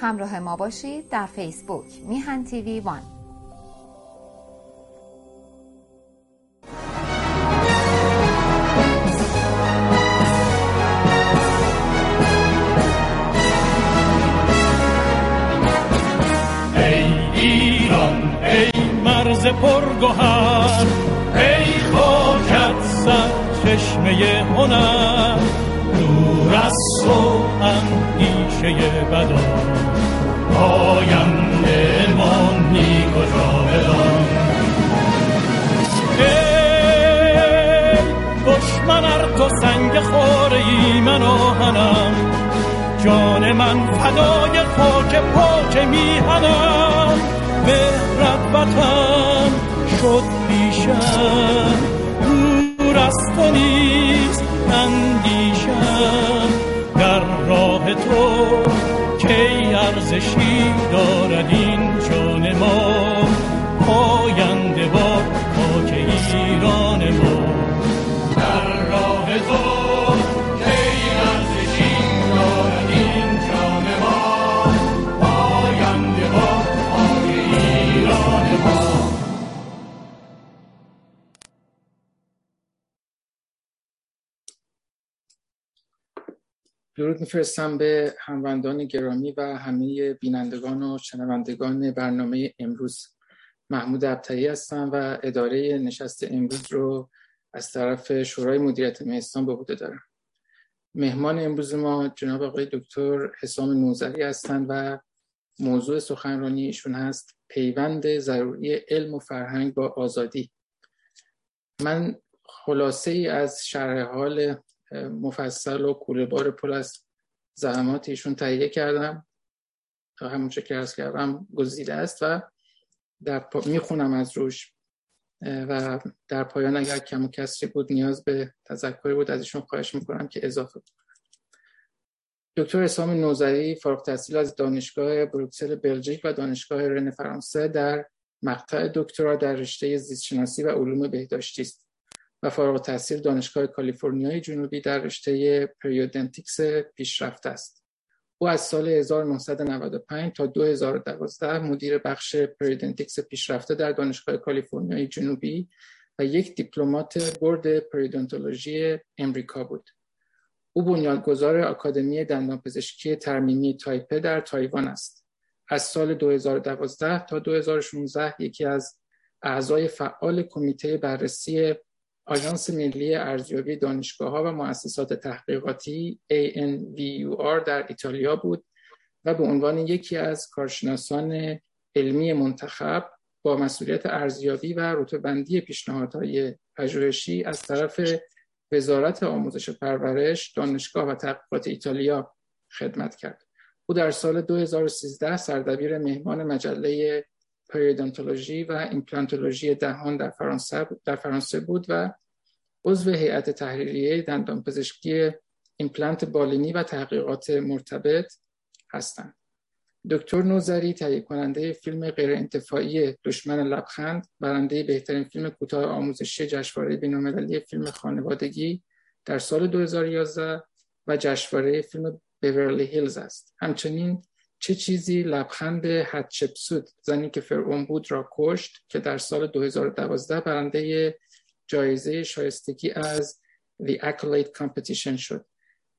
همراه ما باشید در فیسبوک میهن تیوی وان. من فدای خاک پاک میهنم. مهرت وطن شد بیشم. دور از تو نیست اندیشم. در راه تو کی ارزشی دارد این جان ما. پاینده با خاک ایران ما. در راه تو میفرستم به هموندان گرامی و همه بینندگان و شنوندگان برنامه امروز. محمود ابتایی هستم و اداره نشست امروز رو از طرف شورای مدیریت مهستان به عهده دارم. مهمان امروز ما جناب آقای دکتر حسام نوزری هستند و موضوع سخنرانی ایشون هست پیوند ضروری علم و فرهنگ با آزادی. من خلاصه ای از شرح حال مفصل و کوله بار پل از زحمات ایشون تهیه کردم. همونچه که ارز کردم گزیده است و در پا... می‌خونم از روش. و در پایان اگر کم و کسری بود نیاز به تذکری بود از ایشون خواهش می‌کنم که اضافه بود دکتر اسام نوزری فارغ تحصیل از دانشگاه بروکسل بلژیک و دانشگاه رن فرانسه در مقطع دکترا در رشته زیستشناسی و علوم بهداشتی است. و فارغ التحصیل دانشگاه کالیفرنیای جنوبی در رشته periodontics پیشرفته است. او از سال 1995 تا 2012 مدیر بخش periodontics پیشرفته در دانشگاه کالیفرنیای جنوبی و یک دیپلمات board پریودنتولوژی امریکا بود. او بنیانگذار آکادمی دندانپزشکی ترمیمی تایپه در تایوان است. از سال 2012 تا 2016 یکی از اعضای فعال کمیته بررسی آژانس ملی ارزیابی دانشگاه ها و مؤسسات تحقیقاتی ANVUR در ایتالیا بود و به عنوان یکی از کارشناسان علمی منتخب با مسئولیت ارزیابی و رتبه‌بندی پیشنهادهای پژوهشی از طرف وزارت آموزش و پرورش دانشگاه و تحقیقات ایتالیا خدمت کرد. او در سال 2013 سردبیر مهمان مجله پریودنتولوژی و ایمپلانتولوژی دهان در فرانسه در فرانسه بود و عضو هیئت تحریریه دندانپزشکی ایمپلنت بالینی و تحقیقات مرتبط هستند. دکتر نوذری تهیه کننده فیلم غیر انتفاعی دشمن لبخند برنده بهترین فیلم کوتاه آموزشی جشنواره بین‌المللی فیلم خانوادگی در سال 2011 و جشنواره فیلم بیورلی هیلز است. همچنین چه چیزی لبخند هتشپسوت زنی که فرعون بود را کشت که در سال 2012 برنده جایزه شایستگی از The Accolade Competition شد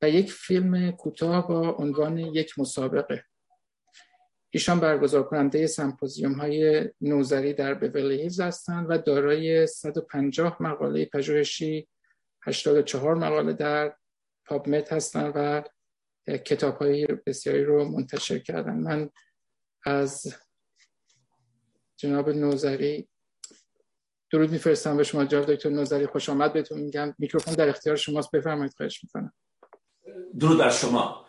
و یک فیلم کوتاه با عنوان یک مسابقه. ایشان برگزار کننده سمپوزیوم های نوزری در بیورلی هیلز هستند و دارای 150 مقاله پژوهشی 84 مقاله در پابمت هستند و کتاب های بسیاری رو منتشر کردن. من از جناب نوزری درود میفرستم به شما. جناب دکتر نوزری خوش آمد بهتون میگم. میکروفون در اختیار شماست. بفرمایید خواهش می‌کنم. درود بر شما.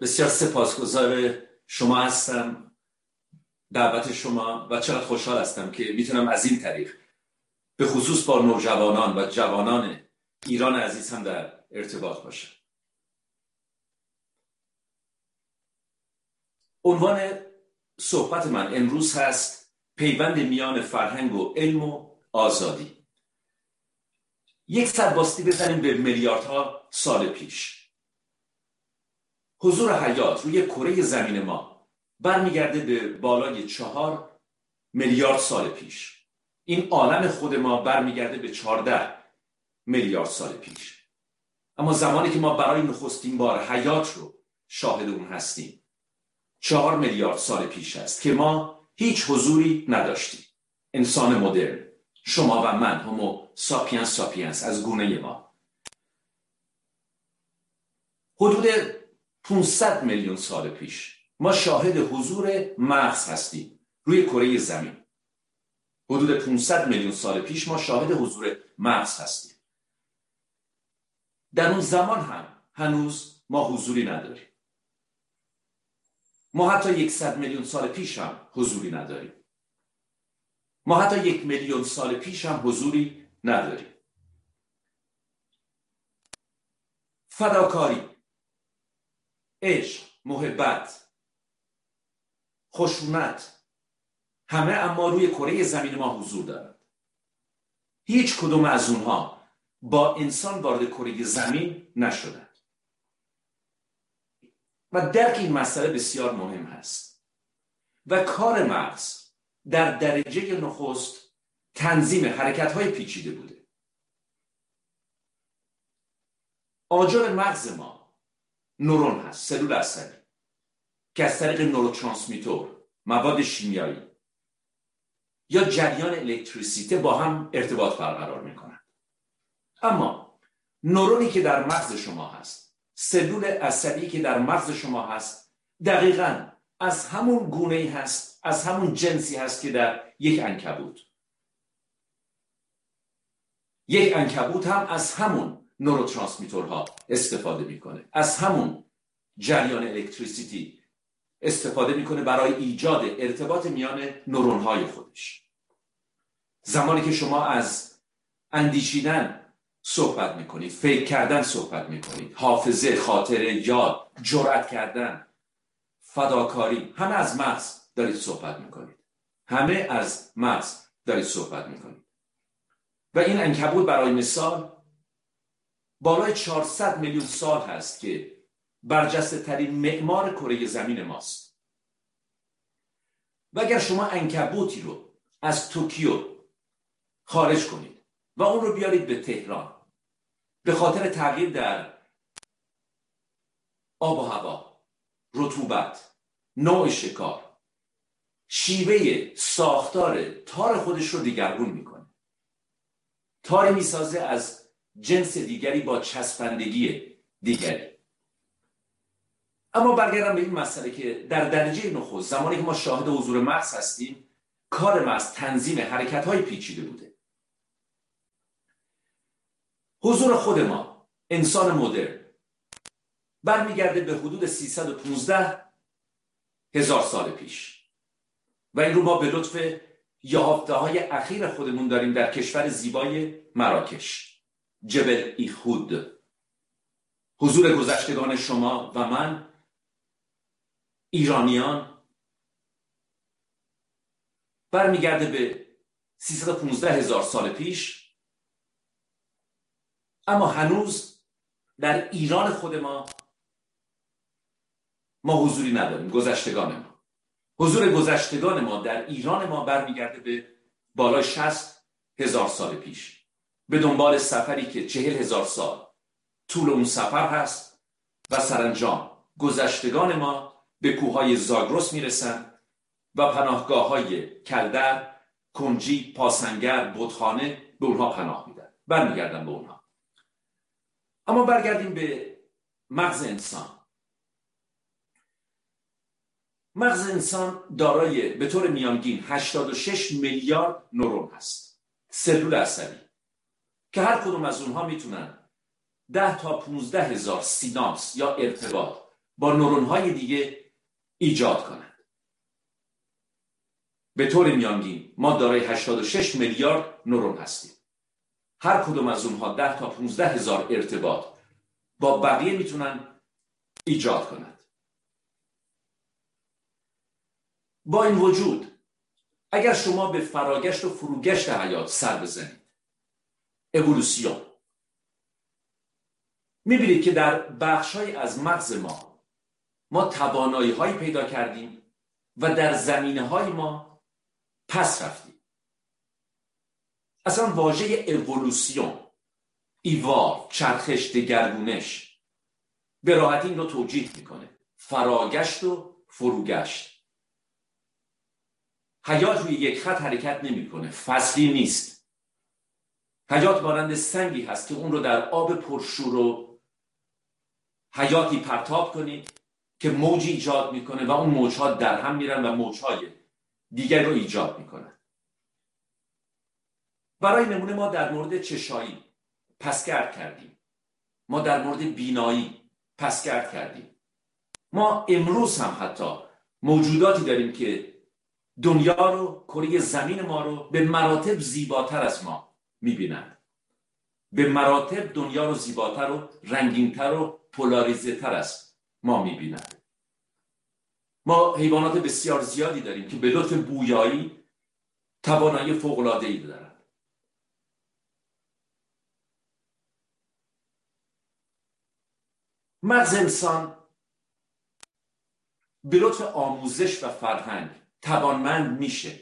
بسیار سپاسگزار شما هستم دعوت شما و چقدر خوشحال هستم که می‌تونم از این طریق به خصوص با نوجوانان و جوانان ایران عزیز هم در ارتباط باشم. عنوان صحبت من امروز هست پیوند میان فرهنگ و علم و آزادی. یک سر باستی بزنیم به میلیاردها سال پیش. حضور حیات روی کره زمین ما برمیگرده به بالای چهار میلیارد سال پیش. این عالم خود ما برمیگرده به چهارده میلیارد سال پیش. اما زمانی که ما برای نخستین بار حیات رو شاهد اون هستیم چهار میلیارد سال پیش است که ما هیچ حضوری نداشتیم. انسان مدرن. شما و من Homo sapiens sapiens از گونه ما. حدود 500 میلیون سال پیش ما شاهد حضور مغز هستیم روی کره زمین. حدود 500 میلیون سال پیش ما شاهد حضور مغز هستیم. در اون زمان هم هنوز ما حضوری نداریم. ما حتی یکصد میلیون سال پیش هم حضوری نداریم. ما حتی یک میلیون سال پیش هم حضوری نداریم. فداکاری عشق محبت خشونت همه اما روی کره زمین ما حضور دارد هیچ کدوم از اونها با انسان وارد کره زمین نشدند و درک این مسئله بسیار مهم هست. و کار مغز در درجه نخست تنظیم حرکت های پیچیده بوده. آجر مغز ما نورون هست سلول عصبی که از طریق نوروترانسمیتور مواد شیمیایی یا جریان الکتریسیته با هم ارتباط برقرار می‌کنند. اما نورونی که در مغز شما هست سلول عصبی که در مغز شما هست دقیقا از همون گونه ای هست از همون جنسی هست که در یک انکبوت. یک انکبوت هم از همون نوروترانسمیتورها استفاده می‌کنه از همون جریان الکتریسیتی استفاده می‌کنه برای ایجاد ارتباط میان نورون های خودش. زمانی که شما از اندیشیدن صحبت می‌کنید فکر کردن صحبت می‌کنید حافظه خاطره یاد جرأت کردن فداکاری همه از مغز دارید صحبت می‌کنید. همه از مغز دارید صحبت می‌کنید. و این انکبوت برای مثال بالای 400 میلیون سال هست که برجسته ترین معمار کره زمین ماست. و اگر شما انکبوتی رو از توکیو خارج کنید و اون رو بیارید به تهران. به خاطر تغییر در آب و هوا رطوبت نوع شکار. شیوه ساختار تار خودش رو دیگرگون می‌کنه. تاری می‌سازه از جنس دیگری با چسبندگی دیگری. اما برگردم به این مسئله که در درجه نخست زمانی که ما شاهد حضور مغز هستیم کار مغز تنظیم حرکت های پیچیده بوده. حضور خود ما انسان مدرن. برمیگرده به حدود 315 هزار سال پیش. و این رو ما به لطف یافته های اخیر خودمون داریم در کشور زیبای مراکش. جبل ایخود. حضور گذشتگان شما و من ایرانیان. برمیگرده به 315 هزار سال پیش. اما هنوز در ایران خود ما ما حضوری نداریم گذشتگان ما. حضور گذشتگان ما در ایران ما برمیگرده به بالای 60 هزار سال پیش. به دنبال سفری که چهل هزار سال طول اون سفر هست و سرانجام. گذشتگان ما به کوههای زاگرس می‌رسن و پناهگاه های کلدر کنجی پاسنگر بودخانه به اونها پناه میدن. برمیگردن به اونها. اما برگردیم به مغز انسان. مغز انسان دارای به طور میانگین 86 میلیارد نورون هست. سلول عصبی. که هر کدوم از اونها می‌تونن 10 تا 15 هزار سیناپس یا ارتباط با نورون های دیگه ایجاد کنند. به طور میانگین ما دارای 86 میلیارد نورون هستیم. هر کدوم از اونها 10 تا 15 هزار ارتباط با بقیه می‌تونن ایجاد کنند. با این وجود اگر شما به فراگشت و فروگشت حیات سر بزنید اولوسیون می‌بینید که در بخشهایی از مغز ما ما توانایی هایی پیدا کردیم و در زمینه های ما پس رفتیم. اصلا واژه اولوسیون ایوار چرخش دگرگونش به راحتی این رو توجیه می‌کنه. فراگشت و فروگشت. حیات روی یک خط حرکت نمی‌کنه. فصلی نیست. حیات مانند سنگی هست که اون رو در آب پرشور و حیاتی پرتاب کنید که موجی ایجاد می‌کنه و اون موجها در هم میرن و موجهای دیگر رو ایجاد می‌کنن. برای نمونه ما در مورد چشایی پسگرد کردیم. ما در مورد بینایی پسگرد کردیم. ما امروز هم حتی موجوداتی داریم که دنیا رو کره زمین ما رو به مراتب زیباتر از ما می‌بینند. به مراتب دنیا رو زیباتر و رنگینتر و پولاریزه تر از ما می‌بینند. ما حیوانات بسیار زیادی داریم که به لطف بویایی توانایی فوق‌العاده‌ای دارند. مغز انسان به لطف آموزش و فرهنگ توانمند میشه.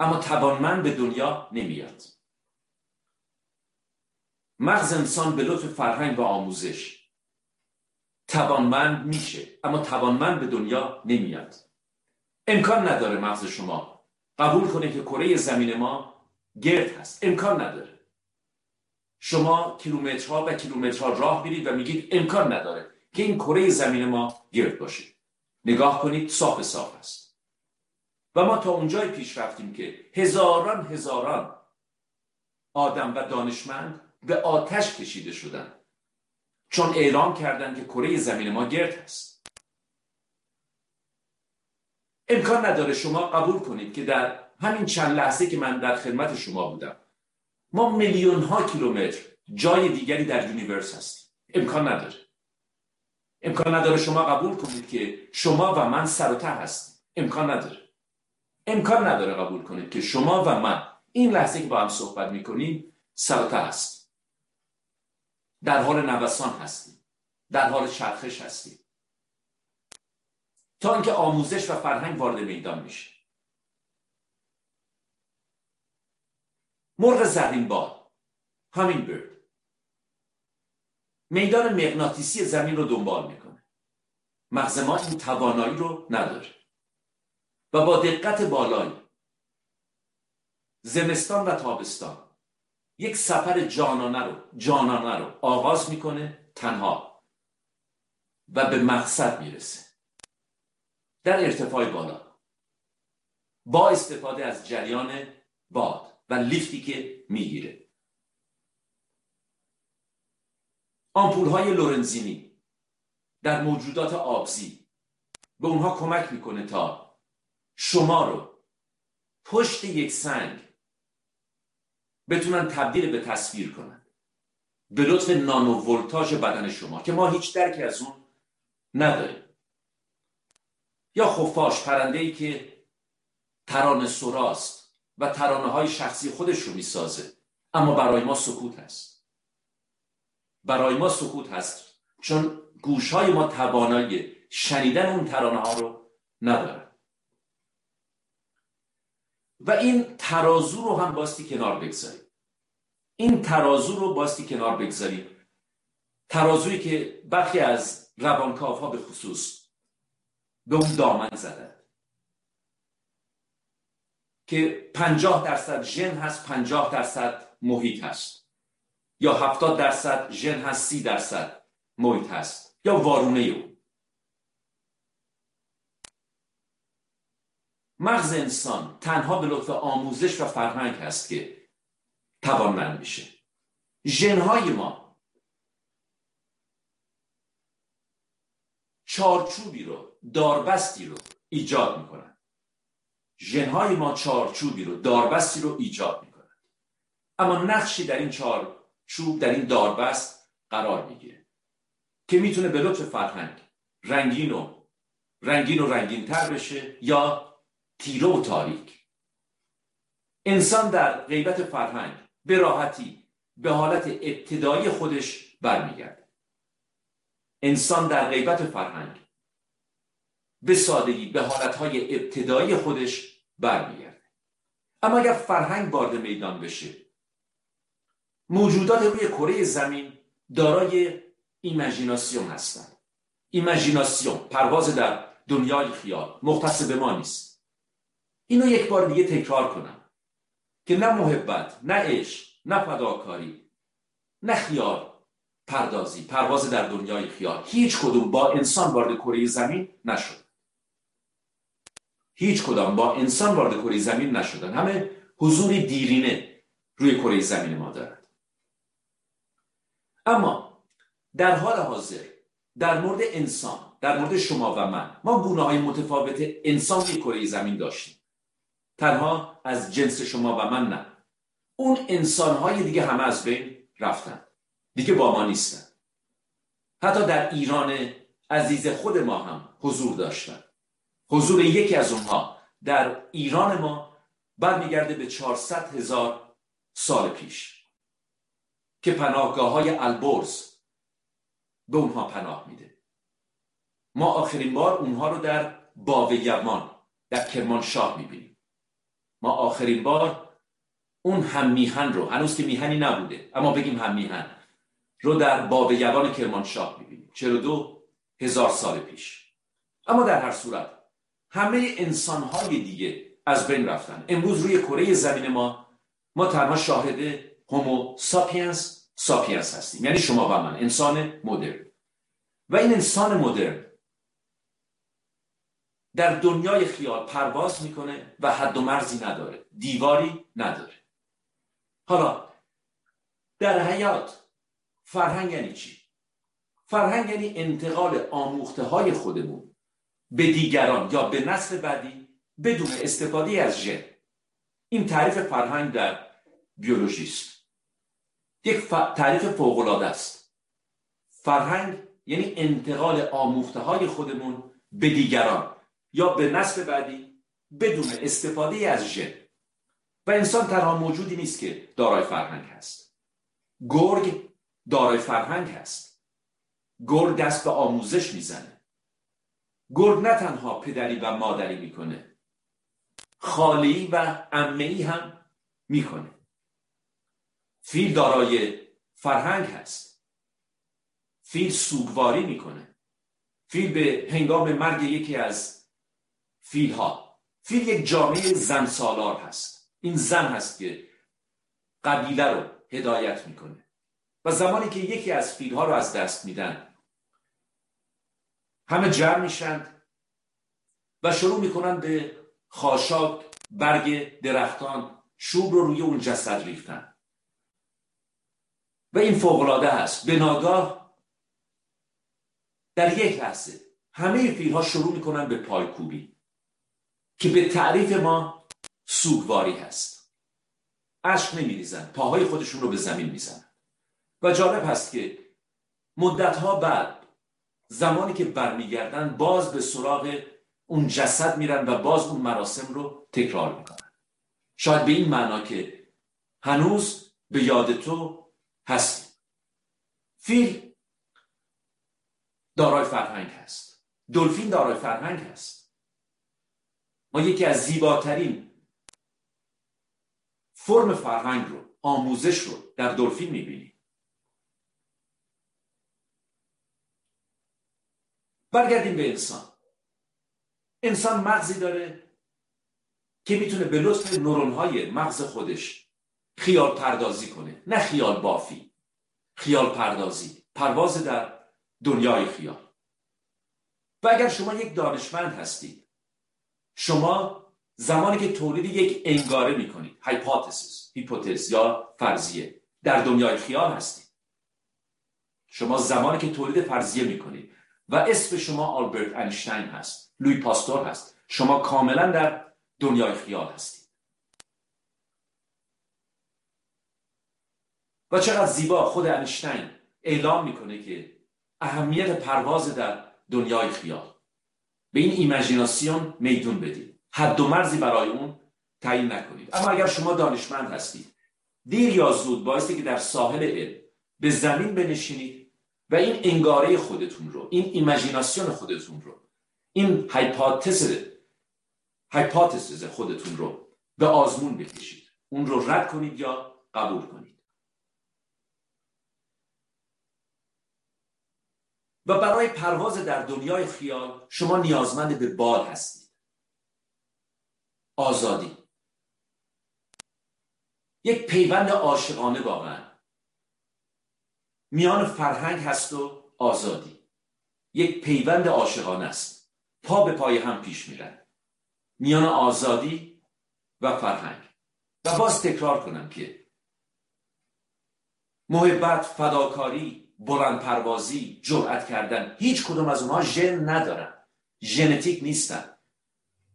اما توانمند به دنیا نمیاد. مغز انسان به لطف فرهنگ و آموزش توانمند میشه اما توانمند به دنیا نمیاد. امکان نداره مغز شما قبول کنه که کره زمین ما گرد هست. امکان نداره. شما کیلومترها و کیلومترها راه میرید و میگید امکان نداره که این کره زمین ما گرد باشه. نگاه کنید صاف صاف است. و ما تا اونجای پیش رفتیم که هزاران هزاران آدم و دانشمند به آتش کشیده شدن. چون اعلام کردند که کره زمین ما گرد است امکان نداره شما قبول کنید که در همین چند لحظه که من در خدمت شما بودم ما میلیون ها کیلومتر جای دیگری در یونیورس هستیم. امکان نداره. امکان نداره شما قبول کنید که شما و من سر و ته هستیم. امکان نداره. امکان نداره قبول کنید که شما و من این لحظه که با هم صحبت می‌کنیم سر و ته هستیم. در حال نوسان هستیم. در حال چرخش هستیم. تا اینکه آموزش و فرهنگ وارد میدان میشه. مرغ زرین باد. همین برد. میدان مغناطیسی زمین رو دنبال می‌کنه. مغز ما این توانایی رو نداره. و با دقت بالایی زمستان و تابستان یک سفر جانانه رو جانانه رو آغاز می‌کنه تنها و به مقصد می‌رسه. در ارتفاع بالا با استفاده از جریان باد. و لیفتی که می‌گیره. آمپول های لورنزینی در موجودات آبزی به اونها کمک می‌کنه تا شما رو پشت یک سنگ بتونن تبدیل به تصویر کنن. به لطف نانو ولتاژ بدن شما که ما هیچ درکی از اون نداریم. یا خفاش پرنده ای که ترانه سراست و ترانه های شخصی خودش رو می‌سازه. اما برای ما سکوت هست. برای ما سکوت هست. چون گوش های ما توانایی شنیدن اون ترانه ها رو ندارن. و این ترازو رو هم باستی کنار بگذاریم. این ترازو رو باستی کنار بگذاریم. ترازویی که برخی از روانکاف ها به خصوص به اون دامن زدن. که پنجاه درصد ژن هست پنجاه درصد محیط هست. یا هفتاد درصد ژن هست سی درصد محیط هست. یا وارونه او. مغز انسان تنها به لطف آموزش و فرهنگ هست که توانمند میشه. ژنهای ما چارچوبی رو داربستی رو ایجاد می‌کنن. ژنهای ما چارچوبی رو داربستی رو ایجاد می‌کنن اما نقشی در این چارچوب در این داربست قرار می‌گیره که می‌تونه به لطف فرهنگ رنگین و رنگین و رنگین تر بشه یا تیره و تاریک. انسان در غیبت فرهنگ به راحتی به حالت ابتدایی خودش برمیگرده. انسان در غیبت فرهنگ به سادگی به حالتهای ابتدایی خودش برمیگرده. اما اگر فرهنگ وارد میدان بشه موجودات روی کره زمین دارای ایمجیناسیون هستند ایمجیناسیون پرواز در دنیای خیال مختص به ما نیست. اینو یک بار دیگه تکرار کنم که نه محبت نه عشق نه فداکاری نه خیال پردازی پرواز در دنیای خیال. هیچ کدوم با انسان وارد کره زمین نشد. هیچ کدام با انسان وارد کره زمین نشدن. همه حضوری دیرینه روی کره زمین ما دارد اما در حال حاضر در مورد انسان در مورد شما و من ما گونه های متفاوت انسان روی کره زمین داشتیم. تنها از جنس شما و من نه. اون انسان های دیگه همه از بین رفتن. دیگه با ما نیستن. حتی در ایران عزیز خود ما هم حضور داشتن. حضور یکی از اونها در ایران ما برمیگرده به 400 هزار سال پیش که پناهگاه های البرز به اونها پناه میده. ما آخرین بار اونها رو در باوه یمان در کرمانشاه می‌بینیم. ما آخرین بار اون هم میهن رو هنوز که میهنی نبوده اما بگیم هم میهن رو در باب یوان کرمانشاه می‌بینیم. 42 هزار سال پیش. اما در هر صورت همه انسانهای دیگه از بین رفتن. امروز روی کره زمین ما ما تنها شاهد Homo sapiens sapiens هستیم. یعنی شما و من انسان مدرن. و این انسان مدرن در دنیای خیال پرواز می‌کنه و حد و مرزی نداره دیواری نداره. حالا در حیات فرهنگ یعنی چی؟ فرهنگ یعنی انتقال آموخته های خودمون. به دیگران یا به نسل بعدی بدون استفاده از ژن. این تعریف فرهنگ در بیولوژی است. یک ف... تعریف فوق است. فرهنگ یعنی انتقال آموخته های خودمون به دیگران یا به نسل بعدی بدون استفاده از ژن. و انسان تنها موجودی نیست که دارای فرهنگ هست. گرگ دارای فرهنگ هست. گرگ دست به آموزش می‌زنه. گرگ نه تنها پدری و مادری می‌کنه خالی و امهی هم می‌کنه. فیل دارای فرهنگ هست. فیل سوگواری می‌کنه. فیل به هنگام مرگ یکی از فیل ها فیل یک جامعه زن سالار هست. این زن هست که قبیله رو هدایت می‌کنه. و زمانی که یکی از فیل ها رو از دست میدن همه جمع میشن و شروع می‌کنن به خاشاک برگ درختان شوب رو روی اون جسد ریختن. و این فوقلاده هست. به ناگاه در یک لحظه همه فیل ها شروع می‌کنن به پایکوبی که به تعریف ما سوگواری هست. اشک نمیریزن. پاهای خودشون رو به زمین می‌زنن. و جالب هست که مدتها بعد زمانی که برمیگردن باز به سراغ اون جسد میرن و باز اون مراسم رو تکرار می‌کنن. شاید به این معنا که هنوز به یاد تو هستی. فیل دارای فرهنگ هست. دلفین دارای فرهنگ هست. ما یکی از زیباترین فرم فرهنگ رو آموزش رو در دلفین می‌بینیم. برگردیم به انسان. انسان مغزی داره که می‌تونه به لطف های مغز خودش خیال پردازی کنه. نه خیال بافی خیال پردازی پرواز در دنیای خیال. و اگر شما یک دانشمند هستید شما زمانی که تولید یک انگاره می‌کنید هایپوتزیس هیپوتز یا فرضیه در دنیای خیال هستید. شما زمانی که تولید فرضیه می‌کنید و اسم شما آلبرت اینشتین هست لوی پاستور هست. شما کاملا در دنیای خیال هستید. و چقدر زیبا خود اینشتین اعلام می‌کنه که اهمیت پرواز در دنیای خیال. به این ایمجیناسیون میدون بدید. حد و مرزی برای اون تعیین نکنید. اما اگر شما دانشمند هستید دیر یا زود بایستی که در ساحل علم به زمین بنشینید و این انگاره خودتون رو این ایمجیناسیون خودتون رو این هایپاتز خودتون رو به آزمون بکشید. اون رو رد کنید یا قبول کنید. و برای پرواز در دنیای خیال شما نیازمند به بال هستید. آزادی. یک پیوند عاشقانه واقعا میان فرهنگ هست و آزادی. یک پیوند عاشقانه است. پا به پای هم پیش میرن. میان آزادی و فرهنگ. و باز تکرار کنم که محبت فداکاری بلند پروازی جرأت کردن هیچ کدوم از اونها ژن ندارن. ژنتیک نیستن.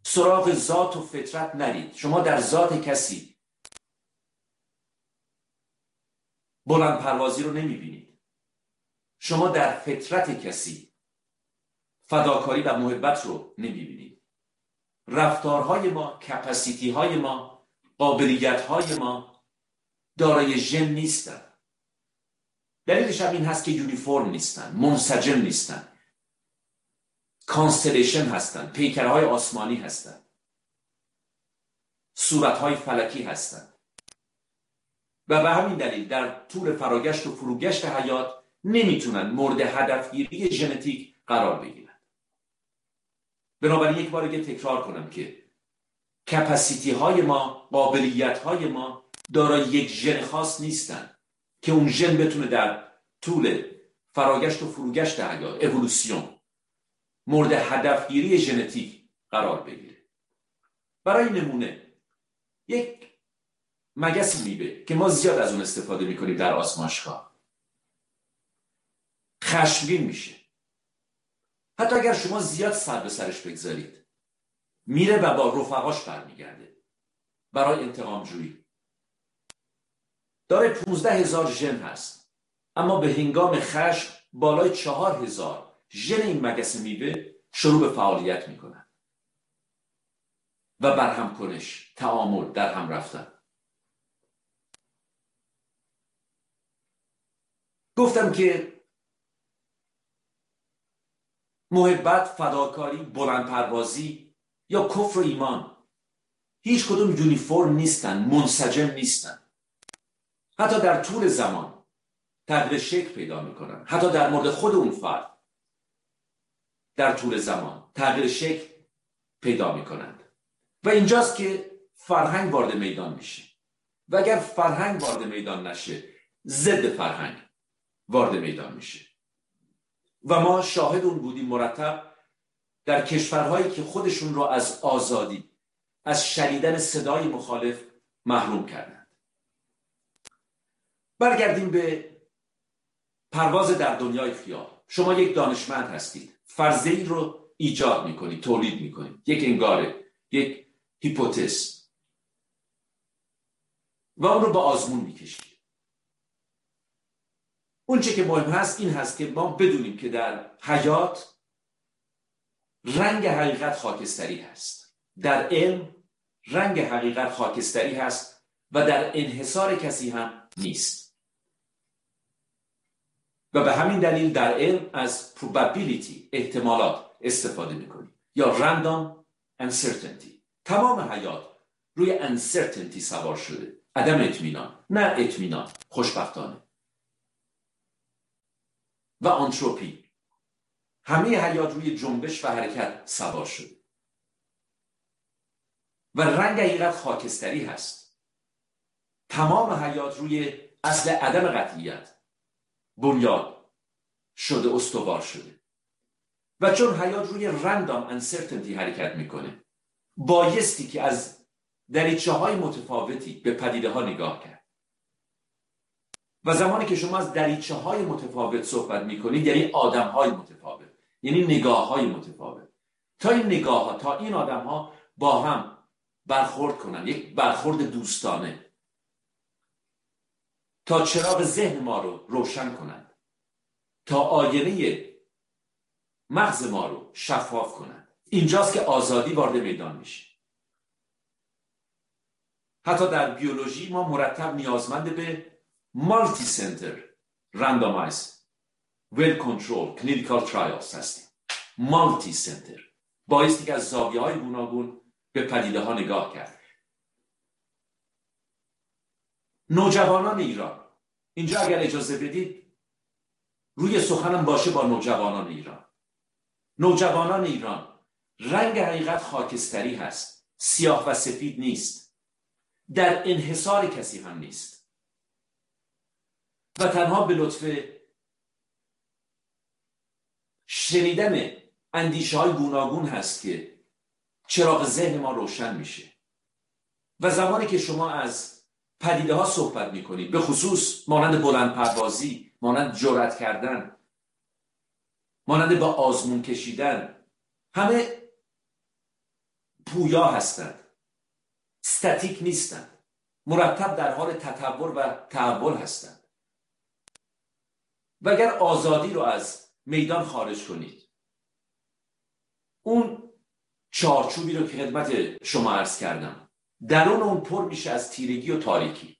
سراغ ذات و فطرت نرید. شما در ذات کسی بلند پروازی رو نمی‌بینید. شما در فطرت کسی فداکاری و محبت رو نمی‌بینید. رفتارهای ما کپسیتی های ما قابلیت های ما دارای ژن نیستن. دلیلش هم این هست که uniform نیستن منسجم نیستن. constellation هستن پیکرهای آسمانی هستن. صورتهای فلکی هستن. و به همین دلیل در طول فراگشت و فروگشت حیات نمی‌تونن مورد هدفگیری ژنتیک قرار بگیرن. بنابراین یک بار دیگه تکرار کنم که کپسیتی های ما قابلیت های ما دارای یک ژن خاص نیستن که اون ژن بتونه در طول فراگشت و فروگشت حیات اولوسیون مورد هدفگیری ژنتیک قرار بگیره. برای نمونه یک مگس میبه که ما زیاد از اون استفاده می‌کنیم در آسماشگاه خشمگین میشه. حتی اگر شما زیاد سر به سرش بگذارید میره و با رفقاش برمیگرده. برای انتقام جویی. داره 15 هزار ژن هست. اما به هنگام خشم بالای چهار هزار ژن این مگس میوه شروع به فعالیت می‌کنن. و برهم کنش تعامل در هم رفتن. گفتم که محبت فداکاری بلند پروازی یا کفر ایمان. هیچ کدوم یونیفرم نیستن منسجم نیستن. حتی در طول زمان تغییر شکل پیدا می‌کنن. حتی در مورد خود اون فرد در طول زمان تغییر شکل پیدا می‌کنند. و اینجاست که فرهنگ وارد میدان میشه. و اگر فرهنگ وارد میدان نشه ضد فرهنگ وارد میدان میشه. و ما شاهد اون بودیم مرتب در کشورهایی که خودشون رو از آزادی از شنیدن صدای مخالف محروم کردند. برگردیم به پرواز در دنیای خیال. شما یک دانشمند هستید. فرضه رو ایجاد می‌کنید تولید می‌کنید. یک انگاره یک هیپوتز. و اون رو به آزمون می‌کشید. اون چه که مهم هست این هست که ما بدونیم که در حیات رنگ حقیقت خاکستری هست. در علم رنگ حقیقت خاکستری هست و در انحصار کسی هم نیست. و به همین دلیل در علم از probability احتمالات استفاده می‌کنیم. یا random uncertainty. تمام حیات روی uncertainty سوار شده. عدم اطمینان. نه اطمینان. خوشبختانه. و آنتروپی همه حیات روی جنبش و حرکت سوار شده و رنگ حقیقت خاکستری هست. تمام حیات روی اصل عدم قطعیت بنیاد شده استوار شده. و چون حیات روی رندام انسرتنتی حرکت می‌کنه بایستی که از دریچه های متفاوتی به پدیده ها نگاه کرد. و زمانی که شما از دریچه های متفاوت صحبت می‌کنید یعنی آدم های متفاوت یعنی نگاه های متفاوت. تا این نگاه ها تا این آدم ها با هم برخورد کنن یک برخورد دوستانه. تا چراغ ذهن ما رو روشن کنند تا آینه مغز ما رو شفاف کنند اینجاست که آزادی وارد میدان میشه. حتی در بیولوژی ما مرتب نیازمند به مالتی رندامایز well control clinical trials هستیم. مالتی سنتر بایستی که از زاویه های گوناگون به پدیده ها نگاه کرد. نوجوانان ایران. اینجا اگر اجازه بدید روی سخنم باشه با نوجوانان ایران. نوجوانان ایران رنگ حقیقت خاکستری هست. سیاه و سفید نیست. در انحصار کسی هم نیست. و تنها به لطف شنیدن اندیشه های گوناگون هست که چراغ ذهن ما روشن میشه. و زمانی که شما از پدیده ها صحبت می‌کنید به خصوص مانند بلند پروازی مانند جرأت کردن مانند با آزمون کشیدن همه پویا هستند. ستاتیک نیستند. مرتب در حال تطور و تحول هستند. و اگر آزادی رو از میدان خارج کنید. اون چارچوبی رو که خدمت شما عرض کردم درون اون پر میشه از تیرگی و تاریکی.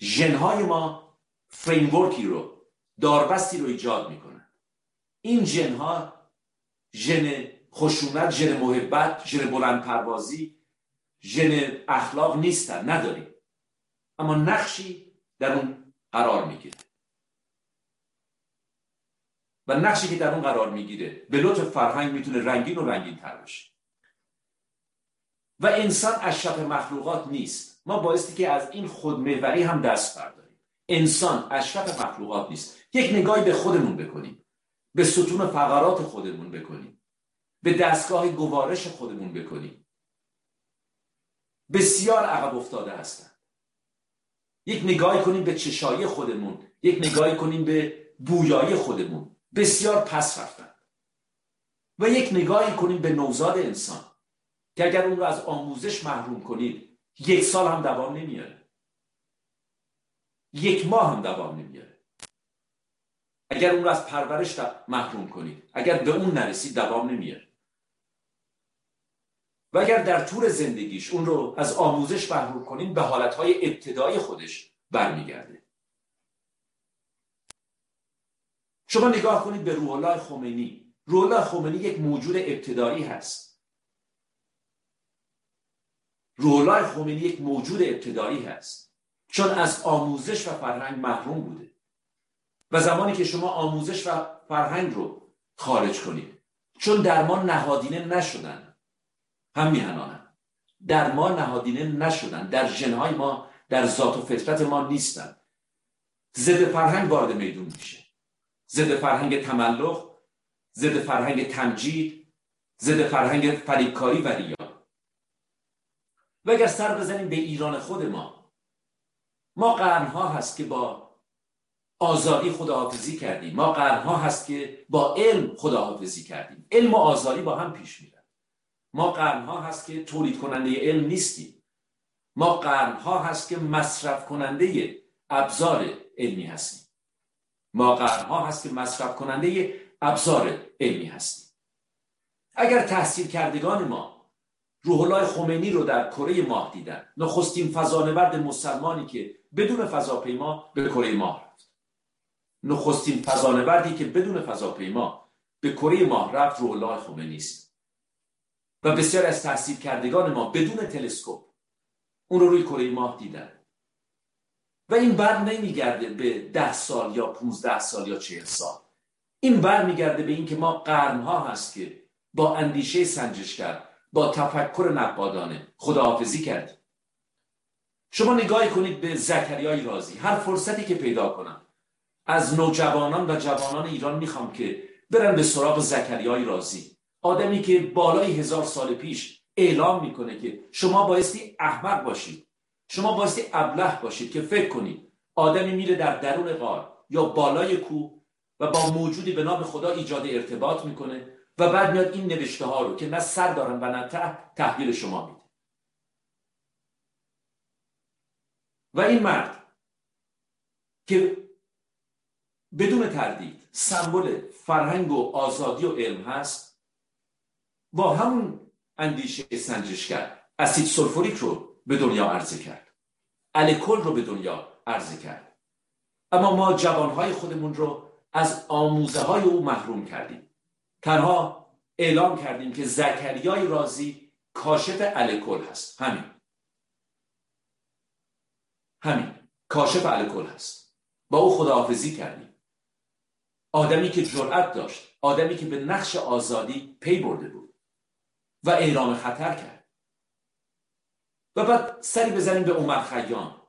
ژنهای ما فریمورکی رو داربستی رو ایجاد می‌کنن. این ژنها ژن خشونت ژن محبت ژن بلند پروازی ژن اخلاق نیستن نداریم. اما نقشی در اون قرار می‌گیره. و نقشی که در اون قرار می‌گیره به لطف فرهنگ می‌تونه رنگین و رنگین تر باشه و انسان اشرف مخلوقات نیست. ما بایستی که از این خودمهوری هم دست برداریم. انسان اشرف مخلوقات نیست. یک نگاهی به خودمون بکنیم. به ستون فقرات خودمون بکنیم. به دستگاه گوارش خودمون بکنیم. بسیار عقب افتاده هستند. یک نگاهی کنیم به چشایی خودمون. یک نگاهی کنیم به بویایی خودمون. بسیار پس رفتن. و یک نگاهی کنیم به نوزاد انسان که اگر اون رو از آموزش محروم کنید یک سال هم دوام نمیاره. یک ماه هم دوام نمیاره. اگر اون رو از پرورش محروم کنید اگر به اون نرسید دوام نمیاره. و اگر در طول زندگیش اون رو از آموزش محروم کنید به حالتهای ابتدایی خودش برمیگرده. شما نگاه کنید به روح الله خمینی. روح الله خمینی یک موجود ابتدایی هست. روح الله خمینی یک موجود ابتدایی هست. چون از آموزش و فرهنگ محروم بوده. و زمانی که شما آموزش و فرهنگ رو خارج کنید. چون در ما نهادینه نشدن. هم میهنانن در ما نهادینه نشدن. در جنهای ما در ذات و فطرت ما نیستن. ضد فرهنگ وارد میدون میشه. ضد فرهنگ تملق ضد فرهنگ تمجید ضد فرهنگ فریبکاری و ریا و اگر سر بزنیم به ایران خود ما ما قرنها هست که با آزادی خداحافظی کردیم. ما قرنها هست که با علم خداحافظی کردیم. علم و آزادی با هم پیش میرن. ما قرنها هست که تولید کننده علم نیستیم. ما قرنها هست که مصرف کننده ابزار علمی هستیم. ما قرنها هست که مصرف کننده ابزار علمی هستیم. اگر تحصیل کردگان ما روح الله خمینی رو در کره ماه دیدن نخستین فضانورد مسلمانی که بدون فضاپیما به کره ماه رفت. نخستین فضانوردی که بدون فضاپیما به کره ماه رفت روح الله خمینی است. و بسیار از تحصیل کردگان ما بدون تلسکوپ اون رو روی کره ماه دیدن. و این بر نمیگرده به ده سال یا 15 سال یا چهل سال. این بر میگرده به اینکه ما قرنها هست که با اندیشه سنجشگر با تفکر نقادانه خداحافظی کردیم. شما نگاهی کنید به زکریای رازی. هر فرصتی که پیدا کنم. از نوجوانان و جوانان ایران می‌خوام که برن به سراغ زکریای رازی. آدمی که بالای هزار سال پیش اعلام می‌کنه که شما بایستی احمق باشید. شما بایستی ابله باشید که فکر کنید آدمی میره در درون غار یا بالای کوه و با موجودی به نام خدا ایجاد ارتباط می‌کنه و بعد میاد این نوشته ها رو که نه سر دارن و نه ته تحویل شما میده. و این مرد که بدون تردید سمبل فرهنگ و آزادی و علم هست با همون اندیشه سنجشگر اسید سلفوریک رو به دنیا عرضه کرد. الکل رو به دنیا عرضه کرد. اما ما جوانهای خودمون رو از آموزه های او محروم کردیم. تنها اعلام کردیم که زکریای رازی کاشف الکل هست. همین. همین. کاشف الکل هست. با او خداحافظی کردیم. آدمی که جرأت داشت آدمی که به نقش آزادی پی برده بود و اعلام خطر کرد. بعد سری بزنیم به عمر خیام.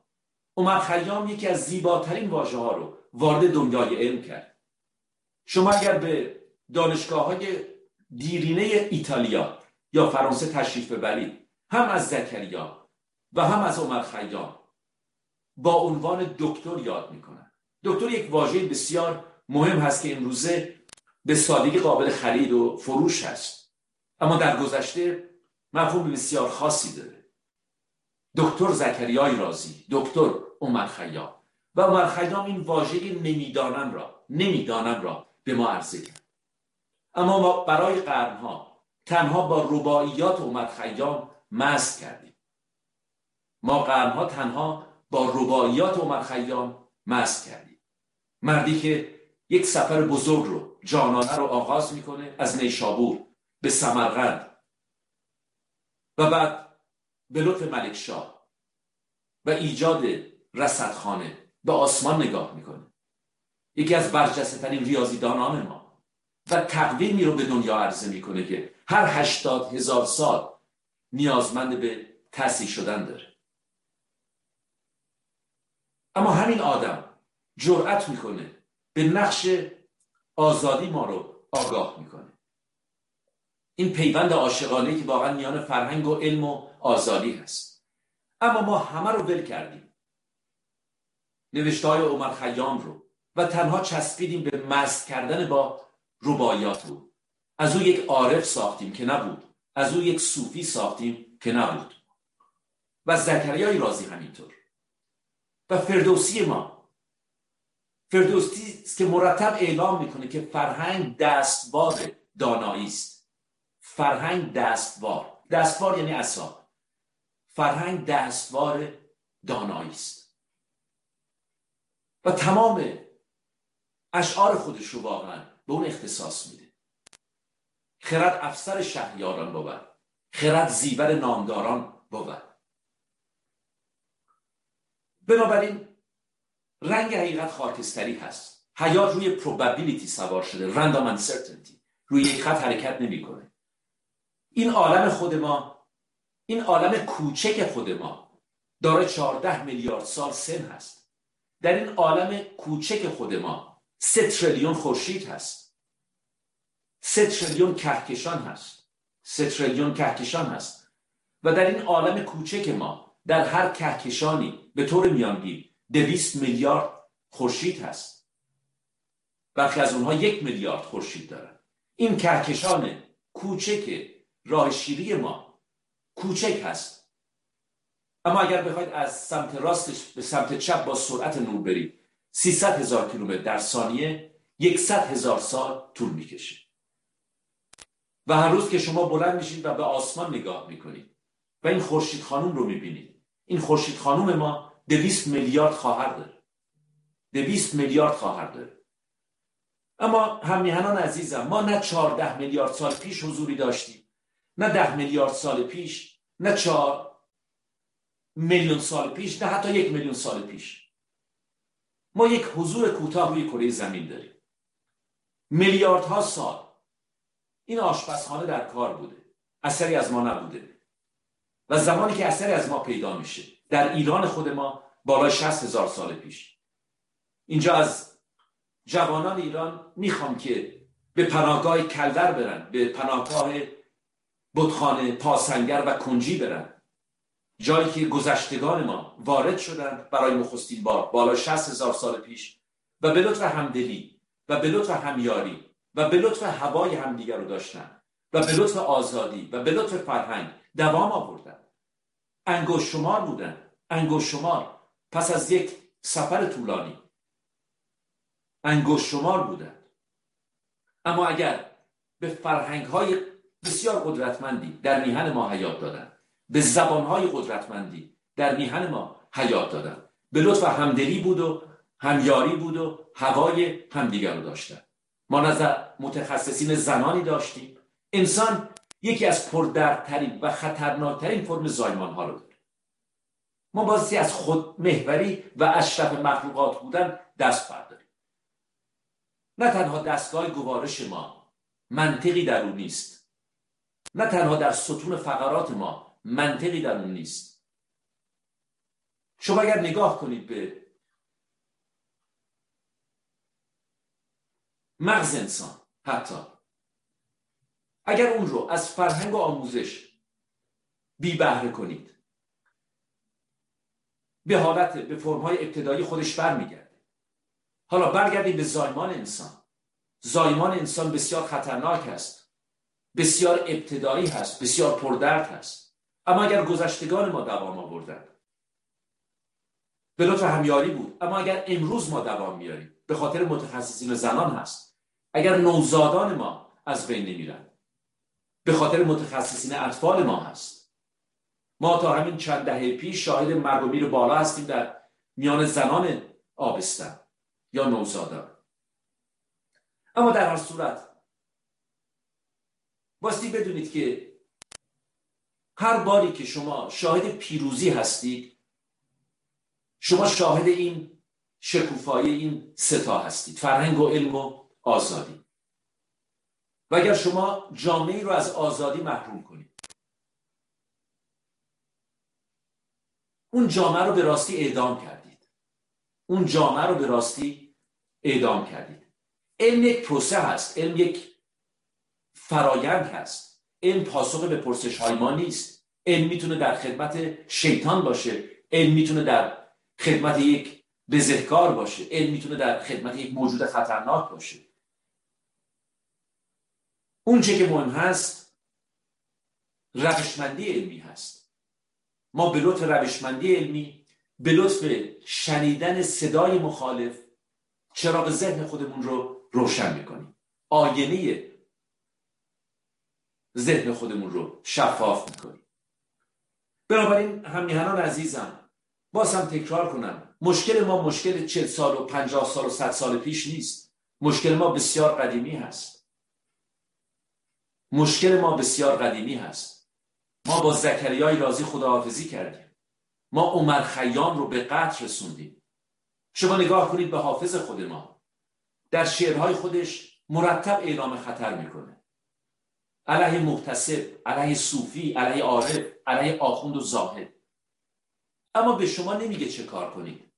عمر خیام یکی از زیباترین واژه ها رو وارد دنیای علم کرد. شما اگر به دانشگاه های دیرینه ایتالیا یا فرانسه تشریف ببرید هم از زکریا و هم از عمر خیام با عنوان دکتر یاد می‌کنن. دکتر یک واژه بسیار مهم هست که امروزه به سادگی قابل خرید و فروش هست. اما در گذشته مفهوم بسیار خاصی داره. دکتر زکریای رازی دکتر عمر خیام و عمر خیام این واژه نمی‌دانم را نمی‌دانم را به ما عرضه کرد. اما ما برای قرنها تنها با رباعیات عمر خیام مست کردیم. ما قرنها تنها با رباعیات عمر خیام مست کردیم. مردی که یک سفر بزرگ رو جانانه رو آغاز می‌کنه از نیشابور به سمرقند. و بعد به لطف ملک شاه و ایجاد رصدخانه به آسمان نگاه می‌کنه. یکی از برجسته ترین ریاضیدانان ما و تقویمی رو به دنیا عرضه می‌کنه که هر هشتاد هزار سال نیازمند به تصیح شدن داره. اما همین آدم جرأت می‌کنه به نقش آزادی ما رو آگاه می‌کنه. این پیوند عاشقانه که واقعا میان فرهنگ و علم و آزادی هست. اما ما همه رو ول کردیم. نوشته های عمر خیام رو و تنها چسبیدیم به مست کردن با ربایات رو. از او یک عارف ساختیم که نبود. از او یک صوفی ساختیم که نبود. و زکریای رازی همینطور. و فردوسی ما. فردوسی که مرتب اعلام می‌کنه که فرهنگ دستوار دانایی است. فرهنگ دستوار دستوار یعنی اصا فرهنگ دستوار دانایی است. و تمام اشعار خودش رو واقعا به اون اختصاص میده. خرد افسر شهریاران بود خرد زیور نامداران بود بنابراین رنگ حقیقت خاکستری هست. حیات روی probability سوار شده. Random uncertainty. روی یک خط حرکت نمی‌کنه. این عالم خود ما این عالم کوچک خود ما داره 14 میلیارد سال سن هست. در این عالم کوچک خود ما سه تریلیون خورشید هست. سه تریلیون کهکشان هست. سه تریلیون کهکشان هست. و در این عالم کوچک ما در هر کهکشانی به طور میانگین دویست میلیارد خورشید هست. برخی از اونها یک میلیارد خورشید دارن. این کهکشان کوچک راه شیری ما کوچک هست. اما اگر بخواید از سمت راستش به سمت چپ با سرعت نور برید 300 هزار کیلومتر در ثانیه 100 هزار سال طول می‌کشه. و هر روز که شما بلند میشید و به آسمان نگاه می‌کنید و این خورشید خانوم رو می‌بینید. این خورشید خانوم ما دویست میلیارد خواهر داره. دویست میلیارد خواهر داره. اما همیهنان عزیزم ما نه چهارده میلیارد سال پیش حضوری داشتیم نه ده میلیارد سال پیش نه چهار میلیون سال پیش نه حتی یک میلیون سال پیش. ما یک حضور کوتاه روی کره زمین داریم. میلیاردها سال. این آشپزخانه در کار بوده. اثری از ما نبوده. و زمانی که اثری از ما پیدا میشه در ایران خود ما بالای 60 هزار سال پیش. اینجا از جوانان ایران می‌خوام که به پناهگاه کلدر برن به پناهگاه بتخانه پاسنگر و کنجی برن. جایی که گذشتگان ما وارد شدند برای نخستین بار بالای 60 هزار سال پیش. و به لطف همدلی و به لطف همیاری و به لطف هوای همدیگر رو داشتن و به لطف آزادی و به لطف فرهنگ دوام آوردن انگوش شمار بودن انگوش شمار پس از یک سفر طولانی. انگوش شمار بودن اما اگر به فرهنگ های بسیار قدرتمندی در میهن ما حیات دادن. به زبان های قدرتمندی در میهن ما حیات دادن. به لطف همدلی بود و همیاری بود و هوای همدیگر رو داشتن. ما نظر متخصصین زنانی داشتیم. انسان یکی از پردردترین و خطرناکترین فرم زایمان ها رو داره. ما بازی از خود محوری و اشرف مخلوقات بودن دست برداریم. نه تنها دستگاه گوارش ما منطقی در اون نیست نه تنها در ستون فقرات ما منطقی در اون نیست. شما اگر نگاه کنید به مغز انسان حتی اگر اون رو از فرهنگ و آموزش بی بهره کنید به حالت به فرمهای ابتدایی خودش برمیگرده. حالا برگردید به زایمان انسان. زایمان انسان بسیار خطرناک است. بسیار ابتدایی هست بسیار پردرد هست. اما اگر گذشتگان ما دوام آوردن به لطف همیاری بود. اما اگر امروز ما دوام میاریم به خاطر متخصصین زنان هست اگر نوزادان ما از بین نمیرن به خاطر متخصصین اطفال ما هست. ما تا همین چند دهه پیش شاهد مرگ و میر بالا هستیم در میان زنان آبستن یا نوزادان. اما در هر صورت باستی بدونید که هر باری که شما شاهد پیروزی هستید شما شاهد این شکوفایی این ستا هستید فرهنگ و علم و آزادی. و اگر شما جامعه رو از آزادی محروم کنید اون جامعه رو به راستی اعدام کردید. اون جامعه رو به راستی اعدام کردید. علم یک پروسه هست علم یک فرایند هست. علم پاسخ به پرسش های ما نیست. علم می‌تونه در خدمت شیطان باشه. علم می‌تونه در خدمت یک بزهکار باشه. علم می‌تونه در خدمت یک موجود خطرناک باشه. اون چه که مهم هست روشمندی علمی هست. ما به لطف روشمندی علمی به لطف شنیدن صدای مخالف چراغ ذهن خودمون رو روشن می‌کنیم. آینه ذهن خودمون رو شفاف می‌کنیم. بنابراین همیهنان عزیزم باز هم تکرار کنم مشکل ما مشکل چل سال و پنجاه سال و صد سال پیش نیست. مشکل ما بسیار قدیمی هست. مشکل ما بسیار قدیمی هست. ما با زکریای رازی خداحافظی کردیم. ما عمر خیام رو به قتل رسوندیم. شما نگاه کنید به حافظ خود ما. در شعرهای خودش مرتب اعلام خطر می‌کنه. علیه محتسب علیه صوفی علیه عارف علیه آخوند و زاهد. اما به شما نمیگه چه کار کنید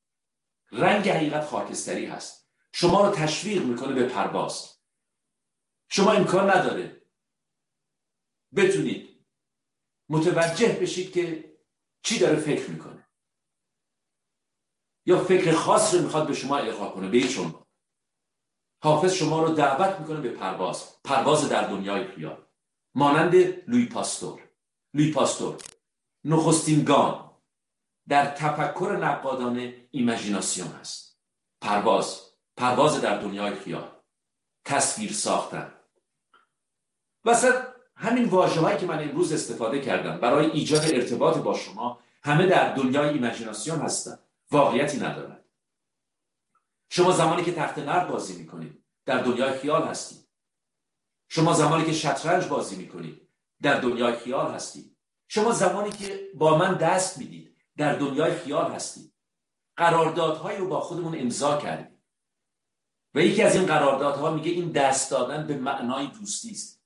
رنگ حقیقت خاکستری هست. شما رو تشویق می‌کنه به پرواز. شما امکان نداره. بتونید متوجه بشید که چی داره فکر می‌کنه. یا فکر خاص رو می‌خواد به شما القا کنه به هیچ حافظ شما رو دعوت می‌کنه به پرواز. پرواز در دنیای خیال. مانند لوی پاستور. لوی پاستور. نخستین گام در تفکر نقادانه ایمجیناسیون هست. پرواز. پرواز در دنیای خیال. تصویر ساختن. وسط همین واژه‌هایی که من امروز استفاده کردم برای ایجاد ارتباط با شما همه در دنیای ایمجیناسیون هستن. واقعیتی ندارن. شما زمانی که تخت نرد بازی می‌کنید در دنیای خیال هستید. شما زمانی که شطرنج بازی می‌کنید در دنیای خیال هستید شما زمانی که با من دست می‌دید در دنیای خیال هستید قراردادهایی رو با خودمون امضا کردیم. و یکی از این قراردادها میگه این دست دادن به معنای دوستی است.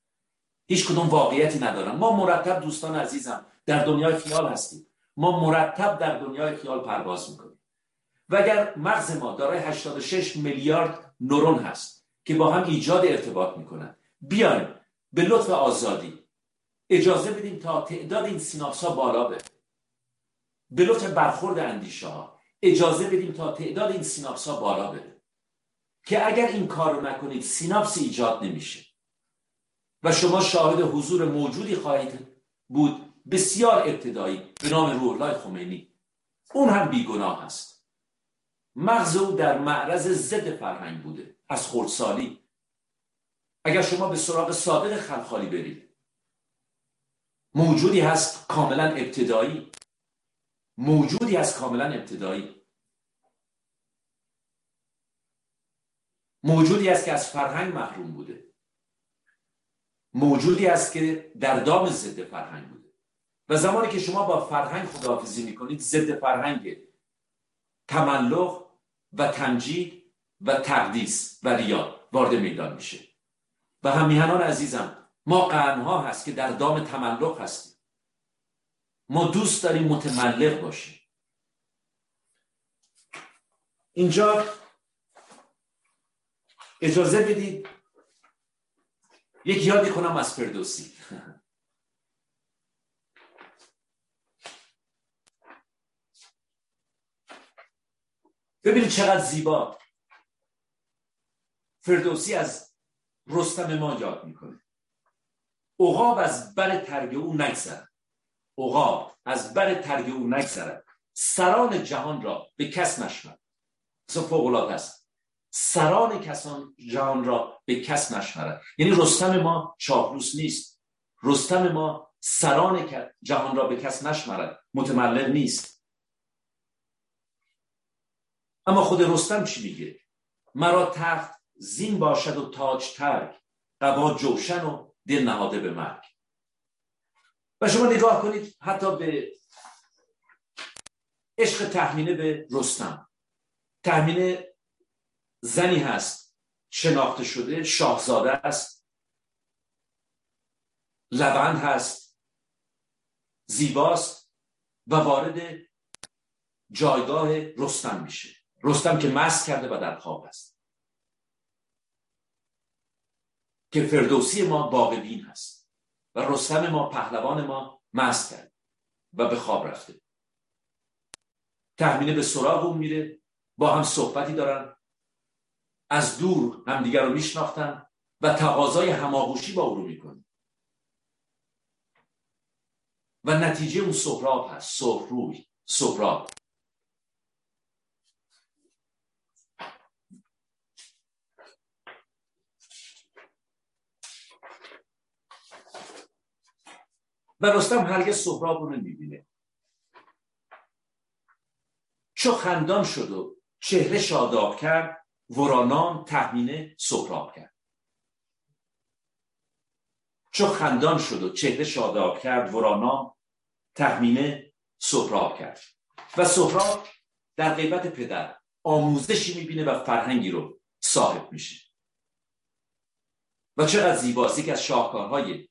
هیچ کدوم واقعیتی ندارن. ما مرتب دوستان عزیزم در دنیای خیال هستیم. ما مرتب در دنیای خیال پرواز می‌کنیم. و اگر مغز ما دارای 86 میلیارد نورون هست که با هم ایجاد ارتباط می‌کنن بیایم به لطف آزادی. اجازه بدیم تا تعداد این سیناپس ها بالا بره. به لطف برخورد اندیشه ها اجازه بدیم تا تعداد این سیناپس ها بالا بره. که اگر این کار رو نکنید سیناپس ایجاد نمیشه. و شما شاهد حضور موجودی خواهید بود. بسیار ابتدایی. به نام روح خمینی. اون هم بیگناه است. مغز او در معرض ضد فرهنگ بوده. از خردسالی. اگر شما به سراغ صادق خلخالی برید. موجودی هست کاملا ابتدایی. موجودی از کاملا ابتدایی. موجودی است که از فرهنگ محروم بوده. موجودی است که در دام ضد فرهنگ بوده. و زمانی که شما با فرهنگ خداحافظی می‌کنید ضد فرهنگ تملق و تمجید و تقدیس و ریا وارد میدان میشه. و همیهنان عزیزم ما قرنها هست که در دام تملق هستیم. ما دوست داریم متملق باشیم. اینجا اجازه بدید یک یادی کنم از فردوسی. ببینید چقدر زیبا. فردوسی از رستم ما یاد می‌کنه. عقاب از بر ترگ او نگذرد. عقاب از بر ترگ او نگذرد. سران جهان را به کس نشمد فوق است. سران کسان جهان را به کس نشمرد. یعنی رستم ما چاپلوس نیست. رستم ما سران جهان را به کس نشمرد. متملق نیست. اما خود رستم چی میگه؟ مرا تخت زین باشد و تاج ترک قبا جوشن و دل نهاده به مرگ. و شما نگاه کنید حتی به عشق تحمینه به رستم. تحمینه زنی هست شناخته شده شاهزاده است لبند هست زیباست و وارد جایگاه رستم میشه. رستم که مست کرده و در خواب است. که فردوسی ما باقبین هست و رستم ما پهلوان ما مست کرد و به خواب رفته. تحمینه به سراغ اون میره با هم صحبتی دارن از دور همدیگر رو میشناختن و تقاضای هماغوشی با او رو می‌کنه و نتیجه اون سهراب هست سهروی سهراب. و رستم هرگز سهراب رو نمی‌بینه. چو خندان شد و چهره شاداب کرد ورانام تحمینه سهراب کرد. چو خندان شد و چهره شاداب کرد ورانام تحمینه سهراب کرد. و سهراب در غیبت پدر آموزشی می‌بینه و فرهنگی رو صاحب میشه. و چقدر زیباست یکی از شاهکارهای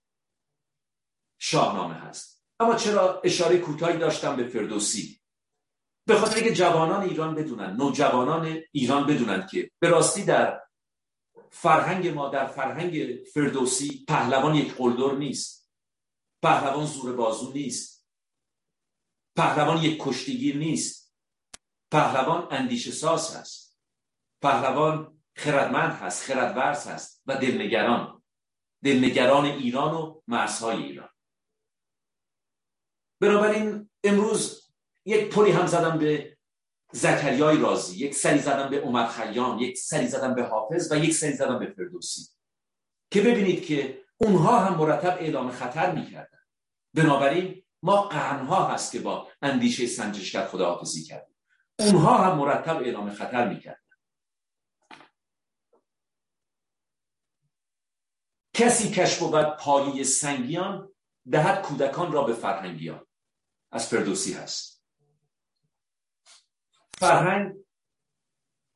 شاهنامه هست. اما چرا اشاره کوتاهی داشتم به فردوسی؟ به خاطر اینکه جوانان ایران بدونن نوجوانان ایران بدونن که به راستی در فرهنگ ما در فرهنگ فردوسی پهلوان یک قلدر نیست. پهلوان زور بازو نیست. پهلوان یک کشتیگیر نیست. پهلوان اندیشه ساز هست. پهلوان خردمند هست خردورز هست و دلنگران. دلنگران ایران و مرزهای ایران. بنابراین امروز یک پلی هم زدم به زکریای رازی یک سری زدم به عمر خیام یک سری زدم به حافظ و یک سری زدم به فردوسی. که ببینید که اونها هم مرتب اعلام خطر می‌کردن. بنابراین ما قرنها هست که با اندیشه سنجشگر خداحافظی کردیم. اونها هم مرتب اعلام خطر می‌کردن. کسی کشف بود پایه سنگیان دهد کودکان را به فرهنگیان. از فردوسی هست. فرهنگ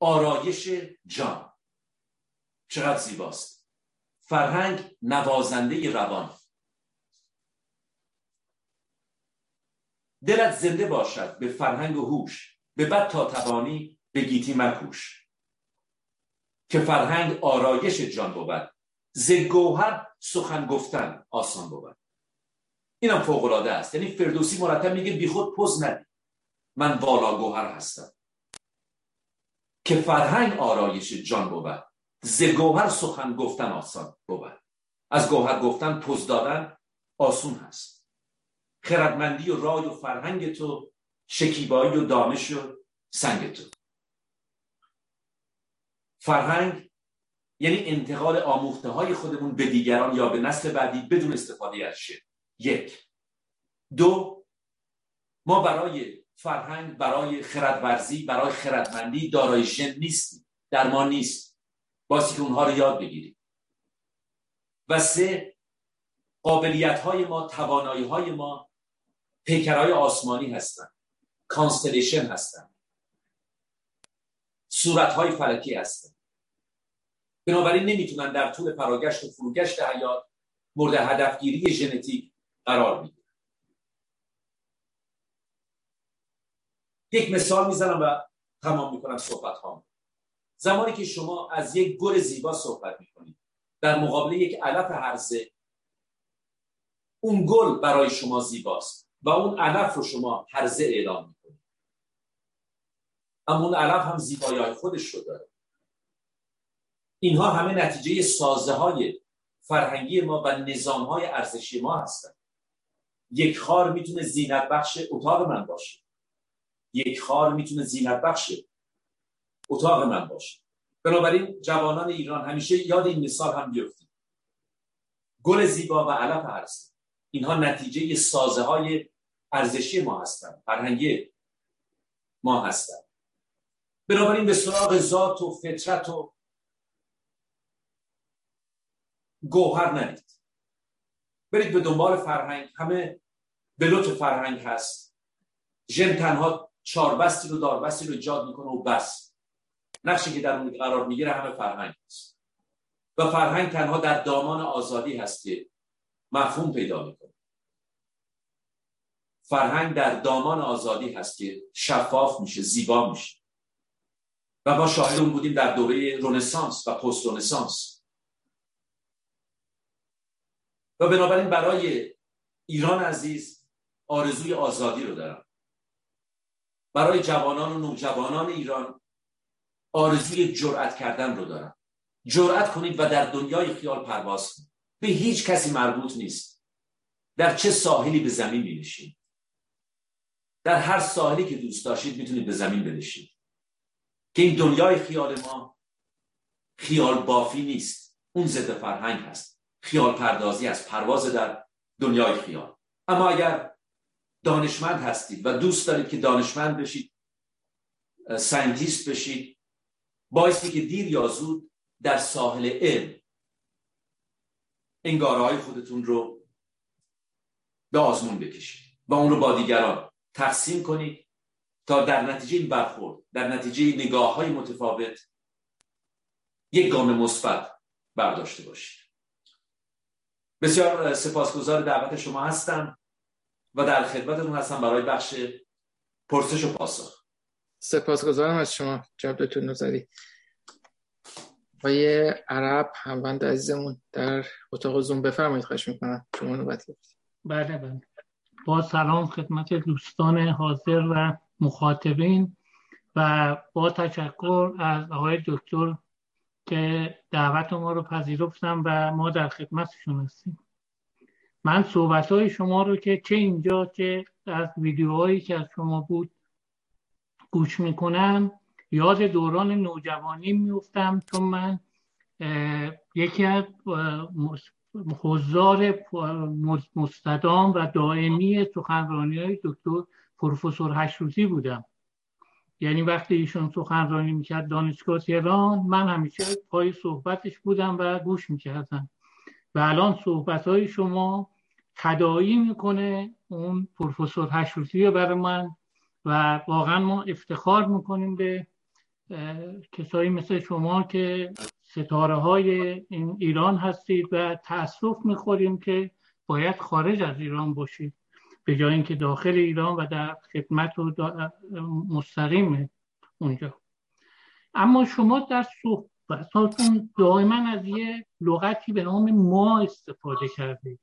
آرایش جان. چقدر زیباست. فرهنگ نوازنده روان. دلت زنده باشد به فرهنگ و هوش. به بد تا توانی به گیتی مکوش. که فرهنگ آرایش جان بود. ز گوهر سخن گفتن آسان بود. اینم فوق العاده است. یعنی فردوسی مرتب میگه بیخود پوز ندی من والا گوهر هستم. که فرهنگ آرایش جان بود. ز گوهر سخن گفتن آسان بود. از گوهر گفتن پوز دادن آسون هست. خردمندی و رای و فرهنگ تو شکیبایی و دانش و سنگ تو. فرهنگ یعنی انتقال آموخته های خودمون به دیگران یا به نسل بعدی بدون استفاده از شعر. یک. دو ما برای فرهنگ برای خردورزی برای خردمندی دارای ژن نیست در ما نیست. بایستی که اونها رو یاد بگیریم. و سه قابلیت های ما توانایی های ما پیکرهای آسمانی هستن constellation هستن صورت های فلکی هستن بنابراین نمی‌تونن در طول فراگشت و فروگشت حیات مورد هدفگیری ژنتیک قرار بگیرن یک مثال می‌زنم و تمام می‌کنم صحبت ها زمانی که شما از یک گل زیبا صحبت می‌کنید در مقابل یک علف هرزه اون گل برای شما زیباست و اون علف رو شما هرزه اعلام می‌کنید. اما اون علف هم زیبایی خودش رو داره. اینها همه نتیجه سازه های فرهنگی ما و نظام های ارزشی ما هستند. یک خار می‌تونه زینت بخش اتاق من باشه. یک خار می‌تونه زینت بخش اتاق من باشه. بنابراین جوانان ایران همیشه یاد این مثال هم بیفتید گل زیبا و علف ارز اینها نتیجه سازه های ارزشی ما هستند. فرهنگی ما هستند. بنابراین به سراغ ذات و فطرت و گوهر نرید. برید به دنبال فرهنگ. همه به لطف فرهنگ هست. ژن تنها چاربستی رو داربستی رو ایجاد می‌کنه و بس. نقشی که در اون قرار می‌گیره همه فرهنگ هست. و فرهنگ تنها در دامان آزادی هست که مفهوم پیدا می‌کنه. فرهنگ در دامان آزادی هست که شفاف میشه زیبا میشه. و ما شاهد اون بودیم در دوره رنسانس و پست رنسانس و بنابراین برای ایران عزیز آرزوی آزادی رو دارم. برای جوانان و نوجوانان ایران آرزوی جرأت کردن رو دارم. جرأت کنید و در دنیای خیال پرواز کنید. به هیچ کسی مربوط نیست. در چه ساحلی به زمین بنشید در هر ساحلی که دوست داشتید می‌تونید به زمین بنشید که این دنیای خیال ما خیال بافی نیست. اون ضد فرهنگ هست. خیال پردازیه پرواز در دنیای خیال. اما اگر دانشمند هستید و دوست دارید که دانشمند بشید scientist بشید. بایستی که دیر یا زود در ساحل علم انگارهای خودتون رو به آزمون بکشید و اون رو با دیگران تقسیم کنید تا در نتیجه این برخورد در نتیجه نگاه های متفاوت یک گام مثبت برداشته باشید. بسیار سپاسگزار دعوت شما هستم. و در خدمتتون هستم برای بخش پرسش و پاسخ. سپاسگزارم از شما جناب دکتر نوزری آقای عرب هموند عزیزمون در اتاق زوم بفرمایید خواهش می‌کنم. شما نوبت بله بله. با سلام خدمت دوستان حاضر و مخاطبین و با تشکر از آقای دکتر که دعوت ما رو پذیرفتم و ما در خدمتشون هستیم. من صحبت های شما رو که چه اینجا چه از ویدیوهایی که از شما بود گوش می‌کنم یاد دوران نوجوانی میفتم چون من یکی از حضار مستدام و دائمی سخنرانی های دکتر پروفسور هشروزی بودم. یعنی وقتی ایشون سخنرانی می‌کرد دانشگاه تهران من همیشه پای صحبتش بودم و گوش می‌کردم. و الان صحبت های شما تدایی می‌کنه اون پروفسور هشروزی برای من و واقعا ما افتخار می‌کنیم به کسایی مثل شما که ستاره های این ایران هستید و تاسف می‌خوریم که باید خارج از ایران باشید به جای اینکه داخل ایران و در خدمت و مستقیم اونجا. اما شما در صحبتاتون دائما از یه لغتی به نام ما استفاده کردید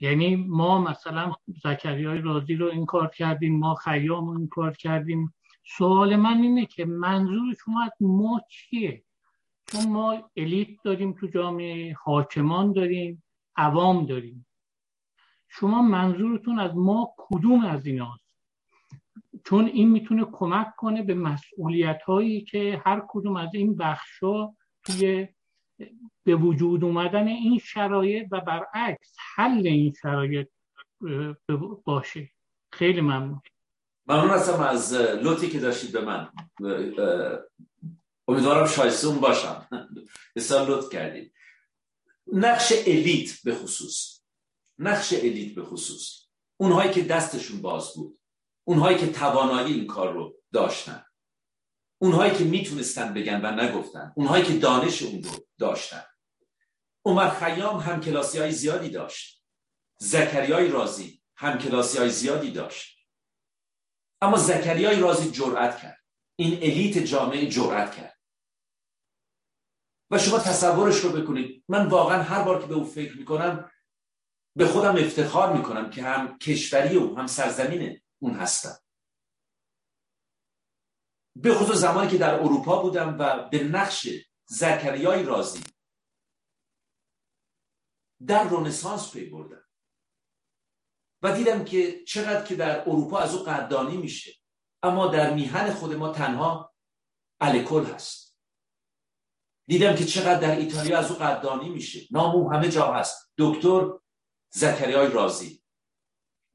یعنی ما مثلا زکریای رازی رو این کار کردیم ما خیام رو این کار کردیم. سوال من اینه که منظور شما از ما چیه؟ چون ما الیت داریم تو جامعه حاکمان داریم عوام داریم. شما منظورتون از ما کدوم از ایناست؟ چون این می‌تونه کمک کنه به مسئولیت هایی که هر کدوم از این بخشا توی به وجود اومدن این شرایط و برعکس حل این شرایط باشه. خیلی ممنون. ممنون هستم از لطفی که داشتید به من. امیدوارم شایسته اون باشم. بسیار لطف کردید. نقش الیت به خصوص. نقش الیت به خصوص. اونهایی که دستشون باز بود. اونهایی که توانایی این کار رو داشتن. اونهایی که می‌تونستن بگن و نگفتن. اونهایی که دانش اون رو داشتن. عمر خیام هم کلاسی های زیادی داشت. زکریای رازی هم کلاسی های زیادی داشت. اما زکریای رازی جرأت کرد. این الیت جامعه جرأت کرد. و شما تصورش رو بکنید. من واقعا هر بار که به او فکر می‌کنم به خودم افتخار می‌کنم که هم کشوری او هم سرزمین اون هستم به خصوص زمانی که در اروپا بودم و به نقش زکریای رازی در رونسانس پی بردم و دیدم که چقدر که در اروپا از او قدردانی میشه اما در میهن خود ما تنها الکل هست. دیدم که چقدر در ایتالیا از او قدردانی میشه. نام همه جا هست. دکتر زکریای رازی.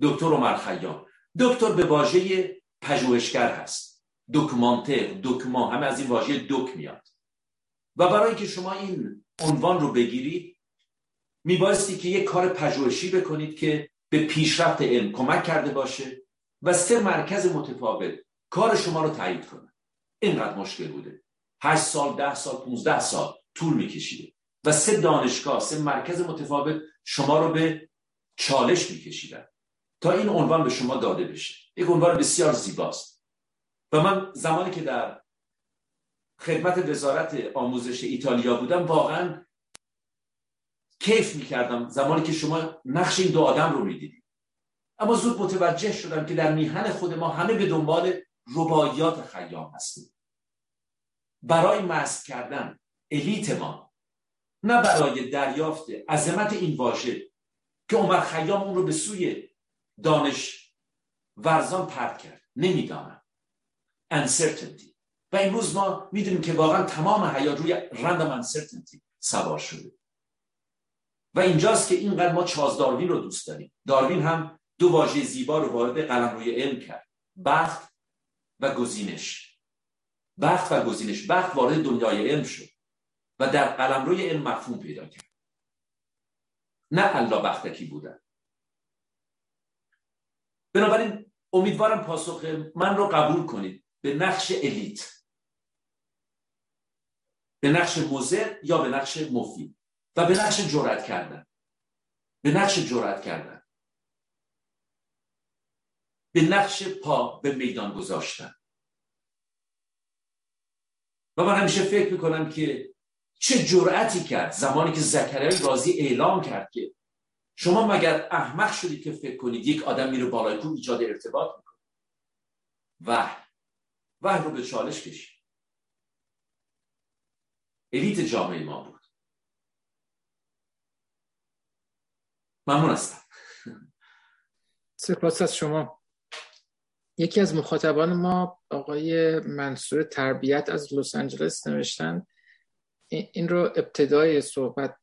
دکتر عمر خیام. دکتر به واژه پژوهشگر هست. دکمانتر دکمان همه از این واژه دک میاد. و برای اینکه شما این عنوان رو بگیرید میبایستی که یک کار پژوهشی بکنید که به پیشرفت علم کمک کرده باشه و سه مرکز متفاوت کار شما رو تایید کنه. اینقدر مشکل بوده. هشت سال ده سال 15 سال طول میکشیده. و سه دانشگاه سه مرکز متفاوت شما رو به چالش میکشیدن. تا این عنوان به شما داده بشه. یک عنوان بسیار زیباست. و من زمانی که در خدمت وزارت آموزش ایتالیا بودم واقعا کیف می‌کردم زمانی که شما نقش این دو آدم رو می‌دیدید. اما زود متوجه شدم که در میهن خود ما همه به دنبال رباعیات خیام هستیم. برای مست کردن الیت ما نه برای دریافت عظمت این واژه که عمر خیام اون رو به سوی دانش ورزان پرد کرد. نمی‌دانم. Uncertainty. و امروز ما می‌دونیم که واقعا تمام حیات روی random uncertainty سوار شده. و اینجاست که اینقدر ما چاز داروین رو دوست داریم. داروین هم دو واژه زیبا رو وارد قلم روی علم کرد. بخت و گزینش. بخت و گزینش. بخت وارد دنیای علم شد و در قلم روی علم مفهوم پیدا کرد. نه الله بختکی بودن. بنابراین امیدوارم پاسخ من رو قبول کنید. به نقش الیت. به نقش موزه یا به نقش مفید؟ و به نقش جرأت کردن. به نقش جرأت کردن. به نقش پا به میدان گذاشتن. و من همیشه فکر می‌کنم که چه جرأتی کرد. زمانی که زکریای رازی اعلام کرد که شما مگر احمق شدید که فکر کنید یک آدم میره بالای کوه ایجاد ارتباط می‌کنه؟ و وحی رو به چالش کشید. الیت جامعه ما بود. ممنون هستم. سپاس از شما. یکی از مخاطبان ما آقای منصور تربیت از لس آنجلس نوشتن. این رو ابتدای صحبت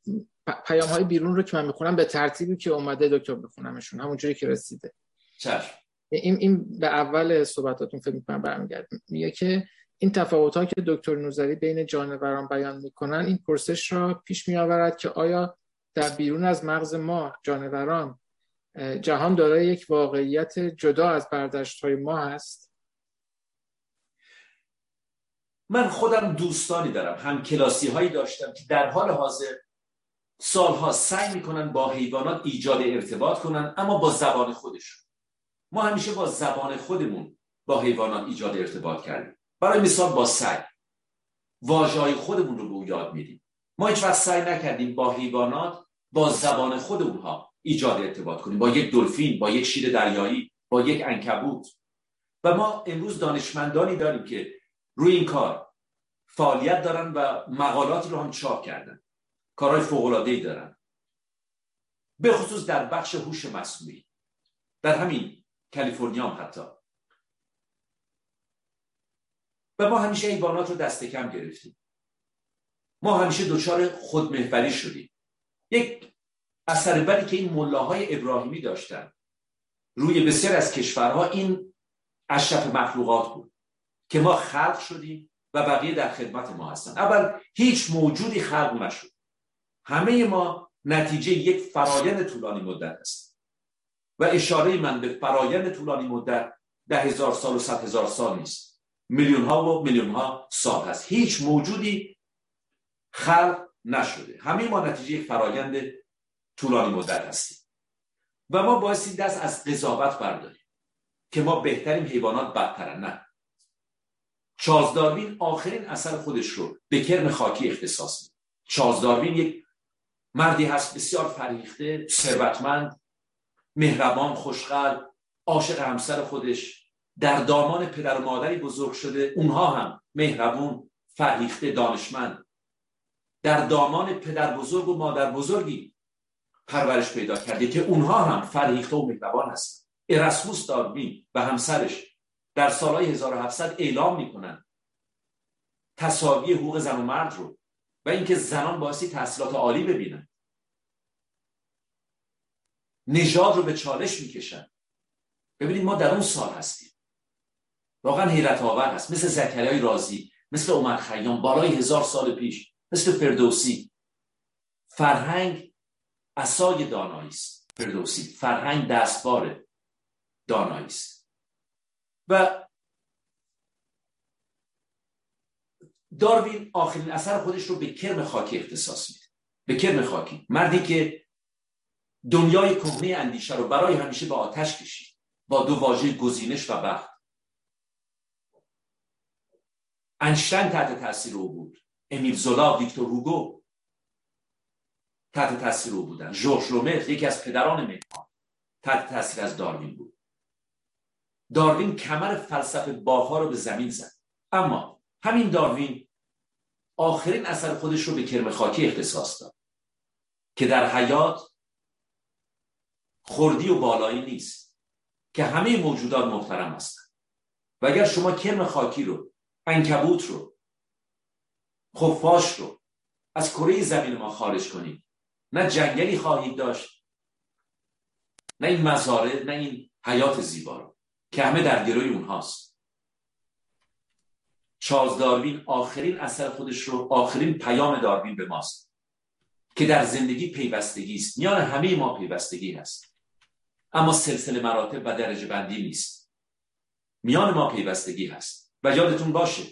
پیام های بیرون رو که من می‌خونم به ترتیبی که اومده دکتر بخونمشون همونجوری که رسیده. چشم. این این به اول صحبتاتون فکر می‌کنم برمیگرد میگه که این تفاوت ها که دکتر نوزری بین جانوران بیان می‌کنن این پرسش را پیش میآورد که آیا در بیرون از مغز ما جانوران جهان دارای یک واقعیت جدا از برداشت های ما هست؟ من خودم دوستانی دارم هم کلاسی هایی داشتم که در حال حاضر سالها سعی می‌کنن با حیوانات ایجاد ارتباط کنن اما با زبان خودشون. ما همیشه با زبان خودمون با حیوانات ایجاد ارتباط کردیم. برای مثال با سگ واژه خودمون رو به او یاد میدیم. ما هیچ وقت سعی نکردیم با حیوانات با زبان خود اونها ایجاد ارتباط کنیم. با یک دلفین با یک شیر دریایی با یک انکبوت و ما امروز دانشمندانی داریم که روی این کار فعالیت دارن و مقالاتی رو هم چاپ کردن. کارهای فوق‌العاده‌ای دارن. به خصوص در بخش هوش مصنوعی. در همین کالیفرنیا هم حتی. و ما همیشه حیوانات رو دست کم گرفتیم. ما همیشه دچار خودمحوری شدیم. یک اثر بدی که این ملاهای ابراهیمی داشتن. روی بسیار از کشورها این اشرف مخلوقات بود که ما خلق شدیم و بقیه در خدمت ما هستن. اول هیچ موجودی خلق نشد. همه ما نتیجه یک فرایند طولانی مدت است. و اشاره من به فرایند طولانی مدت ده هزار سال و صد هزار سال نیست. میلیون ها و میلیون ها سال هست. هیچ موجودی خلق نشده. همه ما نتیجه یک فرایند طولانی مدت هستیم. و ما بایستی دست از قضاوت برداریم که ما بهترین حیوانات بدترن نه. چارلز داروین آخرین اثر خودش رو به کرم خاکی اختصاص میده. چارلز داروین یک مردی هست بسیار فریخته ثروتمند مهربان خوشقلب عاشق همسر خودش. در دامان پدر و مادری بزرگ شده اونها هم مهربون فرهیخته دانشمند. در دامان پدر بزرگ و مادر بزرگی پرورش پیدا کرده که اونها هم فرهیخته و مهربان هستند. ارسموس داروین و همسرش در سالهای 1700 اعلام می‌کنن تصاوی حقوق زن و مرد رو و اینکه زنان بایستی تحصیلات عالی ببینن. نژاد رو به چالش می‌کشن. ببینید ما در اون سال هستیم. واقعا حیرت آور هست. مثل زکریای رازی مثل عمر خیام بالای هزار سال پیش مثل فردوسی. فرهنگ اسای دانایی است. فردوسی. فرهنگ دستبار دانایی است. و داروین آخرین اثر خودش رو به کرم خاکی اختصاص میده. به کرم خاکی. مردی که دنیای کهنه اندیشه رو برای همیشه به آتش کشید با دو واژه گزینش و بخت. انشتن تحت تاثیر او بود. امیل زولا ویکتور روگو تحت تاثیر او بودن. ژورژ رومر یکی از پدران مهمان تحت تاثیر از داروین بود. داروین کمر فلسفه باها رو به زمین زد. اما همین داروین آخرین اثر خودش رو به کرم خاکی اختصاص داد که در حیات خردی و بالایی نیست که همه موجودات محترم هستند. و اگر شما کرم خاکی رو انکبوت رو خفاش رو از کره زمین ما خارج کنید نه جنگلی خواهید داشت نه این مزارع نه این حیات زیبا رو که همه در گروی اونهاست. چارلز داروین آخرین اثر خودش رو آخرین پیام داروین به ماست که در زندگی پیوستگی است. میان همه ما پیوستگی هست. اما سلسله مراتب و درجه بندی نیست. میان ما پیوستگی هست. و یادتون باشه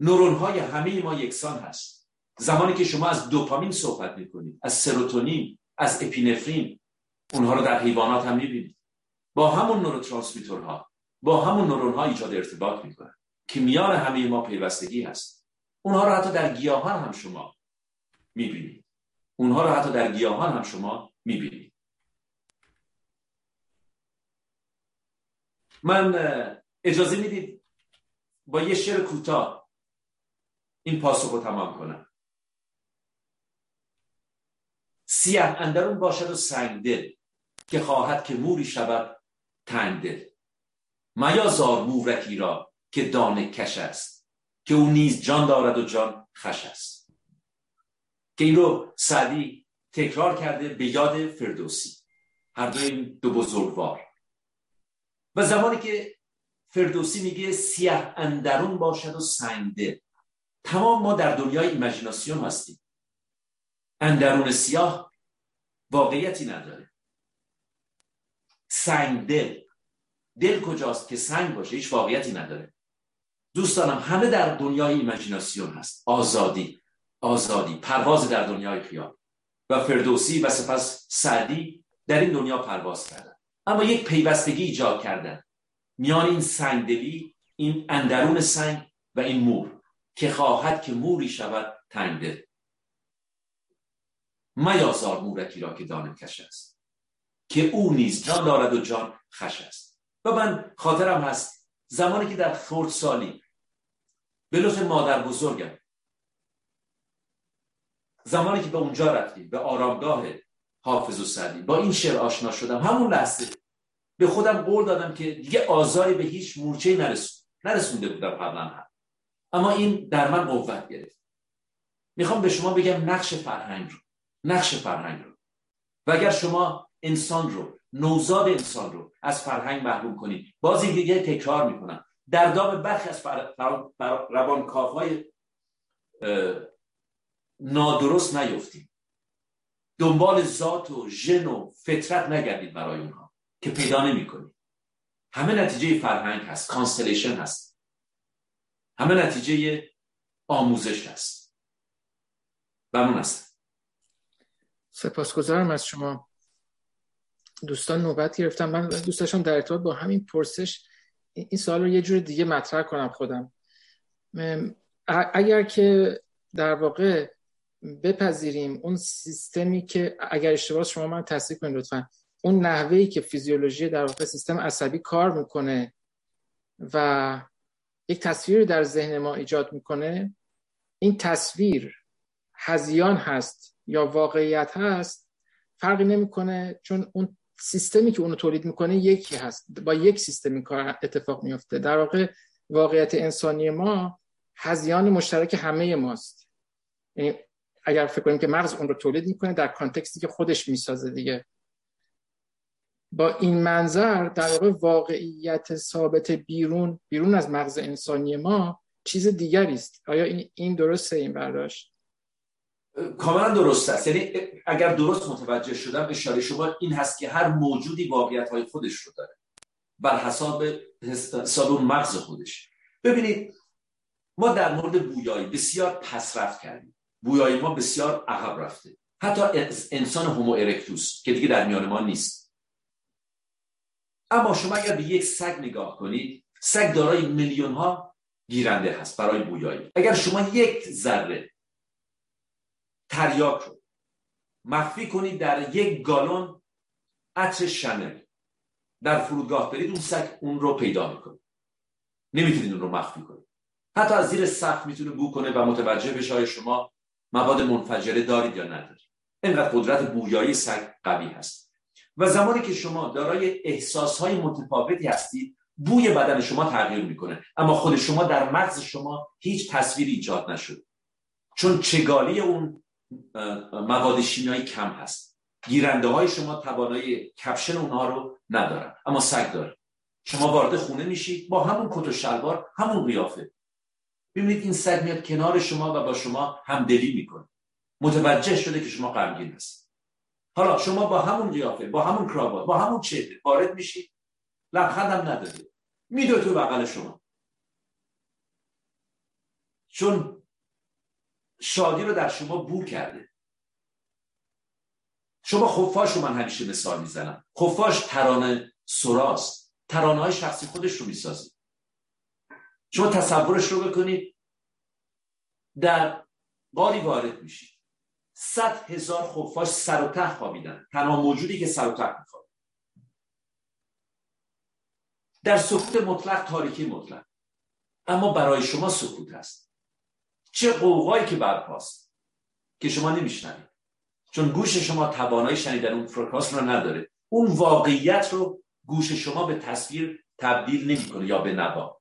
نورون های همه ما یکسان هست. زمانی که شما از دوپامین صحبت می‌کنید از سروتونین از اپینفرین اونها رو در حیوانات هم می‌بینید. با همون نوروترانسمیتورها با همون نورون ها ایجاد ارتباط می‌کنن. که میان همه ما پیوستگی هست. اونها رو حتی در گیاهان هم شما می‌بینید اونها رو حتی در گیاهان هم شما می‌بینید من اجازه می‌دید با یه شعر کوتاه این پاسخ رو تمام کنم. سیاه اندرون باشد و سنگدل که خواهد که موری شود تنگدل زار مورکی را که دانه کش است که او نیز جان دارد و جان خش است. که این رو سعدی تکرار کرده به یاد فردوسی هر دو این دو بزرگوار. و زمانی که فردوسی میگه سیاه اندرون باشد و سنگده تمام ما در دنیای ایمجیناسیون هستیم. اندرون سیاه واقعیتی نداره. سنگ دل دل کجاست که سنگ باشه؟ هیچ واقعیتی نداره. دوستانم همه در دنیای ایمجیناسیون هست. آزادی آزادی پرواز در دنیای خیال. و فردوسی و سپس سعدی در این دنیا پرواز کردن. اما یک پیوستگی ایجاد کردن. میان این سنگدلی این اندرون سنگ و این مور که خواهد که موری شود تنگده میازار مورکی را که دانه کش است. که او نیز جان دارد و جان خش است. و من خاطرم هست زمانی که در خورد سالی به لطف مادر بزرگم. زمانی که به اونجا رفتیم به آرامگاه حافظ و سعدی با این شعر آشنا شدم. همون لحظه به خودم قول دادم که دیگه آزاری به هیچ مورچه نرسون نرسونده بودم قبلا هم. اما این در من قوت گرفت. می‌خوام به شما بگم نقش فرهنگ رو نقش فرهنگ رو. و اگر شما انسان رو نوزاد انسان رو از فرهنگ محروم کنید باز دیگه تکرار می‌کنم. در دام برخی از های نادرست نیفتیم. دنبال ذات و ژن و فطرت نگردید برای اونها که پیدا نمی کنید همه نتیجه فرهنگ هست constellation هست. همه نتیجه آموزش هست. بمون هست سپاسگزارم از شما. دوستان نوبت گرفتم. من دوست در ارتباط با همین پرسش این سوال رو یه جور دیگه مطرح کنم خودم. اگر که در واقع بپذیریم اون سیستمی که اگر اشتباه شما من تصدیق کنید لطفا. اون نحوهی که فیزیولوژی در واقع سیستم عصبی کار می‌کنه و یک تصویر در ذهن ما ایجاد می‌کنه این تصویر هزیان هست یا واقعیت هست فرقی نمی‌کنه چون اون سیستمی که اونو تولید می‌کنه یکی هست. با یک سیستم این کار اتفاق میفته در واقع واقعیت انسانی ما هزیان مشترک همه ماست. یعنی اگر فکر کنیم که مغز اون رو تولید می‌کنه در کانتکستی که خودش می‌سازه دیگه. با این منظر در واقع واقعیت ثابت بیرون بیرون از مغز انسانی ما چیز دیگری است. آیا این این درسته این برداشت؟ کاملا درست است. یعنی اگر درست متوجه شدم اشاره شما این هست که هر موجودی واقعیت های خودش رو داره. بر حساب حساب مغز خودش. ببینید ما در مورد بویایی بسیار پسرفت کردیم. بویایی ما بسیار عقب رفته. حتی انسان هومو ارکتوس که دیگه در میان ما نیست. اما شما اگر به یک سگ نگاه کنید سگ دارای میلیون ها گیرنده هست برای بویایی. اگر شما یک ذره تریاک رو. مخفی کنید در یک گالون عطر شنل. در فرودگاه برید اون سگ اون رو پیدا می‌کنه. نمی‌تونید اون رو مخفی کنید. حتی از زیر سقف می‌تونه بو کنه و متوجه بشه شما مواد منفجره دارید یا ندارید. اینقدر قدرت بویایی سگ قوی هست. و زمانی که شما دارای احساسهای متفاوتی هستید بوی بدن شما تغییر می‌کنه. اما خود شما در مغز شما هیچ تصویری ایجاد نشد چون چگالی اون مواد شیمیایی کم هست. گیرنده های شما توانایی کپشن اونها رو ندارن. اما سگ داره. شما وارد خونه میشید با همون کت و شلوار همون قیافه. ببینید این سگ میاد کنار شما و با شما همدلی می‌کنه. متوجه شده که شما غمگین هست حالا شما با همون قیافه با همون کراوات با همون چهره وارد میشید. لبخندم نداره میدوه تو بغل شما. چون شادی رو در شما بو کرده. شما خفاش رو من همیشه مثال می‌زنم. خفاش ترانه سراست. ترانه های شخصی خودش رو می‌سازه. شما تصورش رو بکنید. در قاری وارد میشید. صد هزار خفاش سر و ته خوابیدن. تنها موجودی که سر و ته می‌خواد در سکوت مطلق تاریکی مطلق. اما برای شما سکوت هست. چه قوقایی که برپاست که شما نمیشنوید. چون گوش شما توانایی شنیدن اون فرکانس رو نداره. اون واقعیت رو گوش شما به تصویر تبدیل نمی‌کنه یا به نوا.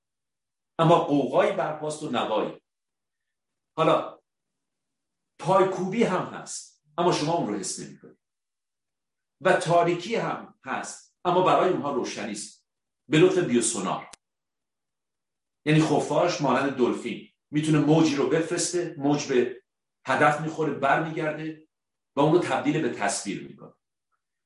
اما قوقایی برپاست و نوایی. حالا پایکوبی هم هست اما شما اون رو حس نمی‌کنید. و تاریکی هم هست اما برای اونها روشنی است به لطف بیوسونار. یعنی خفاش مانند دلفین. می‌تونه موجی رو بفرسته موج به هدف می‌خوره برمیگرده و اون رو تبدیل به تصویر می‌کنه.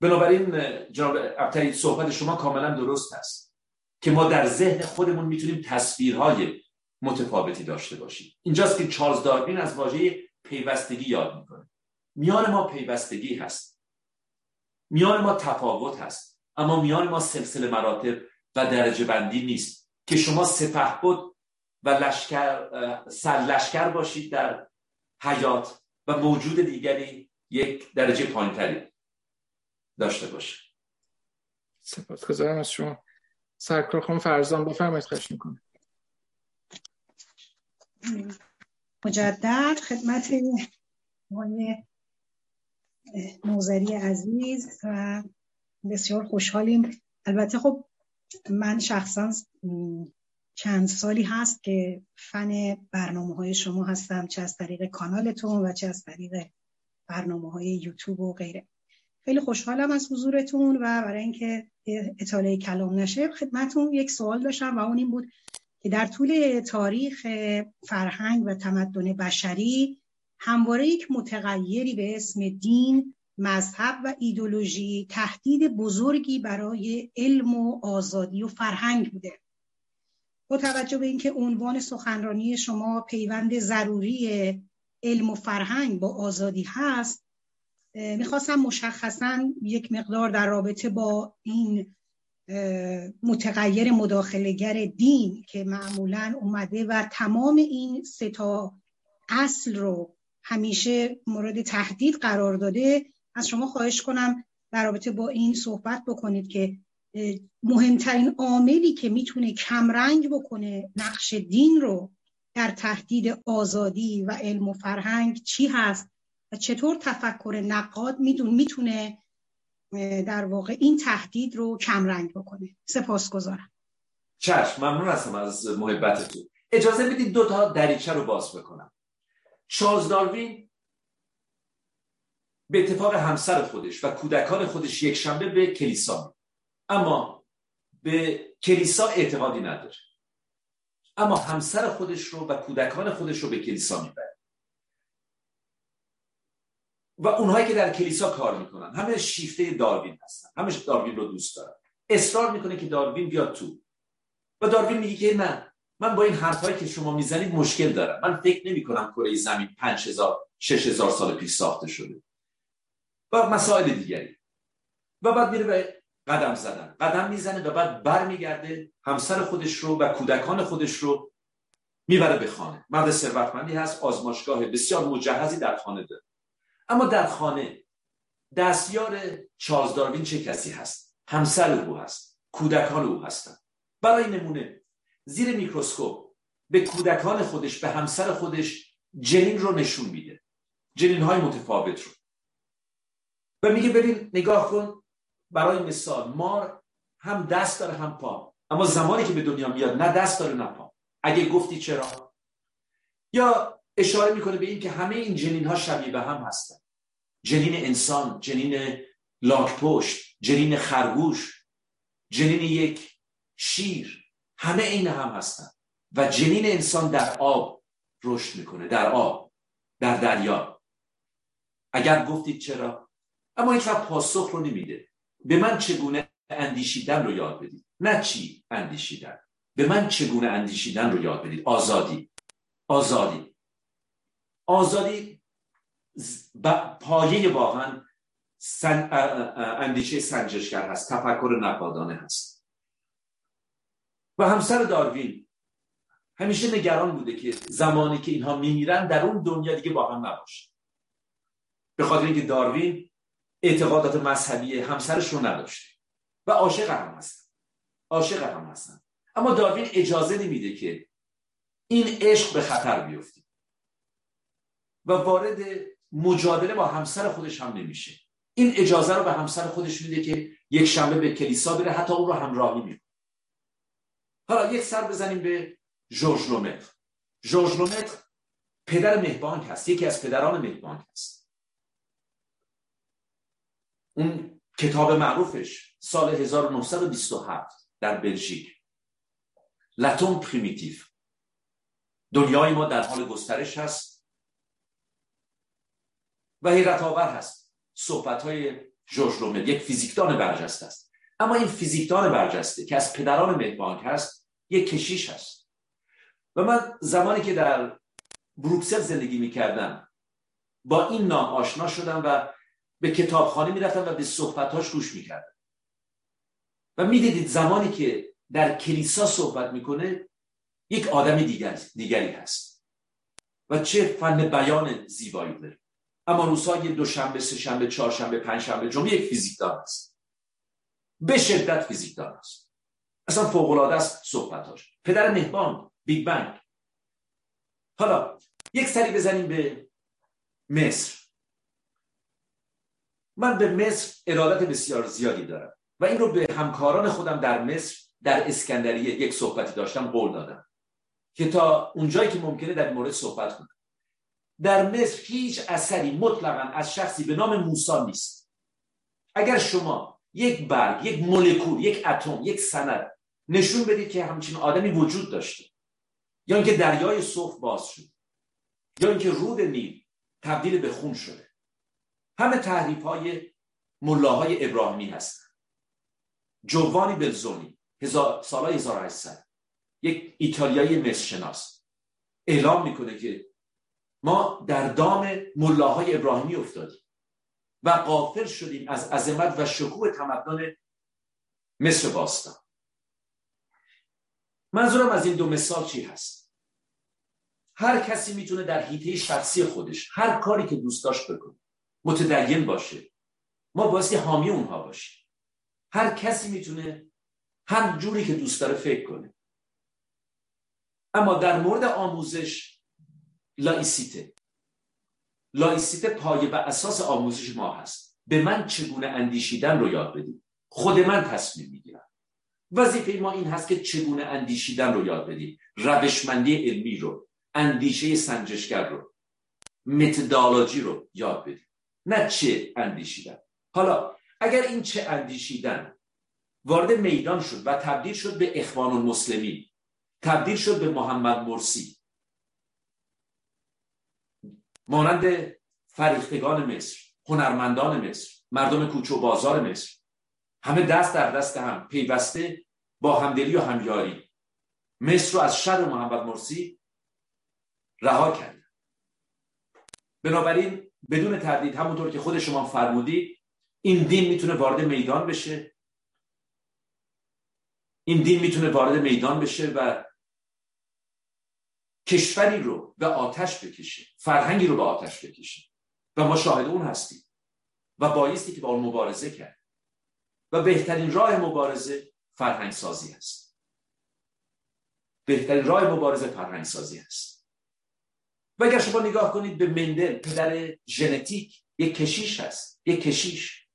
بنابراین جناب ابتری صحبت شما کاملا درست است که ما در ذهن خودمون می‌تونیم تصویرهای متفاوتی داشته باشیم. اینجاست که چارلز داروین از واژه پیوستگی یاد می‌کنه. میان ما پیوستگی هست. میان ما تفاوت هست. اما میان ما سلسله مراتب و درجه بندی نیست که شما سپه بود و لشکر سر لشکر باشید در حیات و موجود دیگری یک درجه پایینتری داشته باشه. سپاسگزارم از شما. سرکار خانم فرزان بفرمایید خواهش می‌کنم. مجدد خدمت آقای موزری عزیز و بسیار خوشحالیم. البته خب من شخصا چند سالی هست که فن برنامه های شما هستم چه از طریق کانالتون و چه از طریق برنامه های یوتیوب و غیره. خیلی خوشحالم از حضورتون و برای اینکه اطاله کلام نشه خدمتون یک سوال داشتم و اون این بود که در طول تاریخ فرهنگ و تمدن بشری همواره یک متغیری به اسم دین مذهب و ایدولوژی تهدید بزرگی برای علم و آزادی و فرهنگ بوده. با توجه به اینکه عنوان سخنرانی شما پیوند ضروری علم و فرهنگ با آزادی هست می‌خواستم مشخصا یک مقدار در رابطه با این متغیر مداخلگر دین که معمولا اومده و تمام این ستا اصل رو همیشه مورد تهدید قرار داده از شما خواهش کنم در رابطه با این صحبت بکنید که مهمترین عاملی که می‌تونه کمرنگ بکنه نقش دین رو در تهدید آزادی و علم و فرهنگ چی هست و چطور تفکر نقاد میدون می‌تونه در واقع این تهدید رو کمرنگ بکنه. سپاسگزارم. چشم ممنون هستم از محبتتون. اجازه بدید دو تا دریچه رو باز بکنم. چارلز داروین به اتفاق همسر خودش و کودکان خودش یک شنبه به کلیسا اما به کلیسا اعتقادی نداره. اما همسر خودش رو و کودکان خودش رو به کلیسا می‌بره. و اونهایی که در کلیسا کار می‌کنن همه شیفته داروین هستن. همه داروین رو دوست دارن. اصرار می‌کنه که داروین بیاد تو. و داروین میگه که نه من با این حرفهایی که شما می‌زنید مشکل دارم. من فکر نمی کنم کره زمین 5000 6000 سال پیش ساخته شده. و مسائل دیگری. و بعد میره به قدم زدن. قدم می‌زنه و بعد برمیگرده همسر خودش رو و کودکان خودش رو می‌بره به خانه. مرد ثروتمندی هست آزمایشگاه بسیار مجهزی در خانه داره. اما در خانه دستیار چارلز داروین چه کسی هست؟ همسر او هست کودکان او هستند. برای نمونه زیر میکروسکوپ به کودکان خودش به همسر خودش جنین رو نشون میده. جنین های متفاوت رو. و میگه ببین نگاه کن برای مثال مار هم دست داره هم پا. اما زمانی که به دنیا میاد نه دست داره نه پا. اگه گفتی چرا؟ یا اشاره می‌کنه به این که همه این جنین ها شبیه به هم هستن. جنین انسان جنین لاک پشت جنین خرگوش جنین یک شیر همه این هم هستن. و جنین انسان در آب رشد می‌کنه در آب در دریا. اگر گفتید چرا؟ اما هیچ پاسخ رو نمیده. به من چگونه اندیشیدن رو یاد بدید؟ نه چی اندیشیدن. به من چگونه اندیشیدن رو یاد بدید؟ آزادی. آزادی. آزادی پایه واقعا سن... اندیشه سنجشگر هست تفکر نقادانه هست. و همسر داروین همیشه نگران بوده که زمانی که اینها میمیرن در اون دنیا دیگه با هم نباشه. به خاطر اینکه داروین اعتقادات مذهبی همسرش رو نداشته و عاشق هم هستن. عاشق هم هستن. اما داروین اجازه نمیده که این عشق به خطر بیفته. و وارد مجادله با همسر خودش هم نمیشه. این اجازه رو به همسر خودش میده که یک شنبه به کلیسا بره حتی اون رو همراهی می‌کنه. حالا یک سر بزنیم به جورج لومتر جورج لومتر پدر مهبانک هست. یکی از پدران مهبانک هست. اون کتاب معروفش سال 1927 در بلژیک. L'atome primitif دنیای ما در حال گسترش هست. و حیرت آور هست. صحبت های جورج لومتر یک فیزیکدان برجسته است. اما این فیزیکدان برجسته که از پدران مهبانک هست یک کشیش هست. و من زمانی که در بروکسل زندگی می کردم با این نام آشنا شدم و به کتابخانه می‌رفتم و به صحبتاش گوش می‌کردم و می‌دیدید زمانی که در کلیسا صحبت می‌کنه یک آدم دیگر، دیگری هست. و چه فن بیان زیبایی داره. اما روزهای دوشنبه سهشنبه چهارشنبه پنجشنبه جمعه یک فیزیکدان است به شدت فیزیکدان است اصلا فوق العاده است صحبتاش پدر مهبان بیگ بنگ. حالا یک سری بزنیم به مصر. من به مصر ارادت بسیار زیادی دارم و این رو به همکاران خودم در مصر در اسکندریه یک صحبتی داشتم قول دادم که تا اونجایی که ممکنه در مورد صحبت کنم. در مصر هیچ اثری مطلقا از شخصی به نام موسی نیست. اگر شما یک برگ یک مولکول یک اتم یک سند نشون بدید که همچین آدمی وجود داشته یا اینکه دریای سرخ باز شد یا اینکه رود نیل تبدیل به خون شده همه تحریف های ملاهای ابراهیمی هستن. جوانی بلزونی هزار سالای 1800 یک ایتالیایی مصر شناس اعلام می‌کنه که ما در دام ملاهای ابراهیمی افتادیم و قافل شدیم از عظمت و شکوه تمدن مصر باستان. منظورم از این دو مثال چی هست؟ هر کسی می‌تونه در حیطه شخصی خودش هر کاری که دوست داشت بکنه. متدین باشه. ما باعث حامی اونها باشیم. هر کسی می‌تونه هر جوری که دوست داره فکر کنه. اما در مورد آموزش لایسیته. لایسیته پایه و اساس آموزش ما هست. به من چگونه اندیشیدن رو یاد بدیم خود من تصمیم می‌گیرم. وظیفه ما این هست که چگونه اندیشیدن رو یاد بدیم. روشمندی علمی رو اندیشه سنجشگر رو متدالوجی رو یاد بدیم. نه چه اندیشیدن. حالا اگر این چه اندیشیدن وارد میدان شد و تبدیل شد به اخوان المسلمین تبدیل شد به محمد مرسی مانند فریختگان مصر هنرمندان مصر مردم کوچه و بازار مصر همه دست در دست هم پیوسته با همدلی و همیاری. مصر رو از شر محمد مرسی رها کرد. بنابراین بدون تردید همونطور که خود شما فرمودید این دین می‌تونه وارد میدان بشه. این دین می‌تونه وارد میدان بشه و کشوری رو به آتش بکشه فرهنگی رو به آتش بکشه. و ما شاهد اون هستیم. و بایستی که با اون مبارزه کرد. و بهترین راه مبارزه فرهنگ سازی است بهترین راه مبارزه فرهنگ سازی است و اگر شما نگاه کنید به مندل پدر ژنتیک یک کشیش هست یک کشیش.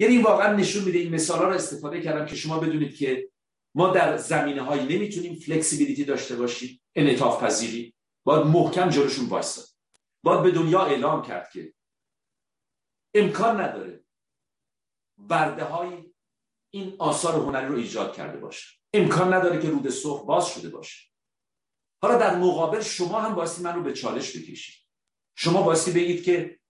یعنی واقعا نشون میده این مثال ها رو استفاده کردم که شما بدونید که ما در زمینه هایی نمی‌تونیم فلکسیبیلیتی داشته باشیم انعطاف پذیری. باید محکم جلوشون وایستاد باید به دنیا اعلام کرد که امکان نداره برده های این آثار هنری رو ایجاد کرده باشه. امکان نداره که رود سرخ باز شده باشه. حالا در مقابل شما هم بایستی من رو به چالش بکشید. شما بایستی بگید که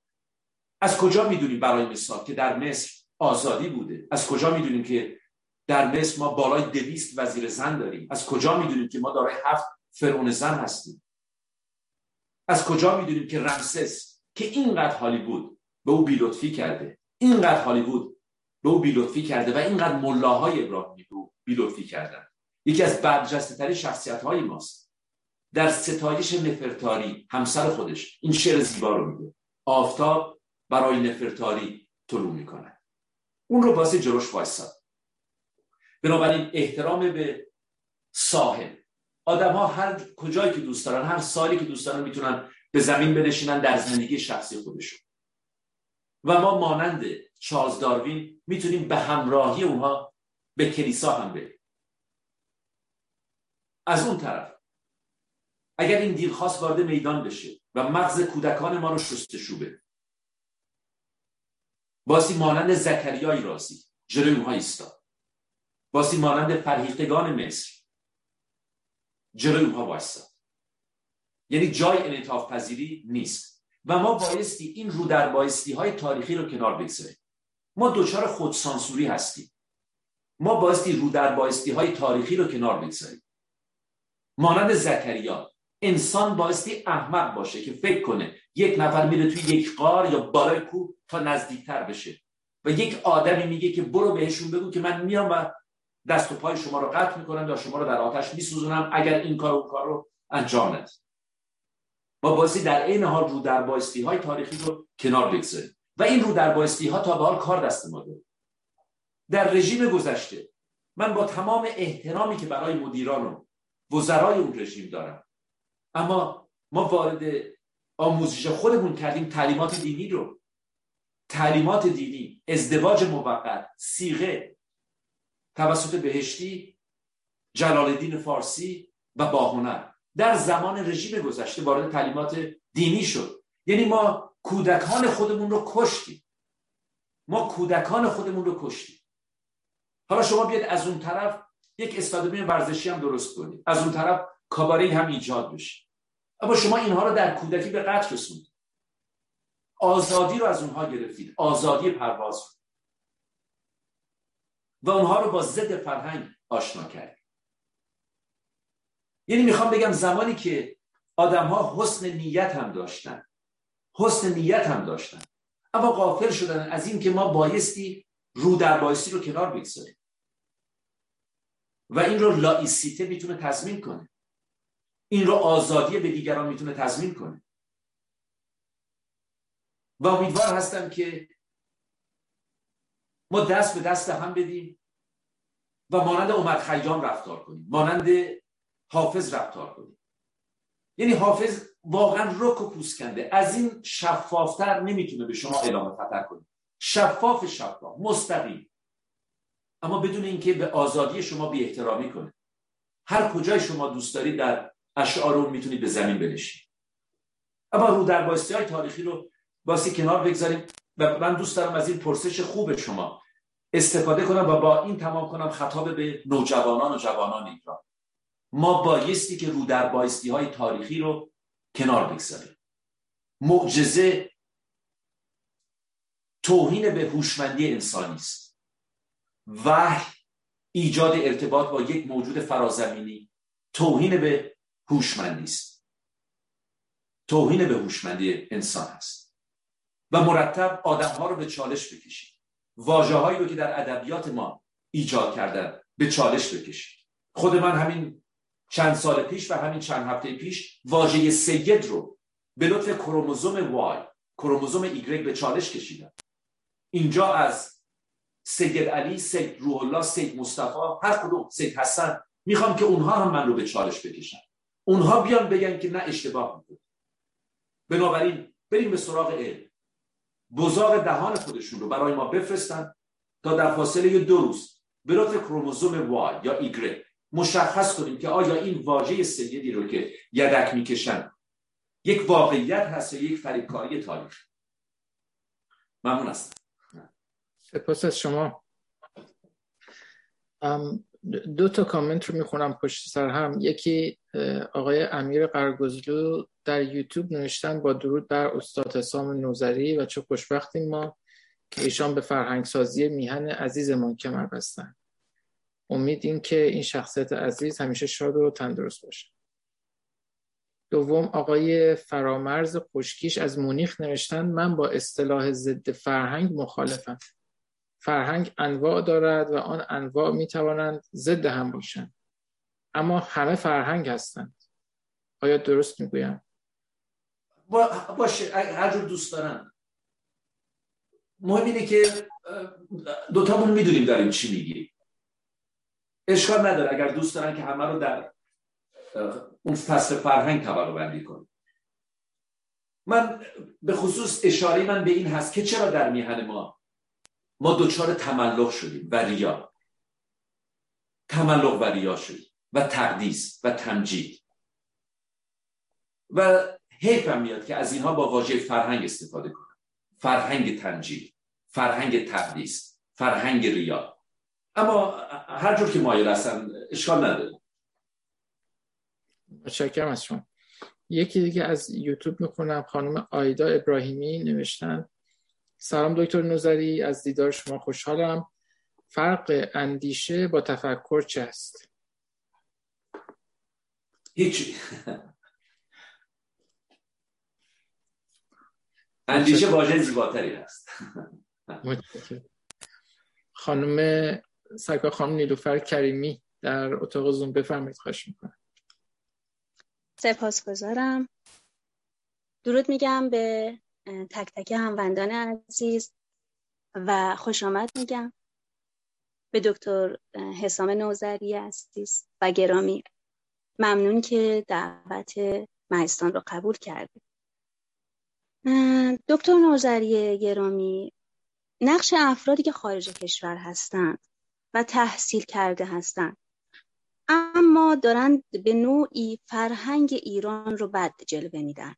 از کجا می‌دونیم برای مثال که در مصر آزادی بوده؟ از کجا می‌دونیم که در مصر ما بالای دویست وزیر زن داریم؟ از کجا می‌دونیم که ما دارای هفت فرعون زن هستیم؟ از کجا می‌دونیم که رمسس که اینقدر هالیوود به او بیلطفی کرده اینقدر هالیوود به او بیلطفی کرده و اینقدر ملاهای ابراهیمی به او بیلطفی کردن؟ یکی از برجسته ترین شخصیت های ماست. در ستایش نفرتاری همسر خودش این شعر زیبا رو میگه. آفتاب برای نفرتاری طلوع می‌کنه. اون رو واسه جلوش وایساد. بنابراین احترام به صاحب آدم ها هر کجایی که دوست دارن هر سالی که دوست دارن می‌تونن به زمین بنشینن در زندگی شخصی خودشون. و ما مانند چارلز داروین می‌تونیم به همراهی اونها به کلیسا هم بریم. از اون طرف اگر این دیل خواست وارد میدان بشه و مغز کودکان ما رو شستشو بده. باسی مانند زکریای رازی جلوی اونها ایستاد. باسی مانند فرهیختگان مصر جلوی اونها وایستاد. یعنی جای انعطاف پذیری نیست. و ما بایستی این رو در بایستی های تاریخی رو کنار بگذاریم. ما دوچار خودسانسوری هستیم. ما بایستی رو در بایستی های تاریخی رو کنار بگذاریم. مانند زکریا انسان بایستی احمق باشه که فکر کنه یک نفر میره توی یک قار یا بالای کوه تا نزدیکتر بشه. و یک آدمی میگه که برو بهشون بگو که من میام و دست و پای شما رو قطع می‌کنم یا شما رو در آتش میسوزونم اگر این کار و کار رو انجام ندید ما بازی در این حال رو در بایستی های تاریخی رو کنار بگذاریم. و این رو در بایستی ها تا به حال کار دست ما داره. در رژیم گذشته من با تمام احترامی که برای مدیران و وزرای اون رژیم دارم اما ما وارد آموزش خودمون کردیم تعلیمات دینی رو. تعلیمات دینی ازدواج موقت سیغه توسط بهشتی جلال الدین فارسی و باهنر در زمان رژیم گذشته وارد تعلیمات دینی شد. یعنی ما کودکان خودمون رو کشتیم. ما کودکان خودمون رو کشتیم. حالا شما بیاید از اون طرف یک استادیوم ورزشی هم درست کنید. از اون طرف کاباری هم ایجاد بشه. اما شما اینها رو در کودکی به قتل رسوندید. آزادی رو از اونها گرفتید. آزادی پرواز رو. و اونها رو با ضد فرهنگ آشنا کردید. یعنی می‌خوام بگم زمانی که آدم ها حسن نیت هم داشتن. حسن نیت هم داشتن. اما غافل شدن از این که ما بایستی رو در بایستی رو کنار بگذاریم. و این رو لایسیته می‌تونه تضمین کنه. این رو آزادی به دیگران می‌تونه تضمین کنه. و امیدوار هستم که ما دست به دست هم بدیم و مانند عمر خیام رفتار کنیم مانند حافظ رفتار کنیم. یعنی حافظ واقعا رک و پوست کنده از این شفافتر نمی‌تونه به شما اعلام خطر کنه. شفاف شفاف مستقیم. اما بدون اینکه به آزادی شما بی احترامی کنه. هر کجای شما دوست دارید در اشعار اون می‌تونید به زمین بنشید اما رو در بایستی های تاریخی رو باسی کنار بگذاریم و من دوست دارم از این پرسش خوب شما استفاده کنم و با این تمام کنم خطاب به نوجوانان و جوانان ایران. ما بایستی که رو در بایستی های تاریخی رو کنار بگذاریم. معجزه توهین به هوشمندی انسانی است. وحی ایجاد ارتباط با یک موجود فرازمینی توهین به هوشمندی است توهین به هوشمندی انسان است و مرتب آدم ها رو به چالش بکشید. واجه هایی رو که در ادبیات ما ایجاد کردن به چالش بکشید. خود من همین چند سال پیش و همین چند هفته پیش واژه سید رو به لطف کروموزوم وای کروموزوم ایگرگ به چالش کشیدم. اینجا از سید علی سید روح الله سید مصطفی هر کدوم سید حسن می‌خوام که اونها هم من رو به چالش بکشن. اونها بیان بگن که نه اشتباه می‌کنه بنابراین بریم به سراغ علم. بزاق دهان خودشون رو برای ما بفرستن تا در فاصله دو روز به لطف کروموزوم وای یا ایگرگ مشخص کنیم که آیا این واژه سیدی رو که یدک می‌کشن یک واقعیت هست یا یک فریبکاری تاریخ؟ ممنون است سپاس از شما. دو تا کامنت رو می‌خونم پشت سر هم. یکی آقای امیر قرگزلو در یوتیوب نوشتن با درود بر استاد حسام نوزری و چه خوشبختیم ما که ایشان به فرهنگسازی میهن عزیزمان کمر بستن. امید که این شخصیت عزیز همیشه شاد و تندرست باشه. دوم آقای فرامرز خوشکیش از مونیخ نوشتن من با اصطلاح ضد فرهنگ مخالفم. فرهنگ انواع دارد و آن انواع می توانند ضد هم باشند. اما همه فرهنگ هستند. آیا درست می‌گویم؟ باشه هر جور دوست دارن مهم اینه که دوتامون می‌دونیم داریم چی میگیم. اشکال نداره. اگر دوست دارن که همه رو در اون فصل فرهنگ طبقه بندی کنیم. من به خصوص اشاره من به این هست که چرا در میهن ما ما دوچار تملق شدیم و ریا. تملق و ریا شدیم و تقدیس و تمجید. و حیفم میاد که از اینها با واژه فرهنگ استفاده کنم. فرهنگ تمجید فرهنگ تقدیس فرهنگ ریا. اما هر جور که مایل هستن اشکال نداره. متشکرم از شما. یکی دیگه از یوتیوب می‌خونم خانم آیدا ابراهیمی نوشتن سلام دکتر نوزری از دیدار شما خوشحالم. فرق اندیشه با تفکر چه است؟ هیچ. اندیشه واژه زیباتری هست خانم سرکار خانم نیلوفر کریمی در اتاق زوم بفرمایید خواهش می‌کنم. سپاسگزارم. درود میگم به تک تک هموندان عزیز و خوش آمد میگم. به دکتر حسام نوزری عزیز و گرامی ممنون که دعوت مهستان رو قبول کرده دکتر نوزری گرامی نقش افرادی که خارج کشور هستند و تحصیل کرده هستند اما دارند به نوعی فرهنگ ایران رو بد جلوه میدن.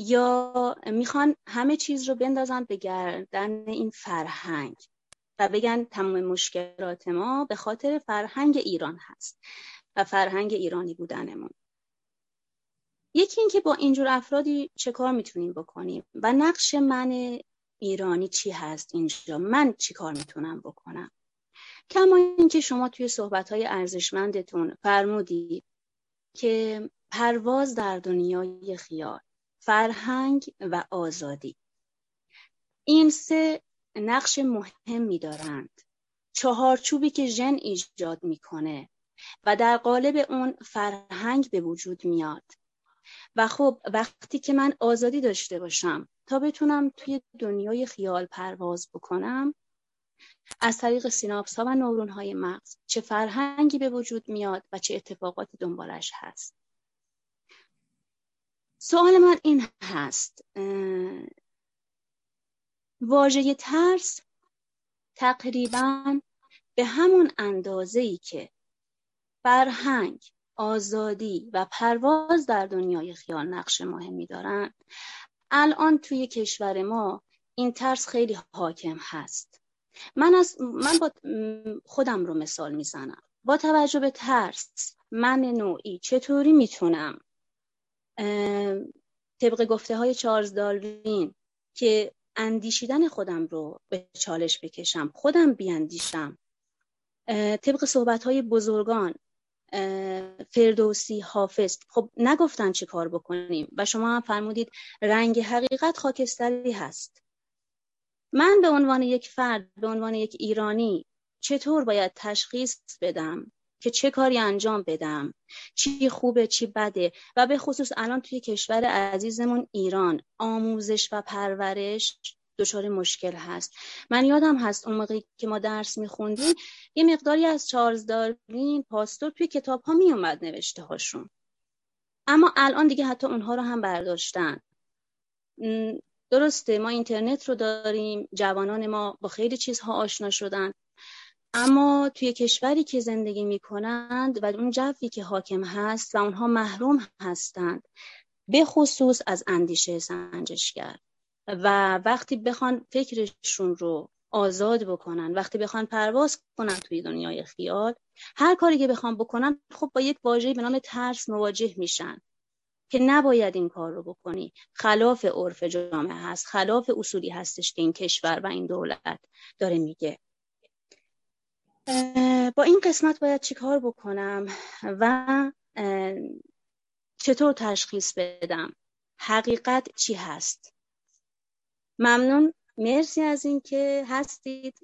یا می‌خوان همه چیز رو بندازن به گردن این فرهنگ و بگن تمام مشکلات ما به خاطر فرهنگ ایران هست و فرهنگ ایرانی بودنمون. یکی اینکه با اینجور افرادی چه کار می‌تونیم بکنیم و نقش من ایرانی چی هست اینجا؟ من چی کار می‌تونم بکنم؟ کما اینکه شما توی صحبت ارزشمندتون فرمودی که پرواز در دنیای خیال. فرهنگ و آزادی. این سه نقش مهمی دارند. چهارچوبی که ژن ایجاد می‌کنه و در قالب اون فرهنگ به وجود میاد. و خب وقتی که من آزادی داشته باشم تا بتونم توی دنیای خیال پرواز بکنم از طریق سیناپس ها و نورون های مغز چه فرهنگی به وجود میاد و چه اتفاقاتی دنبالش هست. سوال من این هست. واژه ترس تقریبا به همون اندازه ای که فرهنگ آزادی و پرواز در دنیای خیال نقش مهمی دارند الان توی کشور ما این ترس خیلی حاکم هست. من از من با خودم رو مثال می‌زنم. با توجه به ترس من نوعی چطوری می‌تونم طبق گفته های چارلز داروین که اندیشیدن خودم رو به چالش بکشم خودم بیاندیشم طبق صحبت های بزرگان فردوسی حافظ خب نگفتن چه کار بکنیم و شما هم فرمودید رنگ حقیقت خاکستری هست. من به عنوان یک فرد به عنوان یک ایرانی چطور باید تشخیص بدم؟ که چه کاری انجام بدم چی خوبه چی بده. و به خصوص الان توی کشور عزیزمون ایران آموزش و پرورش دچار مشکل هست. من یادم هست اون موقعی که ما درس میخوندیم یه مقداری از چارلز داروین پاستور توی کتاب ها میومد نوشته هاشون. اما الان دیگه حتی اونها رو هم برداشتن. درسته ما اینترنت رو داریم جوانان ما با خیلی چیزها آشنا شدن. اما توی کشوری که زندگی می‌کنند و اون جوی که حاکم هست و اونها محروم هستند به خصوص از اندیشه سنجشگر و وقتی بخوان فکرشون رو آزاد بکنن وقتی بخوان پرواز کنن توی دنیای خیال هر کاری که بخوان بکنن خب با یک واژه‌ای به نام ترس مواجه میشن که نباید این کار رو بکنی. خلاف عرف جامعه هست خلاف اصولی هستش که این کشور و این دولت داره میگه. با این قسمت باید چیکار بکنم و چطور تشخیص بدم؟ حقیقت چی هست؟ ممنون. مرسی از اینکه هستید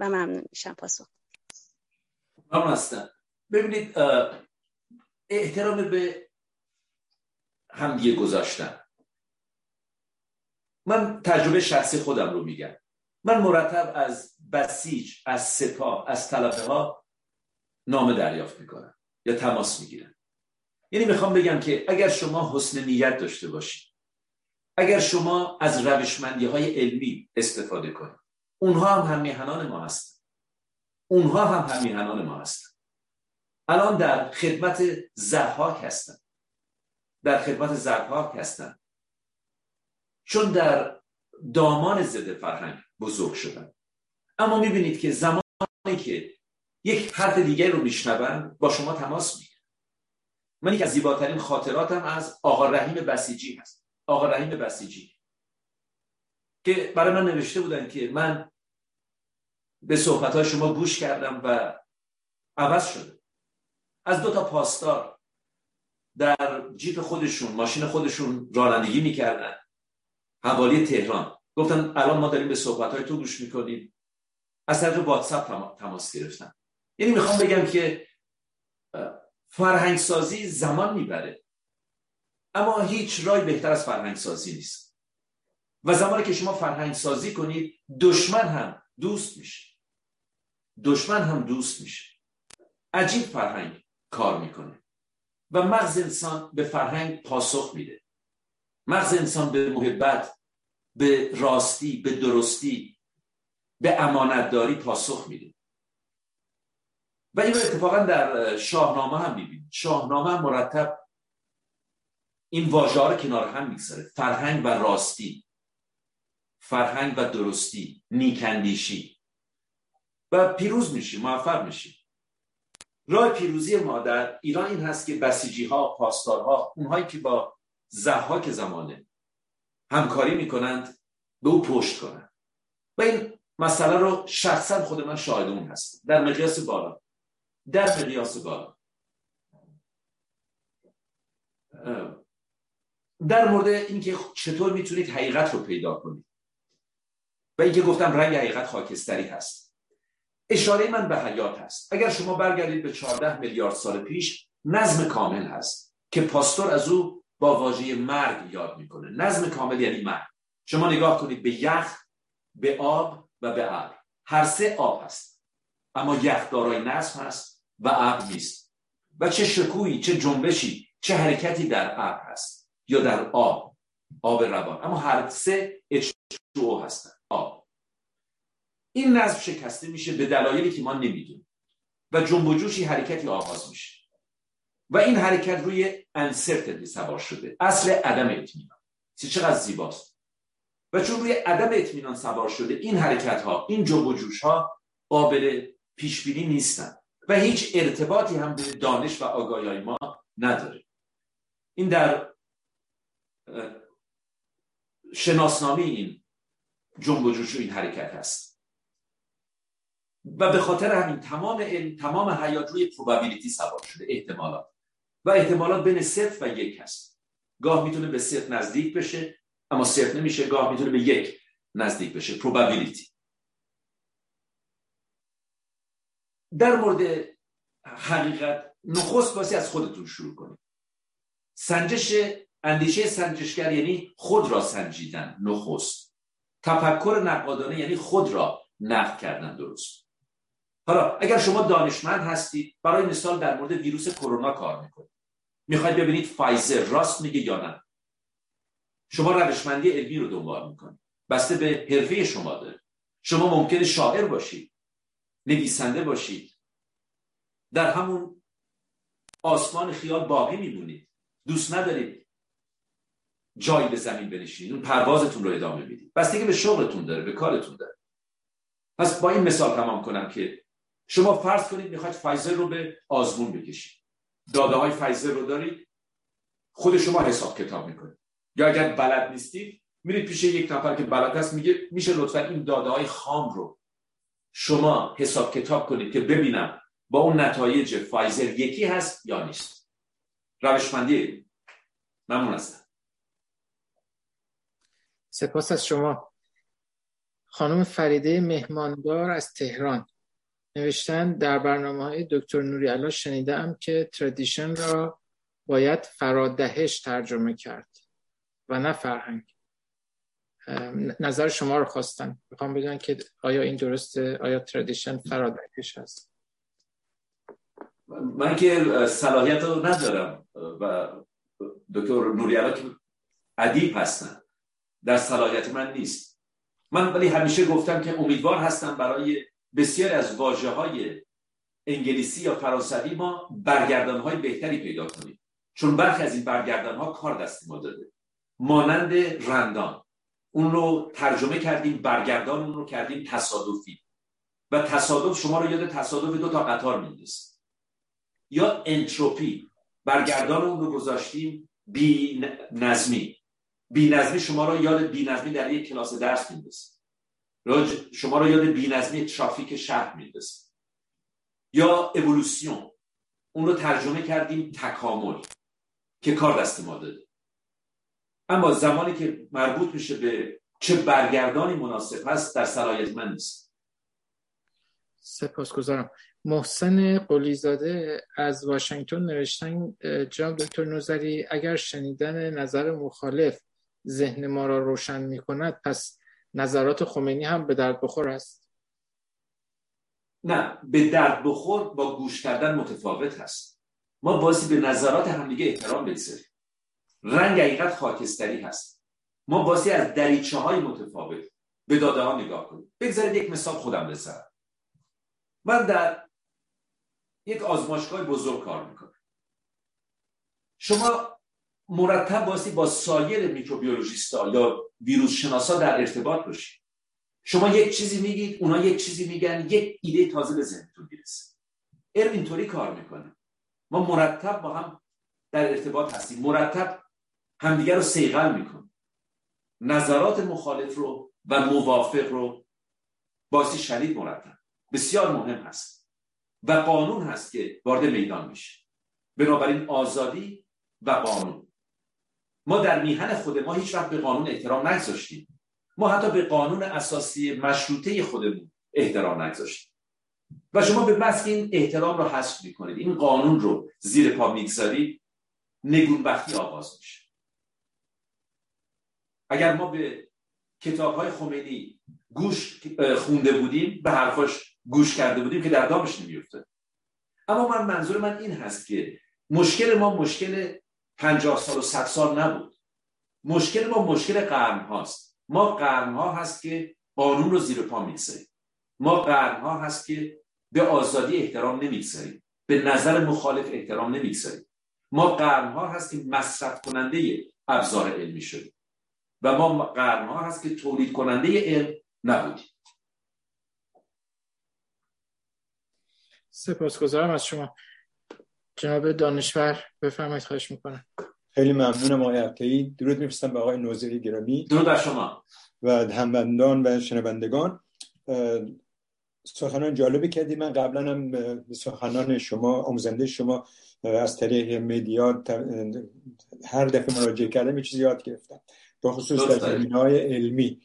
و ممنون میشم پاسخ. ممنون هستم. ببینید احترام به همدیگه گذاشتن من تجربه شخصی خودم رو میگم. من مرتب از بسیج از سپاه از طلبه ها نامه دریافت می‌کنم یا تماس می‌گیرم. یعنی می‌خوام بگم که اگر شما حسن نیت داشته باشید اگر شما از روشمندی های علمی استفاده کنید اونها هم همیهنان ما هست اونها هم همیهنان ما هست الان در خدمت زرهاک هستن. در خدمت زرهاک هستن. چون در دامان ضد فرهنگ بزرگ شدن. اما می‌بینید که زمانی که یک حرف دیگر رو میشنون با شما تماس می‌گیرن. من یک از زیباترین خاطراتم از آقا رحیم بسیجی هست. آقا رحیم بسیجی. که برای من نوشته بودن که من به صحبت های شما گوش کردم و عوض شده. از دو تا پاسدار در جیپ خودشون ماشین خودشون رانندگی می‌کردن. حوالی تهران. گفتن الان ما داریم به صحبت های تو گوش می‌کنیم. از طریق واتساپ تماس گرفتن یعنی می‌خوام بگم که فرهنگ سازی زمان می‌بره. اما هیچ رای بهتر از فرهنگ سازی نیست. و زمانی که شما فرهنگ سازی کنید دشمن هم دوست میشه. دشمن هم دوست میشه. عجیب فرهنگ کار می‌کنه. و مغز انسان به فرهنگ پاسخ میده. مغز انسان به محبت به راستی به درستی به امانتداری پاسخ میده. و این اتفاقا در شاهنامه هم می‌بینید شاهنامه هم مرتب این واژه رو کنار هم می‌گذاره. فرهنگ و راستی. فرهنگ و درستی. نیکندیشی و پیروز میشیم موفق میشیم راه پیروزی ما در ایران این هست که بسیجی ها پاسدارها اونهایی که با زحاک زمانه همکاری می‌کنند به او پشت کنند. و این مسئله رو شخصا خود من شاهد اون هستم. در مقیاس بالا. در مقیاس بالا. در مورد اینکه چطور می‌تونید حقیقت رو پیدا کنید. و اینکه گفتم رنگ حقیقت خاکستری هست. اشاره من به حیات هست. اگر شما برگردید به 14 میلیارد سال پیش نظم کامل هست که پاستور از او با واژه مرگ یاد می‌کنه. نظم کامل یعنی مرگ. شما نگاه کنید به یخ به آب و به ابر. هر سه آب هست. اما یخ دارای نظم هست و ابر نیست. و چه شکویی چه جنبشی چه حرکتی در ابر هست یا در آب آب روان. اما هر سه H2O هستن. آب. این نظم شکسته میشه به دلایلی که ما نمی‌دونیم. و جنب و جوشی حرکتی آغاز میشه. و این حرکت روی انسرتنی سوار شده. اصل عدم اطمینان. چقدر زیباست. و چون روی عدم اطمینان سوار شده این حرکت ها این جنب و جوش ها قابل پیش بینی نیستن. و هیچ ارتباطی هم به دانش و آگاهی ما نداره. این در شناسنامه این جنب و جوش و این حرکت هست. و به خاطر همین تمام تمام حیات روی پروبابیلیتی سوار شده احتمالات و احتمالات بین صفر و یک هست. گاه می‌تونه به صفر نزدیک بشه اما صفر نمیشه گاه می‌تونه به یک نزدیک بشه. پروبابیلیتی در مورد حقیقت نخست باسی از خودتون شروع کنید سنجش اندیشه سنجشگر یعنی خود را سنجیدن نخست. تفکر نقادانه یعنی خود را نقد کردن درست. حالا اگر شما دانشمند هستید برای مثال در مورد ویروس کرونا کار می‌کنید. می‌خواید ببینید فایزر راست میگه یا نه. شما روشمندی علمی رو دنبال می‌کنید. بسته به حرفه شما داره. شما ممکنه شاعر باشید نویسنده باشید. در همون آسمان خیال باقی میمونید. دوست ندارید جایی به زمین بنشینید. اون پروازتون رو ادامه می‌دید. که به شغلتون داره به کارتون داره. پس با این مثال تمام کنم که شما فرض کنید می‌خواید فایزر رو به آزمون بکشید. داده های فایزر رو دارید. خود شما حساب کتاب می‌کنید. یا اگر بلد نیستید میرید پیش یک نفر که بلد هست میگه میشه لطفا این داده های خام رو شما حساب کتاب کنید که ببینم با اون نتایج فایزر یکی هست یا نیست. روشمندی ممنون هستم. سپاس از شما. خانم فریده مهماندار از تهران. نوشتن در برنامه های دکتر نوری علا شنیدم که تردیشن را باید فرادهش ترجمه کرد و نه فرهنگ. نظر شما رو خواستم. می‌خوام بدونم که آیا این درسته؟ آیا تردیشن فرادهش هست؟ من که صلاحیت رو ندارم و دکتر نوری علا که ادیب هستن. در صلاحیت من نیست. من ولی همیشه گفتم که امیدوار هستم برای بسیار از واجه های انگلیسی یا فرانسوی ما برگردان های بهتری پیدا کنیم. چون برخی از این برگردان ها کار دست ما داده. مانند رندان. اون رو ترجمه کردیم برگردان اون رو کردیم تصادفی. و تصادف شما رو یاد تصادف دو تا قطار میندازه یا انتروپی. برگردان اون رو گذاشتیم بی نظمی. بی نظمی شما رو یاد بی نظمی در یک کلاس درس میندازه شما رو یاد بینظمی ترافیک شهر میندازه. یا اولوسیون اون رو ترجمه کردیم تکامل که کار دست ما داده. اما زمانی که مربوط میشه به چه برگردانی مناسب هست در صلاحیت من نیست. سپاسگزارم. محسن قلیزاده از واشنگتن نوشتن جناب دکتر نوزری اگر شنیدن نظر مخالف ذهن ما را روشن می کند پس نظرات خمینی هم به درد بخور است نه به درد بخور با گوش کردن متفاوت هست. ما بازی به نظرات همدیگه احترام بگذاریم. رنگ حقیقت خاکستری هست. ما بازی از دریچه های متفاوت به داده ها نگاه کنیم. بگذارید یک مثال خودم بزنم. من در یک آزمایشگاه بزرگ کار می‌کنم. شما مرتب باشی با سایر میکروبیولوژیستا یا ویروس شناسا در ارتباط باشید شما یک چیزی میگید اونا یک چیزی میگن یک ایده تازه به ذهنتون می‌رسه. علم اینطوری کار می‌کنه. ما مرتب با هم در ارتباط هستیم. مرتب همدیگر رو سیغل می‌کنیم. نظرات مخالف رو و موافق رو باسی شدید مرتب. بسیار مهم هست. و قانون هست که وارد میدان میشه. بنابراین آزادی و قانون. ما در میهن خود ما هیچ وقت به قانون احترام نگذاشتیم. ما حتی به قانون اساسی مشروطه خودمون احترام نگذاشتیم. و شما به بس این احترام رو حذف می‌کنید. این قانون رو زیر پا می‌گذارید نگونبختی آغاز میشه. اگر ما به کتاب های خمینی گوش خونده بودیم به حرفاش گوش کرده بودیم که در دامش نمیفته اما من منظور من این هست که مشکل ما مشکل پنجاه سال و صد سال نبود. مشکل ما مشکل قرن هاست ما قرن ها هست که قانون رو زیر پا می‌گذاریم. ما قرن ها هست که به آزادی احترام نمی‌گذاریم. به نظر مخالف احترام نمی‌گذاریم. ما قرن ها هست که مصرف کننده ابزار علمی شدیم و ما قرن ها هست که تولید کننده علم نبودیم. سپاسگزارم از شما. جناب دانشور بفرمایید خواهش می‌کنم. خیلی ممنونم آقای عبتایی درود میفرستم به آقای نوزری گرامی. درود بر شما. و هموندان و شنوندگان. سخنان جالبی کردی. من قبلا هم به سخنان شما آموزنده شما از طریق مدیا هر دفعه مراجعه کردم یه چیزی یاد گرفتم. با خصوص در زمین های علمی.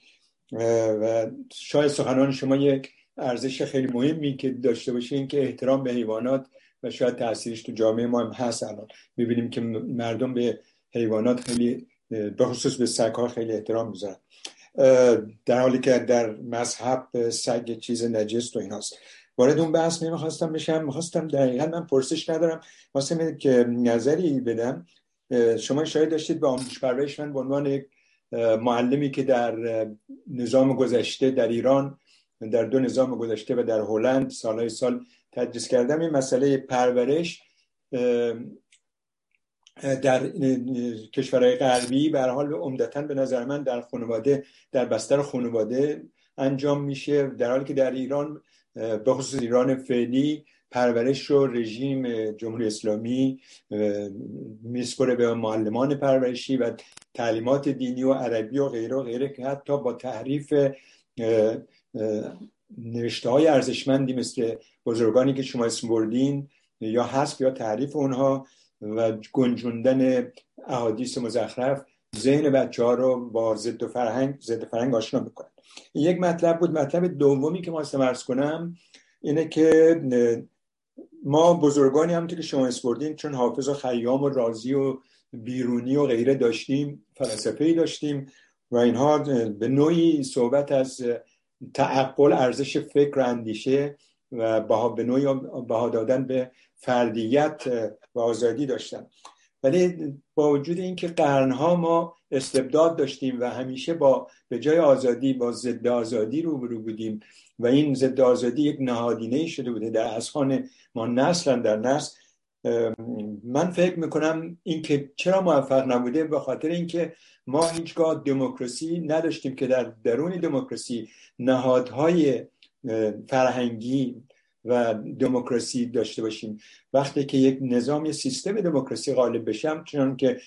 و شاید سخنان شما یک ارزش خیلی مهمی که داشته باشه این که احترام به حیوانات و شاید تاثیرش تو جامعه ما هم هست الان. می‌بینیم که مردم به حیوانات خیلی به خصوص به سگ خیلی احترام می‌ذارن. در حالی که در مذهب سگ چیز نجس و ایناست. وارد اون بحث نمی‌خواستم بشم. می‌خواستم دقیقا من پرسش ندارم. واسه که نظری بدم. شما شاید داشتید به آموزش پرورش. من به عنوان یک معلمی که در نظام گذشته در ایران در دو نظام گذشته و در هلند سالهای سال تدریس کردم این مسئله پرورش در کشورهای غربی به حال عمدتا به نظر من در خانواده در بستر خانواده انجام میشه. در حالی که در ایران به خصوص ایران فعلی پرورش رو رژیم جمهوری اسلامی میسپره به معلمان پرورشی و تعلیمات دینی و عربی و غیره و غیره که حتی با تحریف نوشته های ارزشمندی مثل بزرگانی که شما اسم بردین یا حسب یا تعریف اونها و گنجوندن احادیث مزخرف ذهن بچه ها رو با ضد و فرهنگ ضد فرهنگ آشنا می‌کنن یک مطلب بود مطلب دومی که ما استمرس کنم اینه که ما بزرگانی هم که شما اسپردین چون حافظ و خیام و رازی و بیرونی و غیره داشتیم فلسفه داشتیم و اینها به نوعی صحبت از تعقل ارزش فکر اندیشه و بها به نوعی بها دادن به فردیت و آزادی داشتن. ولی با وجود اینکه قرنها ما استبداد داشتیم و همیشه با به جای آزادی با ضد آزادی روبرو بودیم و این ضد آزادی یک نهادینه شده بوده. در اذهان ما نسلا در نسل من فکر می‌کنم اینکه چرا موفق نبوده به خاطر اینکه ما هیچگاه دموکراسی نداشتیم که در درون دموکراسی نهادهای فرهنگی و دموکراسی داشته باشیم. وقتی که یک نظام سیستم دموکراسی غالب بشم چون که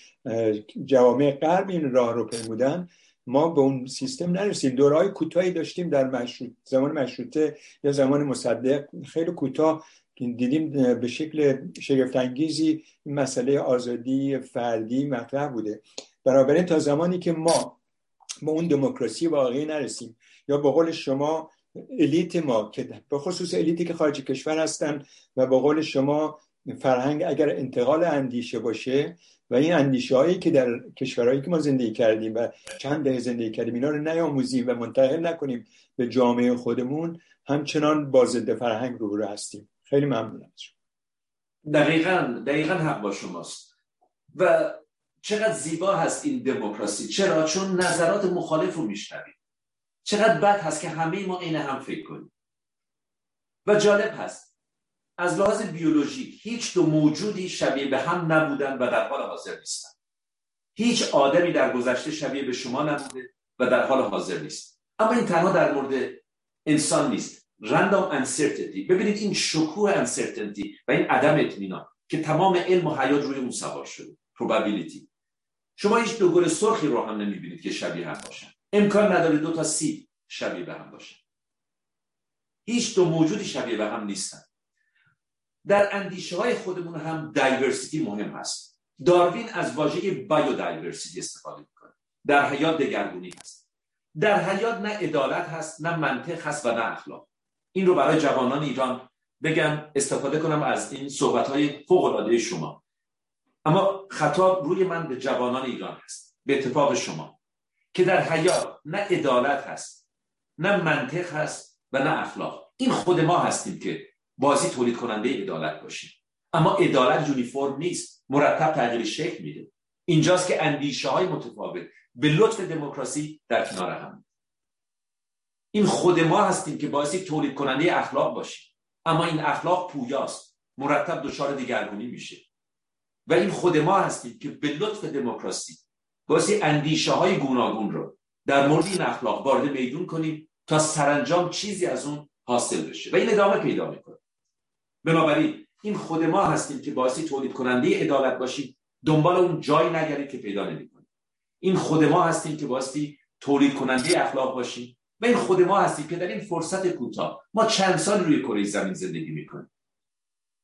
جوامع غرب این راه رو پیمودن ما به اون سیستم نرسیم. دورهای کوتاهی داشتیم در مشروط زمان مشروطه یا زمان مصدق. خیلی کوتاه دیدیم به شکل شگفتانگیزی مسئله آزادی فردی مطرح بوده. بنابراین تا زمانی که ما به اون دموکراسی واقعی نرسیم یا به قول شما الیت ما که به خصوص الیتی که خارج کشور هستن و به قول شما فرهنگ اگر انتقال اندیشه باشه و این اندیشه هایی که در کشورهایی که ما زندگی کردیم و چند دهه زندگی کردیم اینا رو نیاموزیم و منتقل نکنیم به جامعه خودمون همچنان با ضد فرهنگ روبرو هستیم. خیلی ممنونم دقیقا دقیقا حق با شماست. و چقدر زیبا هست این دموکراسی. چرا؟ چون نظرات مخالف رو میشنویم. چقدر بد هست که همه ما عین هم فکر کنیم. و جالب هست از لحاظ بیولوژی هیچ دو موجودی شبیه به هم نبودن و در حال حاضر نیستن. هیچ آدمی در گذشته شبیه به شما نبوده و در حال حاضر نیست. اما این تنها در مورد انسان نیست. رندام انسرتنتی ببینید این شکوه انسرتنتی و این عدم اطمینان که تمام علم و حیات روی اون سوار شده. Probability. شما هیچ دو گل سرخی رو هم نمی‌بینید که شبیه هم باشن. امکان نداره دو تا سیب شبیه به هم باشن. هیچ دو موجودی شبیه به هم نیستن. در اندیشه های خودمون هم دایورسیتی مهم هست. داروین از واژه بایو دایورسیتی استفاده می‌کنه. در حیات دگرگونی هست. در حیات نه عدالت هست نه منطق هست و نه اخلاق. این رو برای جوانان ایران بگم استفاده کنم از این صحبت های فوق العاده شما. اما خطاب روی من به جوانان ایران هست به اتفاق شما که در حیات نه عدالت هست نه منطق هست و نه اخلاق. این خود ما هستیم که بازی تولید کننده عدالت باشیم. اما عدالت یونیفرم نیست مرتب تغییر شکل میده. اینجاست که اندیشه های متفاوت به لطف دموکراسی در کنار هم این خود ما هستیم که باعثی تولید کننده اخلاق باشیم. اما این اخلاق پویاست. مرتب دچار دیگرگونی میشه. و این خود ما هستیم که به لطف دموکراسی باعثی اندیشه های گوناگون رو در مورد این اخلاق وارد میدون کنیم تا سرانجام چیزی از اون حاصل بشه. و این ادامه پیدا می‌کنه. بنابراین این خود ما هستیم که باعثی تولید کننده عدالت باشیم. دنبال اون جای نگرید که پیدا نمی‌کنیم. این خود ما هستیم که باعثی تولید کننده اخلاق باشیم. و این خود ما هستیم که در این فرصت کوتاه ما چند سال روی کره زمین زندگی می‌کنیم.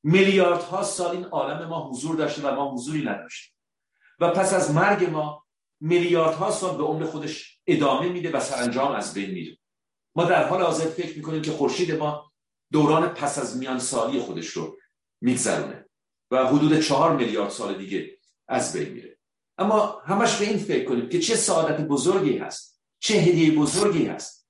میلیاردها سال این عالم ما حضور داشته و ما حضوری نداشتیم. و پس از مرگ ما میلیاردها سال به عمر خودش ادامه میده و سرانجام از بین میره. ما در حال حاضر فکر می‌کنیم که خورشید ما دوران پس از میان سالی خودش رو میگذرونه و حدود چهار میلیارد سال دیگه از بین میره. اما همش به این فکر کنیم که چه سعادت بزرگی هست چه هدیه بزرگی هست.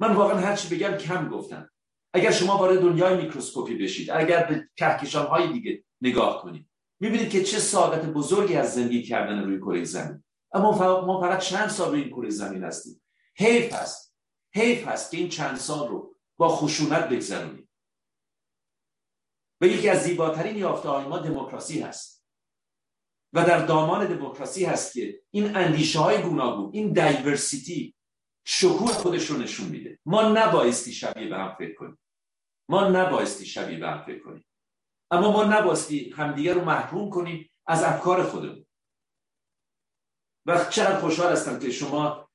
من واقعا هرچی بگم کم گفتم. اگر شما وارد دنیای میکروسکوپی بشید اگر به کهکشان های دیگه نگاه کنید می‌بینید که چه سعادت بزرگی از زندگی کردن روی کره زمین. اما ما فقط چند سال روی این کره زمین هستیم. حیف هست. حیف هست که این چند سال رو با خشونت بگذرونیم. و یکی از زیباترین یافته های ما دموکراسی هست. و در دامان دموکراسی هست که این اندیشه های گوناگون این دایورسیتی شکوه خودش رو نشون میده. ما نبایستی شبیه به هم فکر کنیم. ما نبایستی شبیه به هم فکر کنیم. اما ما نبایستی همدیگه رو محروم کنیم از افکار خودمون. و چقدر خوشحال هستم که شما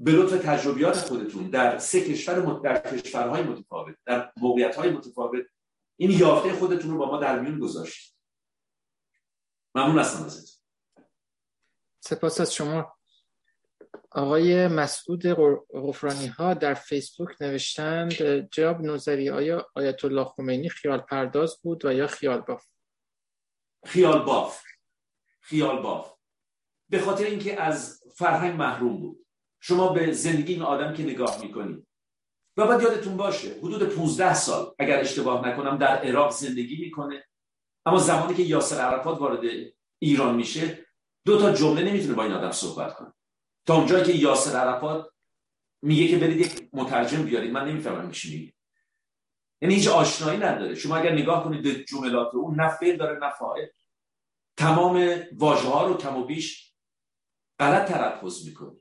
به لطف تجربیات خودتون در سه کشور در کشورهای متفاوت در موقعیت متفاوت این یافته خودتون رو با ما در میون گذاشتید. ممنون هستم ازت سپاس از شما. آقای مسعود غفرانی ها در فیسبوک نوشتند جواب نوزری آیا آیت الله خمینی خیال پرداز بود و یا خیال باف؟ خیال باف. خیال باف. به خاطر اینکه از فرهنگ محروم بود. شما به زندگی این آدم که نگاه می‌کنید و بعد یادتون باشه حدود 15 سال اگر اشتباه نکنم در عراق زندگی می‌کنه. اما زمانی که یاسر عرفات وارد ایران میشه دو تا جمله نمی‌تونه با این آدم صحبت کنه. تا اونجایی که یاسر عرفات میگه که برید یک مترجم بیارید من نمی‌فهمم چی میگه. یعنی هیچ آشنایی نداره. شما اگر نگاه کنید به جملات اون نه فعل داره نه فاعل. تمام واژه ها رو کم و بیش غلط تلفظ می‌کنه.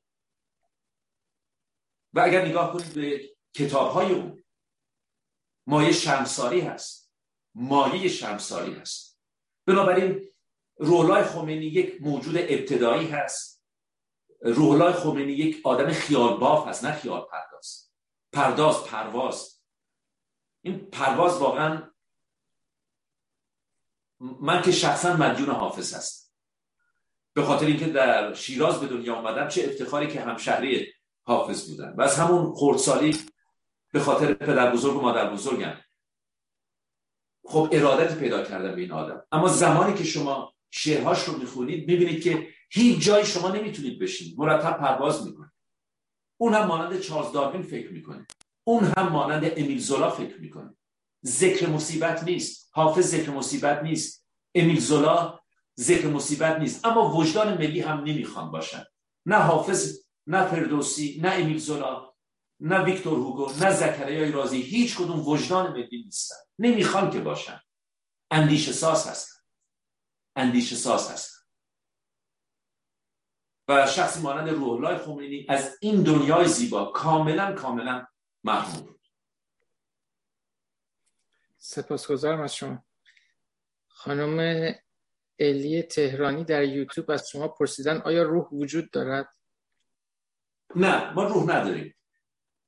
و اگر نگاه کنید به کتاب های اون مایه شمساری هست. مایه شمساری هست. بنابراین رولای خمینی یک موجود ابتدایی هست. روحلای خمینی یک آدم خیال باف هست نه خیال پرداز پرداز پرواز. این پرواز واقعا من که شخصا مدیون حافظ هست به خاطر اینکه در شیراز به دنیا آمدم چه افتخاری که همشهری حافظ بودن و از همون خردسالی به خاطر پدر بزرگ و مادر بزرگم. خب ارادت پیدا کردم به این آدم. اما زمانی که شما شعرهاش رو می‌خونید می‌بینید که هیچ جایی شما نمی‌تونید بشینید. مرتب پرواز می‌کنه اون هم مانند چارلز داروین فکر می‌کنه. اون هم مانند امیل زولا فکر می‌کنه. ذکر مصیبت نیست. حافظ ذکر مصیبت نیست. امیل زولا ذکر مصیبت نیست. اما وجدان ملی هم نمی‌خوان باشن. نه حافظ نه فردوسی نه امیل زولا نه ویکتور هوگو نه زکریای رازی هیچ کدوم وجدان ملی نیستن. نمی‌خوان که باشن. اندیشه ساز هستن. اندیشه ساز هستن. و شخصی مانند روح الله خمینی از این دنیای زیبا کاملا کاملا محروم بود. سپاسگزارم از شما. خانم الی تهرانی در یوتیوب از شما پرسیدن آیا روح وجود دارد؟ نه ما روح نداریم.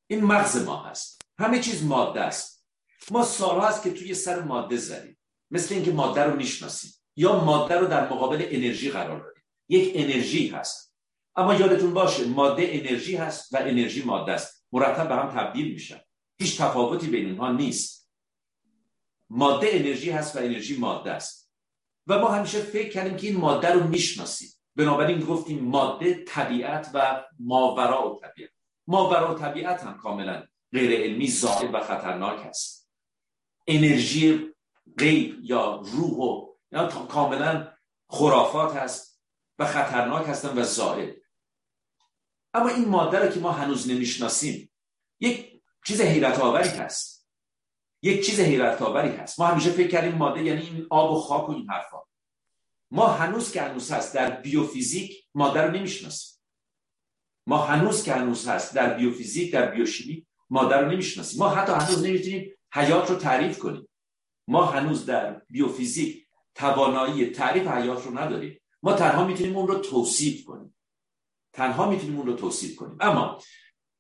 این مغز ما هست. همه چیز ماده است. ما سالها است که توی سر ماده زدیم. مثل اینکه ماده رو می‌شناسیم. یا ماده رو در مقابل انرژی قرار دادیم. یک انرژی هست. اما یادتون باشه ماده انرژی هست و انرژی ماده است. مرتب به هم تبدیل میشن. هیچ تفاوتی بین اینها نیست. ماده انرژی هست و انرژی ماده است. و ما همیشه فکر کردیم که این ماده رو می‌شناسیم. بنابراین گفتیم ماده طبیعت و ماورا و طبیعت. ماورا و طبیعت هم کاملا غیر علمی زائد و خطرناک است. انرژی غیب یا روح و یا کاملا خرافات هست و خطرناک هستن و زائد. اما این ماده رو که ما هنوز نمی‌شناسیم یک چیز حیرت آوری هست. یک چیز حیرت آوری هست. ما همیشه فکر کردیم ماده یعنی این آب و خاک و این حرفا. ما هنوز که هنوز هست در بیوفیزیک ماده رو نمی‌شناسیم. ما هنوز که هنوز هست در بیوفیزیک در بیوشیمی ماده رو نمی‌شناسیم. ما حتی هنوز نمی‌تونیم حیات رو تعریف کنیم. ما هنوز در بیوفیزیک توانایی تعریف حیات رو نداریم. ما تنها می‌تونیم اون رو توصیف کنیم. تنها می‌تونیم اون رو توصیف کنیم. اما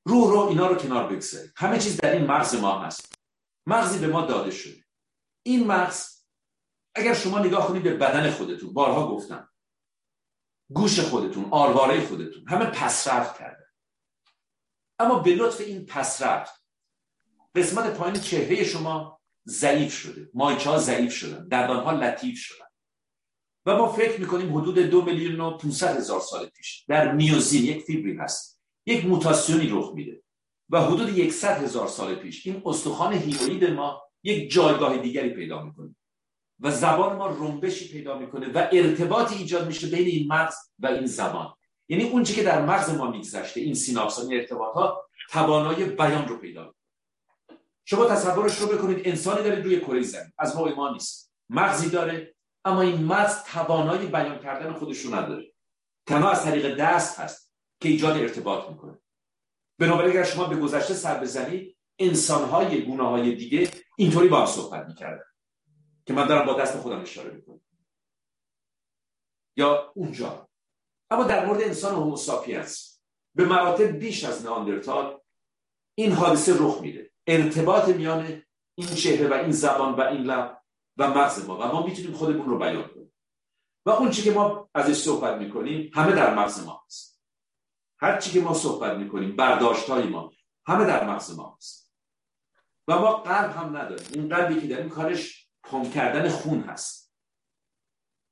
روح رو اینا رو کنار بگذاریم. همه چیز در این مغز ما هست. مغزی به ما داده شده. این مغز اگر شما نگاه کنید به بدن خودتون بارها گفتم. گوش خودتون آرواره خودتون همه پسرفت کرده. اما به لطف این پسرفت قسمت پایین چهره شما ضعیف شده. مایچه ها ضعیف شدن. دندان ها لطیف شدن. و ما فکر می‌کنیم حدود دو میلیون و 500 هزار سال پیش در میوزین یک فیبری هست. یک موتاسیونی رخ میده و حدود 100 هزار سال پیش این استخوان هیروید ما یک جایگاه دیگری پیدا می‌کنه و زبان ما رنبشی پیدا می‌کنه و ارتباطی ایجاد میشه بین این مغز و این زبان. یعنی اون که در مغز ما میگذشته این سیناپس این ارتباط ها توانایی بیان رو پیدا می‌کنه. شما تصورش رو بکنید انسانی دارید روی کره زمین از ما نیست. مغزی داره اما این مغز توانایی بیان کردن خودش رو نداره. تنها از طریق دست هست که ایجاد ارتباط می‌کنه. بنابراین اگر شما به گذشته سر بزنید انسانهای گونه دیگه اینطوری با هم صحبت می‌کردن که من دارم با دست خودم اشاره می‌کنم. یا اونجا. اما در مورد انسان هوموساپینس به مراتب بیش از ناندرتال این حادثه رخ میده. ارتباط میان این چهره و این زبان و این لب و مغز ما. و ما می‌تونیم خودمون رو بیان کنیم. و اون چی که ما ازش صحبت می‌کنیم همه در مغز ما هست هر چی که ما صحبت می‌کنیم برداشت های ما همه در مغز ما هست و ما قلب هم نداریم. این قلبی که داریم کارش پمپ کردن خون هست.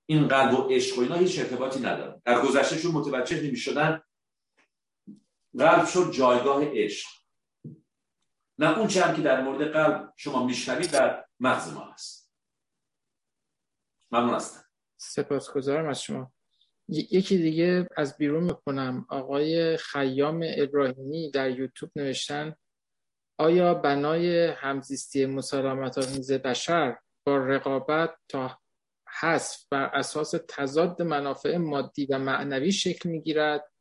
این قلب و عشق و اینا هیچ ارتباطی نداره در گذشته چون متوجه نمی شدن قلب شد جایگاه عشق. نه اون هم که در مورد قلب شما میشنوید در مغز ما هست. ممنون هستم. سپاسگزارم از شما. یکی دیگه از بیرون می‌کنم آقای خیام ابراهیمی در یوتیوب نوشتن آیا بنای همزیستی مسالمت آمیز بشر با رقابت تا حذف بر اساس تضاد منافع مادی و معنوی شکل می‌گیرد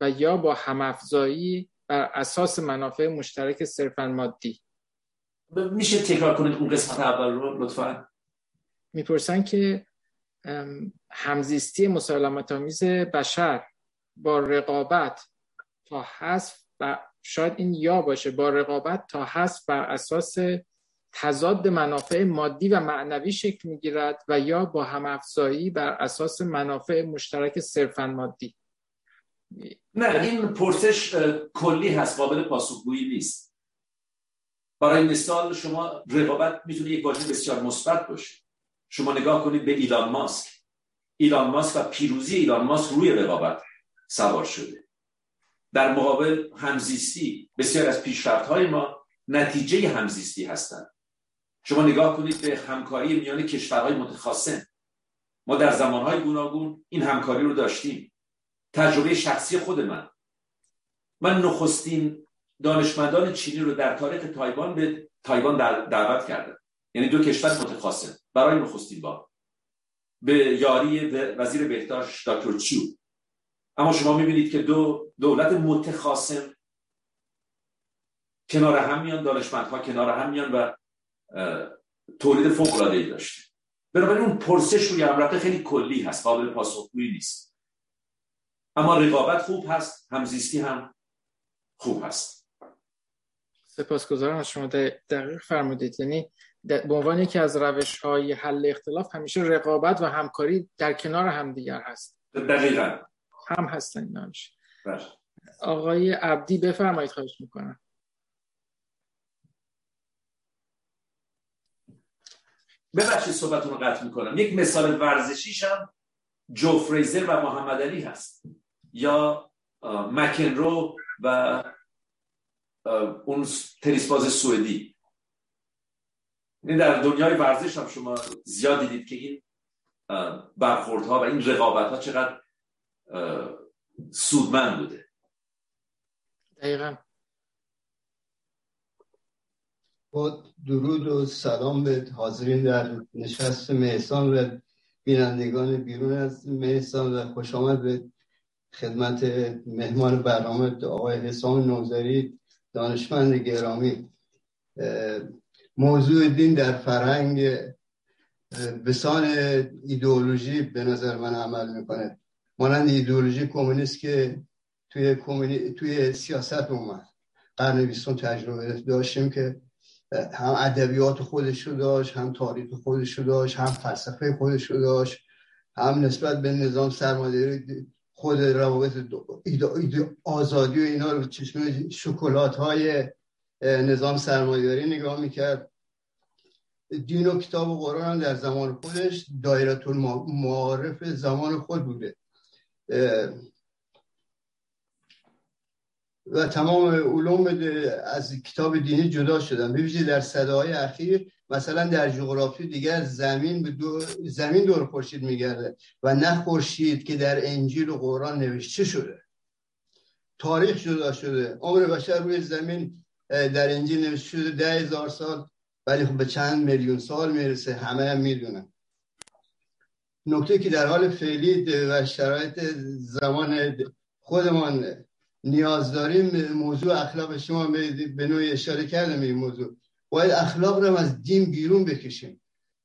و یا با همافزایی بر اساس منافع مشترک صرفا مادی؟ میشه تکرار کنید اون قسمت اول رو لطفا؟ می‌پرسن که همزیستی مسالمت آمیز بشر با رقابت تا حذف و شاید این یا باشه با رقابت تا حذف بر اساس تضاد منافع مادی و معنوی شکل می‌گیرد و یا با همافزایی بر اساس منافع مشترک صرفا مادی. نه این پرسش کلی هست قابل پاسخگویی نیست. برای مثال شما رقابت می‌تونه یک واژه بسیار مثبت باشه. شما نگاه کنید به ایلان ماسک. ایلان ماسک و پیروزی ایلان ماسک روی رقابت سوار شده. در مقابل همزیستی بسیار از پیشرفت های ما نتیجه همزیستی هستند. شما نگاه کنید به همکاری میان کشورهای متخاصم. ما در زمانهای گوناگون این همکاری رو داشتیم. تجربه شخصی خود من. من نخستین دانشمندان چینی رو در تاریخ تایوان به تایوان دعوت کردم. یعنی دو کشور متخاصم. برای نخستین بار. به یاری وزیر بهداشت دکتر چو اما شما می‌بینید که دو دولت متخاصم کنار هم میان دانشمندها کنار هم میان و تولید فوق العاده ای داشتیم بنابراین اون پرسش روی هم خیلی کلی هست قابل پاسخگویی نیست. اما رقابت خوب هست همزیستی هم خوب هست. سپاسگزارم. از شما دقیق فرمودید. یعنی به عنوان یکی از روش های حل اختلاف همیشه رقابت و همکاری در کنار همدیگر هست. دقیقا. هم هستن نمیشه بله. آقای عبدی بفرمایید خواهش می‌کنم. ببخشید صحبتون رو قطع می‌کنم. یک مثال ورزشیش هم جو فریزر و محمد علی هست. یا مکنرو و اون تنیسباز سوئدی. این در دنیای ورزش هم شما زیاد دیدید که این برخوردها و این رقابت ها چقدر سودمند بوده. دقیقا. با درود و سلام به حاضرین در نشست مهسان و بینندگان بیرون از مهسان و خوش آمد به خدمت مهمان برنامه آقای حسام نوزری دانشمند گرامی. موضوع دین در فرهنگ بسان ایدئولوژی به نظر من عمل می‌کنه. مانند ایدئولوژی کمونیست که توی, توی سیاست اومد. قرن بیستون تجربه داشتیم که هم ادبیات خودش رو داشت هم تاریخ خودش رو داشت هم فلسفه خودش رو داشت هم نسبت به نظام سرمایه‌داری خود روابط آزادی و اینا رو چشم شکلات های نظام سرمایه‌داری نگاه می‌کرد. دین و کتاب و قرآن در زمان خودش دایره المعارف زمان خود بوده. و تمام علوم از کتاب دینی جدا شدن. ببینید در صداهای اخیر مثلا در جغرافی دیگر زمین به دو زمین دور خورشید میگرده و نه خورشید که در انجیل و قرآن نوشته شده. تاریخ جدا شده. عمر بشر روی زمین در انجیل نوشته شده ده هزار سال ولی خب به چند میلیون سال می‌رسه همه هم می‌دونن. نکته که در حال فعلی و شرایط زمان خودمان نیاز داریم موضوع اخلاق شما به نوعی اشاره کردم این موضوع. باید اخلاق رو از دین بیرون بکشیم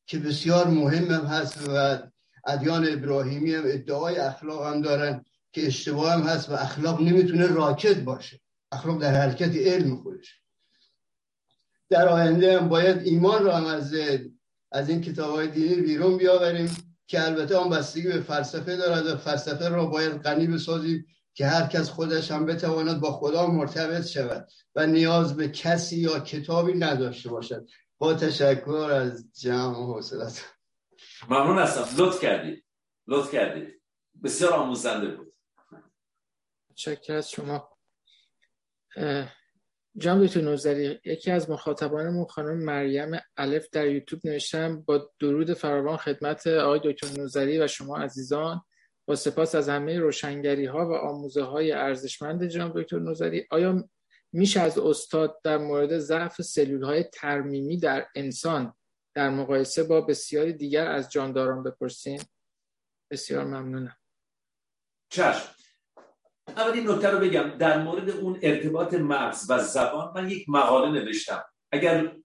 که بسیار مهم هم هست و ادیان ابراهیمی هم ادعای اخلاق هم دارن که اشتباه هم هست و اخلاق نمی‌تونه راکت باشه. اخلاق در حرکت علم خودش در آینده هم باید ایمان رو هم از از این کتاب های دینی بیرون بیاوریم که البته آن بستگی به فلسفه دارد و فلسفه رو باید غنی بسازیم که هر کس خودش هم بتواند با خدا مرتبط شود و نیاز به کسی یا کتابی نداشته باشد. با تشکر از جمع و حوصلت ممنون هستم. لطف کردید. لطف کردید. بسیار آموزنده بود. چکر از شما. جان دکتر نوزری یکی از مخاطبانمون خانم مریم الف در یوتیوب نوشتم با درود فراوان خدمت آقای دکتر نوزری و شما عزیزان. با سپاس از همه روشنگری ها و آموزه های ارزشمند جناب دکتر نوزری. آیا میشه از استاد در مورد ضعف سلول های ترمیمی در انسان در مقایسه با بسیاری دیگر از جانداران بپرسیم؟ بسیار ممنونم. چشم. اول این نکته رو بگم. در مورد اون ارتباط مغز و زبان من یک مقاله نوشتم. اگر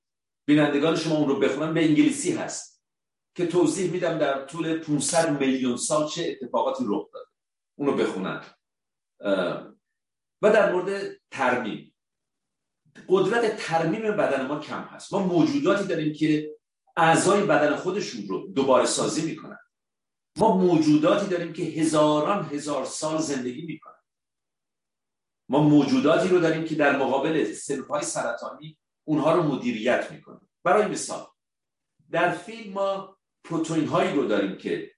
بینندگان شما اون رو بخونن به انگلیسی هست که توضیح میدم در طول 500 میلیون سال چه اتفاقاتی رخ داده. اونو بخونن. و در مورد ترمیم. قدرت ترمیم بدن ما کم هست. ما موجوداتی داریم که اعضای بدن خودشون رو دوباره سازی می‌کنن. ما موجوداتی داریم که هزاران هزار سال زندگی می‌کنن ما موجوداتی رو داریم که در مقابل سلولهای سرطانی اونها رو مدیریت می‌کنن برای مثال در فیلم ما پروتئین هایی رو داریم که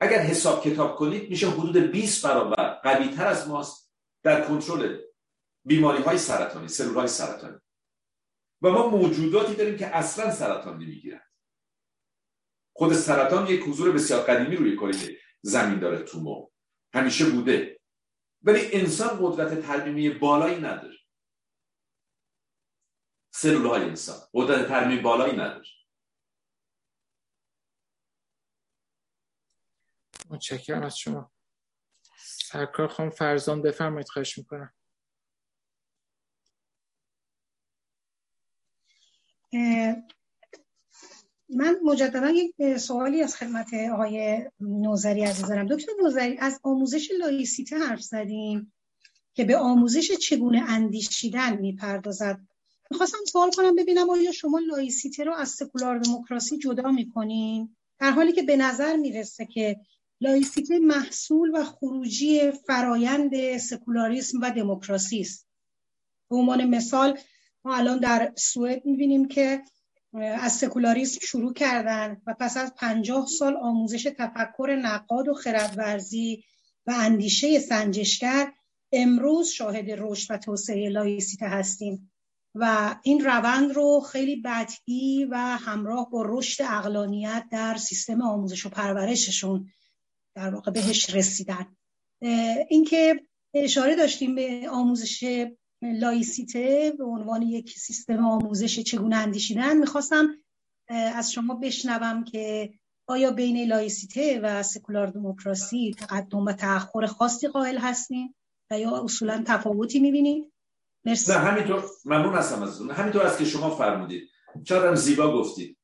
اگر حساب کتاب کنید میشه حدود 20 برابر قوی تر از ماست در کنترل بیماری های سرطانی سلول های سرطانی. و ما موجوداتی داریم که اصلا سرطان نمی‌گیرند خود سرطان یک حضور بسیار قدیمی روی کره زمین داره تو ما. همیشه بوده. ولی انسان قدرت ترمیمی بالایی نداره. سلول های انسان قدرت ترمیمی بالایی نداره. متشکرم از شما. سرکار خانم فرزان بفرمایید خواهش می‌کنم. من مجددا یک سوالی از خدمت آقای نوزری عزیز دارم. دکتر نوزری از آموزش لایسیته حرف زدیم که به آموزش چگونه اندیشیدن می‌پردازد. می‌خواستم سوال کنم ببینم آیا شما laïcité رو از سکولار دموکراسی جدا می‌کنین؟ در حالی که به نظر می‌رسه که laïcité محصول و خروجی فرایند سکولاریسم و دموکراسی است. به عنوان مثال ما الان در سوئد می‌بینیم که از سکولاریسم شروع کردن و پس از پنجاه سال آموزش تفکر نقاد و خردورزی و اندیشه سنجشگر امروز شاهد رشد و توسعه لایسیته هستیم و این روند رو خیلی بدی و همراه با رشد اقلانیت در سیستم آموزش و پرورششون در واقع بهش رسیدن. اینکه اشاره داشتیم به آموزش لایسیته به عنوان یک سیستم آموزش چگونه اندیشیدن می‌خواستم از شما بشنوم که آیا بین لایسیته و سکولار دموکراسی تقدم و تأخر خاصی قائل هستین و یا اصولا تفاوتی می‌بینید مرسی. نه همینطور ممنون هستم از همینطور است که شما فرمودید. چرا هم زیبا گفتید.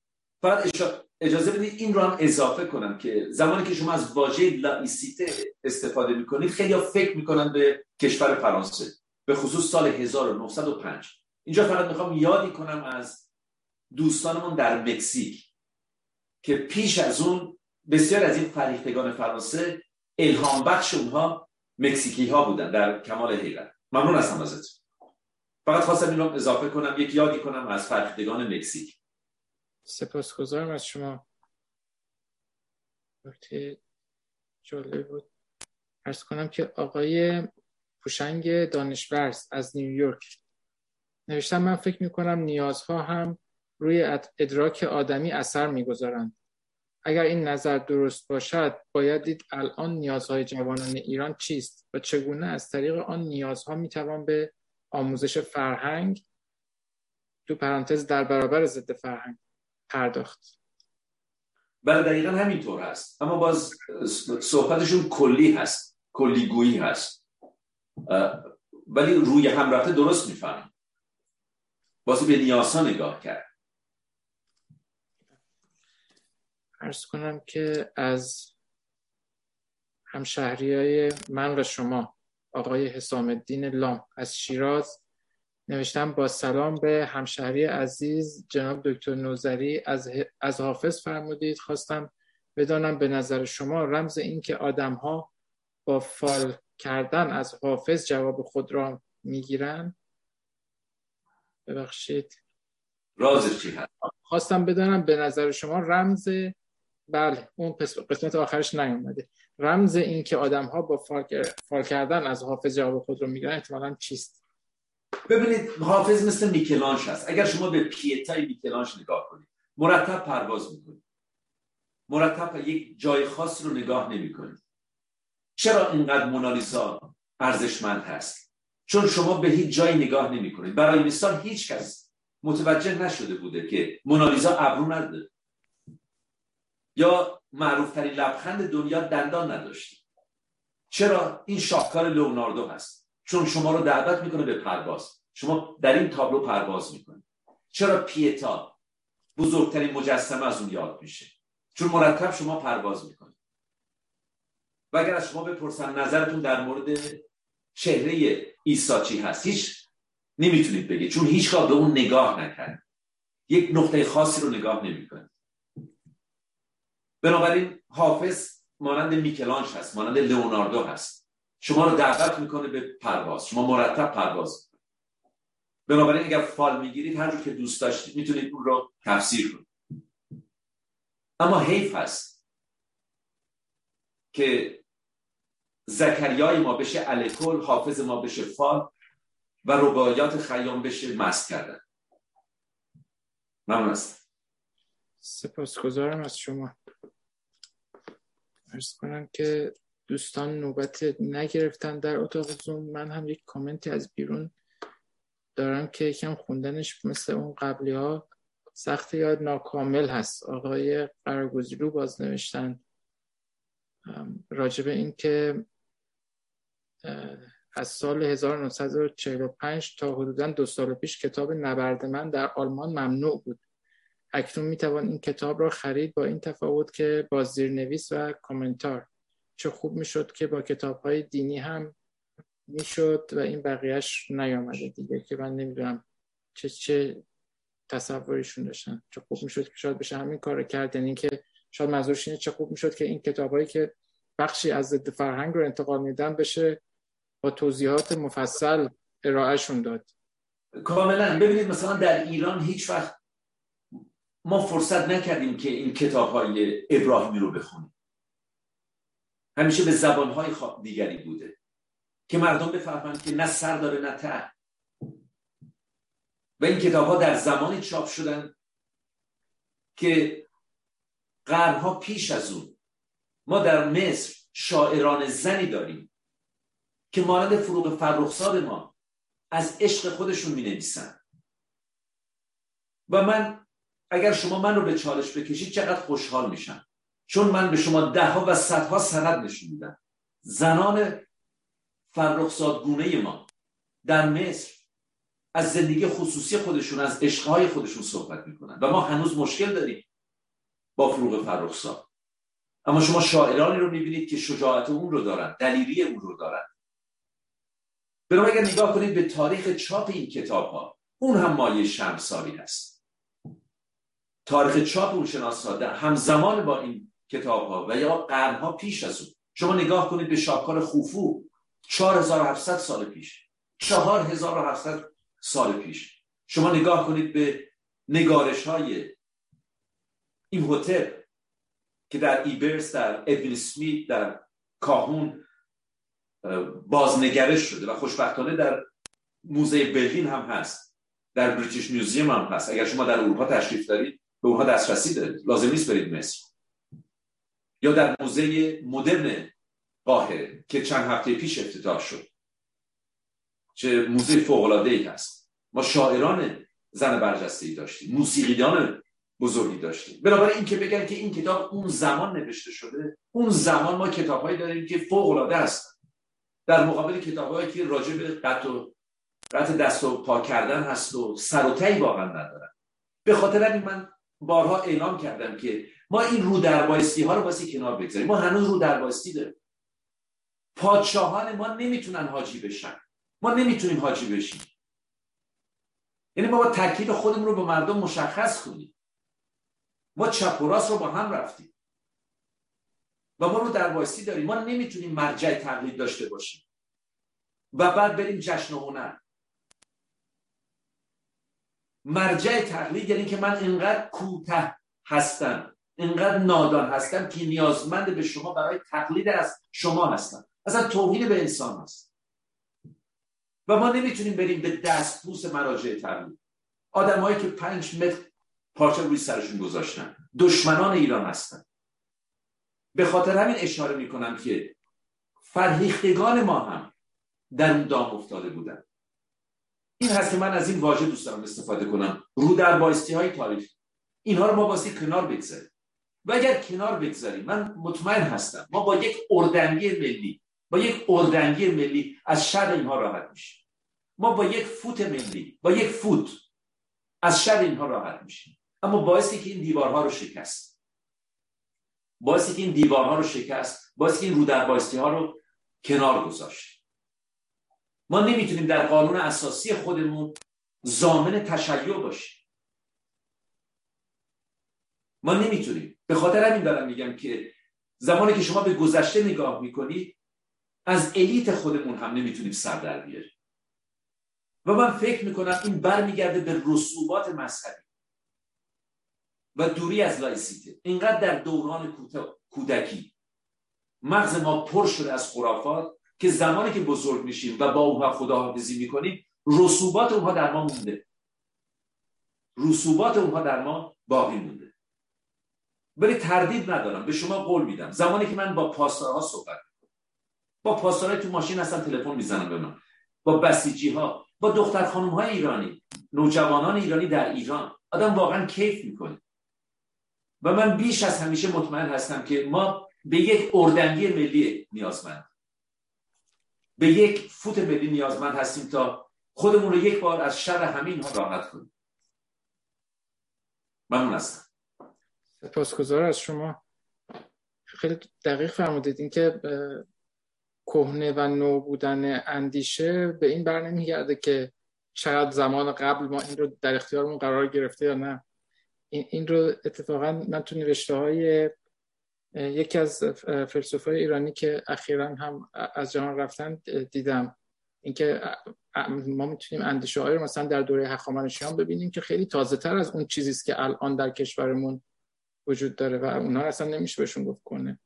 فقط اجازه بدید این رو هم اضافه کنم که زمانی که شما از واژه لایسیته استفاده می‌کنید خیلی فکر می‌کنن به کشور فرانسه. به خصوص سال 1905 اینجا فقط می‌خوام یادی کنم از دوستانمون در مکزیک که پیش از اون بسیار از این فریختگان فرانسه الهام بخش اونها مکزیکی ها بودن در کمال حیرت. ممنون هستم ازت فقط خواستم این رو اضافه کنم یک یادی کنم از فریختگان مکزیک. سپاسگزارم از شما. نکته جالب بود. ارز کنم که آقای پوشنگ دانشورز از نیویورک نوشتم من فکر می‌کنم نیازها هم روی ادراک آدمی اثر می‌گذارند. اگر این نظر درست باشد باید دید الان نیازهای جوانان ایران چیست و چگونه از طریق آن نیازها می‌توان به آموزش فرهنگ تو پرانتز در برابر ضد فرهنگ پرداخت. بله دقیقا همینطور هست. اما باز صحبتشون کلی هست کلیگویی هست. ولی روی هم رفته درست میفهم بازی به نیاسا نگاه کرد. ارز کنم که از همشهری های من و شما آقای حسام الدین لام از شیراز نوشتم با سلام به همشهری عزیز جناب دکتر نوزری از, از حافظ فرمودید. خواستم بدانم به نظر شما رمز این که آدم ها با فال کردن از حافظ جواب خود را می‌گیرن؟ ببخشید. رازش چی هست؟ خواستم بدانم به نظر شما رمز بله اون قسمت آخرش نیومده. رمز این که آدم ها با فال کردن از حافظ جواب خود رو می‌گیرن احتمالا چیست؟ ببینید حافظ مثل میکلانش هست. اگر شما به پیتای میکلانش نگاه کنید مرتب پرواز می‌کنید. مرتب یک جای خاص رو نگاه نمی‌کنید. چرا اینقدر مونالیزا ارزشمند هست؟ چون شما به هیچ جایی نگاه نمی کنید برای مثال هیچ کس متوجه نشده بوده که مونالیزا ابرو نداره. یا معروف ترین لبخند دنیا دندان نداشته. چرا این شاهکار لئوناردو هست؟ چون شما رو دعوت می‌کنه به پرواز. شما در این تابلو پرواز می‌کنید. چرا پیتا بزرگترین مجسمه از اون یاد میشه؟ چون مرتب شما پرواز می‌کنید. و اگر از شما بپرسن نظرتون در مورد چهره عیسی چی هست؟ هیچ نمی‌تونید بگید چون هیچگاه به اون نگاه نکرد. یک نقطه خاصی رو نگاه نمی‌کنید بنابراین حافظ مانند میکلانش هست مانند لئوناردو هست. شما رو دعوت می‌کنه به پرواز شما مرتب پرواز. بنابراین اگر فال می‌گیرید هر که دوست داشتید می‌تونید اون رو تفسیر کنید. اما حیف هست. که زکریای ما بشه الکل حافظ ما بشه فال و ربایات خیام بشه مست کردن. ممنون است سپاسگزارم از شما. ارز کنم که دوستان نوبت نگرفتن در اتاق زوم. من هم یک کامنتی از بیرون دارم که یکم خوندنش مثل اون قبلی ها سخت یاد ناکامل هست. آقای قرارگزیرو باز نوشتن راجب این که از سال 1945 تا حدودا دو سال پیش کتاب نبرد من در آلمان ممنوع بود. اکنون می‌توان این کتاب را خرید با این تفاوت که با زیرنویس و کامنتار. چه خوب می‌شد که با کتاب های دینی هم می‌شد و این بقیهش نیامده دیگه که من نمی‌دونم چه چه تصوریشون داشتن. چه خوب می‌شد که شاید بشه همین کار کرد. یعنی که شاید منظورش اینه چه خوب می‌شد که این کتابایی که بخشی از ضد فرهنگ رو انتقال میدن بشه با توضیحات مفصل ارائهشون داد. کاملا. ببینید مثلا در ایران هیچ وقت ما فرصت نکردیم که این کتاب های ابراهیمی رو بخونیم. همیشه به زبان های دیگری بوده که مردم بفهمند که نه سر داره نه ته. و این کتاب ها در زمانی چاپ شدن که قرنها پیش از اون. ما در مصر شاعران زنی داریم که مانند فروغ فرخزاد ما از عشق خودشون می نویسن و من اگر شما من رو به چالش بکشید چقدر خوشحال میشم. چون من به شما ده ها و صدها سند نشون میدم. زنان فرخزاد گونه ما در مصر از زندگی خصوصی خودشون از عشقهای خودشون صحبت می‌کنن. و ما هنوز مشکل داریم. با فروغ فرخزاد. اما شما شاعرانی رو می‌بینید که شجاعت اون رو دارن دلیری اون رو دارن. بنابراین اگر نگاه کنید به تاریخ چاپ این کتاب ها اون هم مایه شمساری هست تاریخ چاپ اون شناسا همزمان با این کتاب ها و یا قرنها پیش از اون. شما نگاه کنید به شاکار خوفو 4700 سال پیش. 4700 سال پیش. شما نگاه کنید به نگارش های این هتل که در ایبرس در ادوین سمیت در کاهون بازنگرش شده و خوشبختانه در موزه برلین هم هست. در بریتیش میوزیم هم هست. اگر شما در اروپا تشریف دارید به اونها دسترسی دارید. لازم نیست برید مصر. یا در موزه مدرن قاهره که چند هفته پیش افتتاح شد. چه موزه فوق العاده ای هست. ما شاعران زن برجسته ای داشتیم. موسیقیدان بزرگی داشتیم. بنابراین این که بگن که این کتاب اون زمان نوشته شده اون زمان ما کتابهایی داریم که فوق العاده هست در مقابل کتابهایی که راجع به قطع و قطع دست و پا کردن هست و سر و تی واقعا ندارن. به خاطر این من بارها اعلام کردم که ما این رو دربایستی ها رو باسی کنار بگذاریم. ما هنوز رو دربایستی داریم. پادشاهان ما نمی‌تونن حاجی بشن. ما نمی‌تونیم حاجی بشیم. یعنی ما با تکلیف خودمون رو به مردم مشخص کنیم. ما چپ و راست رو با هم رفتیم. و ما رو دربایستی داریم. ما نمی‌تونیم مرجع تقلید داشته باشیم. و بعد بریم جشن و هنر. مرجع تقلید یعنی که من اینقدر کوته هستم اینقدر نادان هستم که نیازمند به شما برای تقلید از شما هستم. اصلا توهین به انسان هست. و ما نمی‌تونیم بریم به دستبوس مراجع تقلید. آدمهایی که پنج متر پارچه روی سرشون گذاشتن. دشمنان ایران هستن. به خاطر همین اشاره می‌کنم که فرهیختگان ما هم در اون دام افتاده بودن. این هست که من از این واژه دوست دارم استفاده کنم. رو در بایستی های تاریخ. اینها رو ما باسی کنار بگذاریم. و اگر کنار بگذاریم من مطمئن هستم ما با یک اردنگی ملی با یک اردنگی ملی از شر اینها راحت میشیم. ما با یک فوت ملی با یک فوت از شر اینها راحت میشیم. اما باعثی که این دیوارها رو شکست. باعثی که این دیوارها رو شکست باعثی که این رو در بایستی ها رو کنار گذاشت. ما نمی‌تونیم در قانون اساسی خودمون زامن تشیع باشیم. ما نمی‌تونیم. به خاطر همین دارم میگم که زمانی که شما به گذشته نگاه می‌کنید از الیت خودمون هم نمی‌تونیم سر در بیاریم. و من فکر می‌کنم این برمیگرده به رسوبات مذهبی. و دوری از لایسیته اینقدر در دوران کودکی. مغز ما پر شده از خرافات که زمانی که بزرگ میشیم و با اونها خداحافظی می‌کنیم رسوبات اونها در ما مونده. رسوبات اونها در ما باقی مونده. ولی تردید ندارم. به شما قول میدم. زمانی که من با پاسدارها صحبت با پاسدارهای تو ماشین هستن تلفن می‌زنم به من. با بسیجی ها با دختر خانم های ایرانی نوجوانان ایرانی در ایران. آدم واقعا کیف می‌کنه. و من بیش از همیشه مطمئن هستم که ما به یک اردنگی ملی نیازمند. به یک فوت ملی نیازمند هستیم تا خودمون رو یک بار از شر همین ها راحت کنیم. ممنون هستم. سپاسگزار از شما. خیلی دقیق فرمودید. اینکه کهنه و نو بودن اندیشه به این بر نمیگرده که چقدر زمان قبل ما این رو در اختیارمون قرار گرفته یا نه. این رو اتفاقا من تو نوشته های یکی از فلسفه ایرانی که اخیرا هم از جهان رفتن دیدم. اینکه ما می‌تونیم اندیشه رو مثلا در دوره هخامنشیان ببینیم که خیلی تازه تر از اون چیزی است که الان در کشورمون وجود داره و اونها اصلا نمیشه بهشون گفت کنه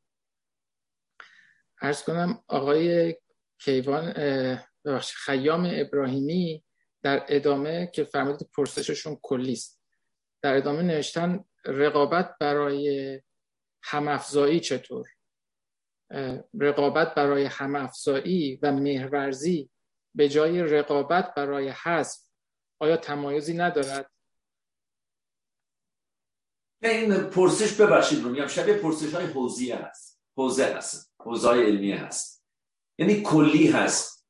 ارز کنم آقای کیوان خیام ابراهیمی در ادامه که فرمودید پرسششون کلی است در ادامه نوشتن رقابت برای همافزایی چطور؟ رقابت برای همافزایی و مهرورزی به جای رقابت برای حذف آیا تمایزی ندارد؟ این پرسش ببخشید رو میگم. شبیه پرسش های حوزیه هست. حوزه هست. حوزه های علمیه هست. یعنی کلی هست.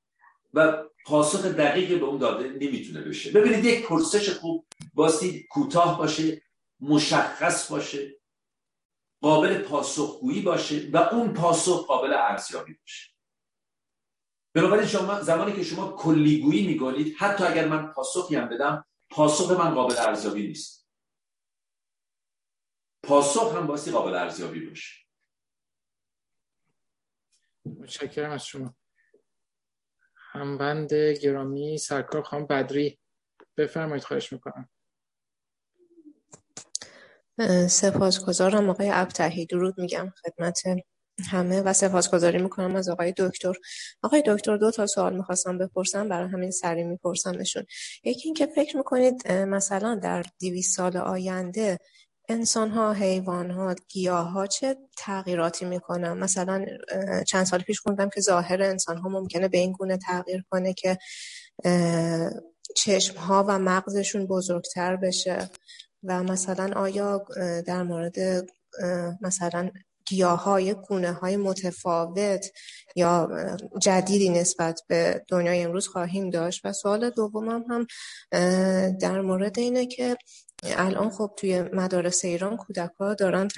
و پاسخ دقیقی به اون داده نمی‌تونه بشه. ببینید یک پرسش خوب باستی کوتاه باشه مشخص باشه قابل پاسخگویی باشه و اون پاسخ قابل ارزیابی باشه. بنابراین شما زمانی که شما کلیگویی می‌کنید حتی اگر من پاسخی هم بدم پاسخ من قابل ارزیابی نیست. پاسخ هم باستی قابل ارزیابی باشه. متشکرم از شما. هموند گرامی سرکار خانم بدری بفرمایید خواهش می‌کنم. سپاسگزارم آقای ابتهی درود میگم خدمت همه و سپاسگزاری می‌کنم از آقای دکتر. آقای دکتر دو تا سوال می‌خواستم بپرسم برای همین سری میپرسمشون. یکی اینکه فکر می‌کنید مثلا در دیویس سال آینده انسان ها حیوان ها گیاه ها چه تغییراتی می‌کنن؟ مثلا چند سال پیش خوندم که ظاهر انسان ها ممکنه به این گونه تغییر کنه که چشم ها و مغزشون بزرگتر بشه. و مثلا آیا در مورد مثلا گیاه های های متفاوت یا جدیدی نسبت به دنیای امروز خواهیم داشت؟ و سوال دومم هم در مورد اینه که الان خب توی مدارس ایران کودک ها دارن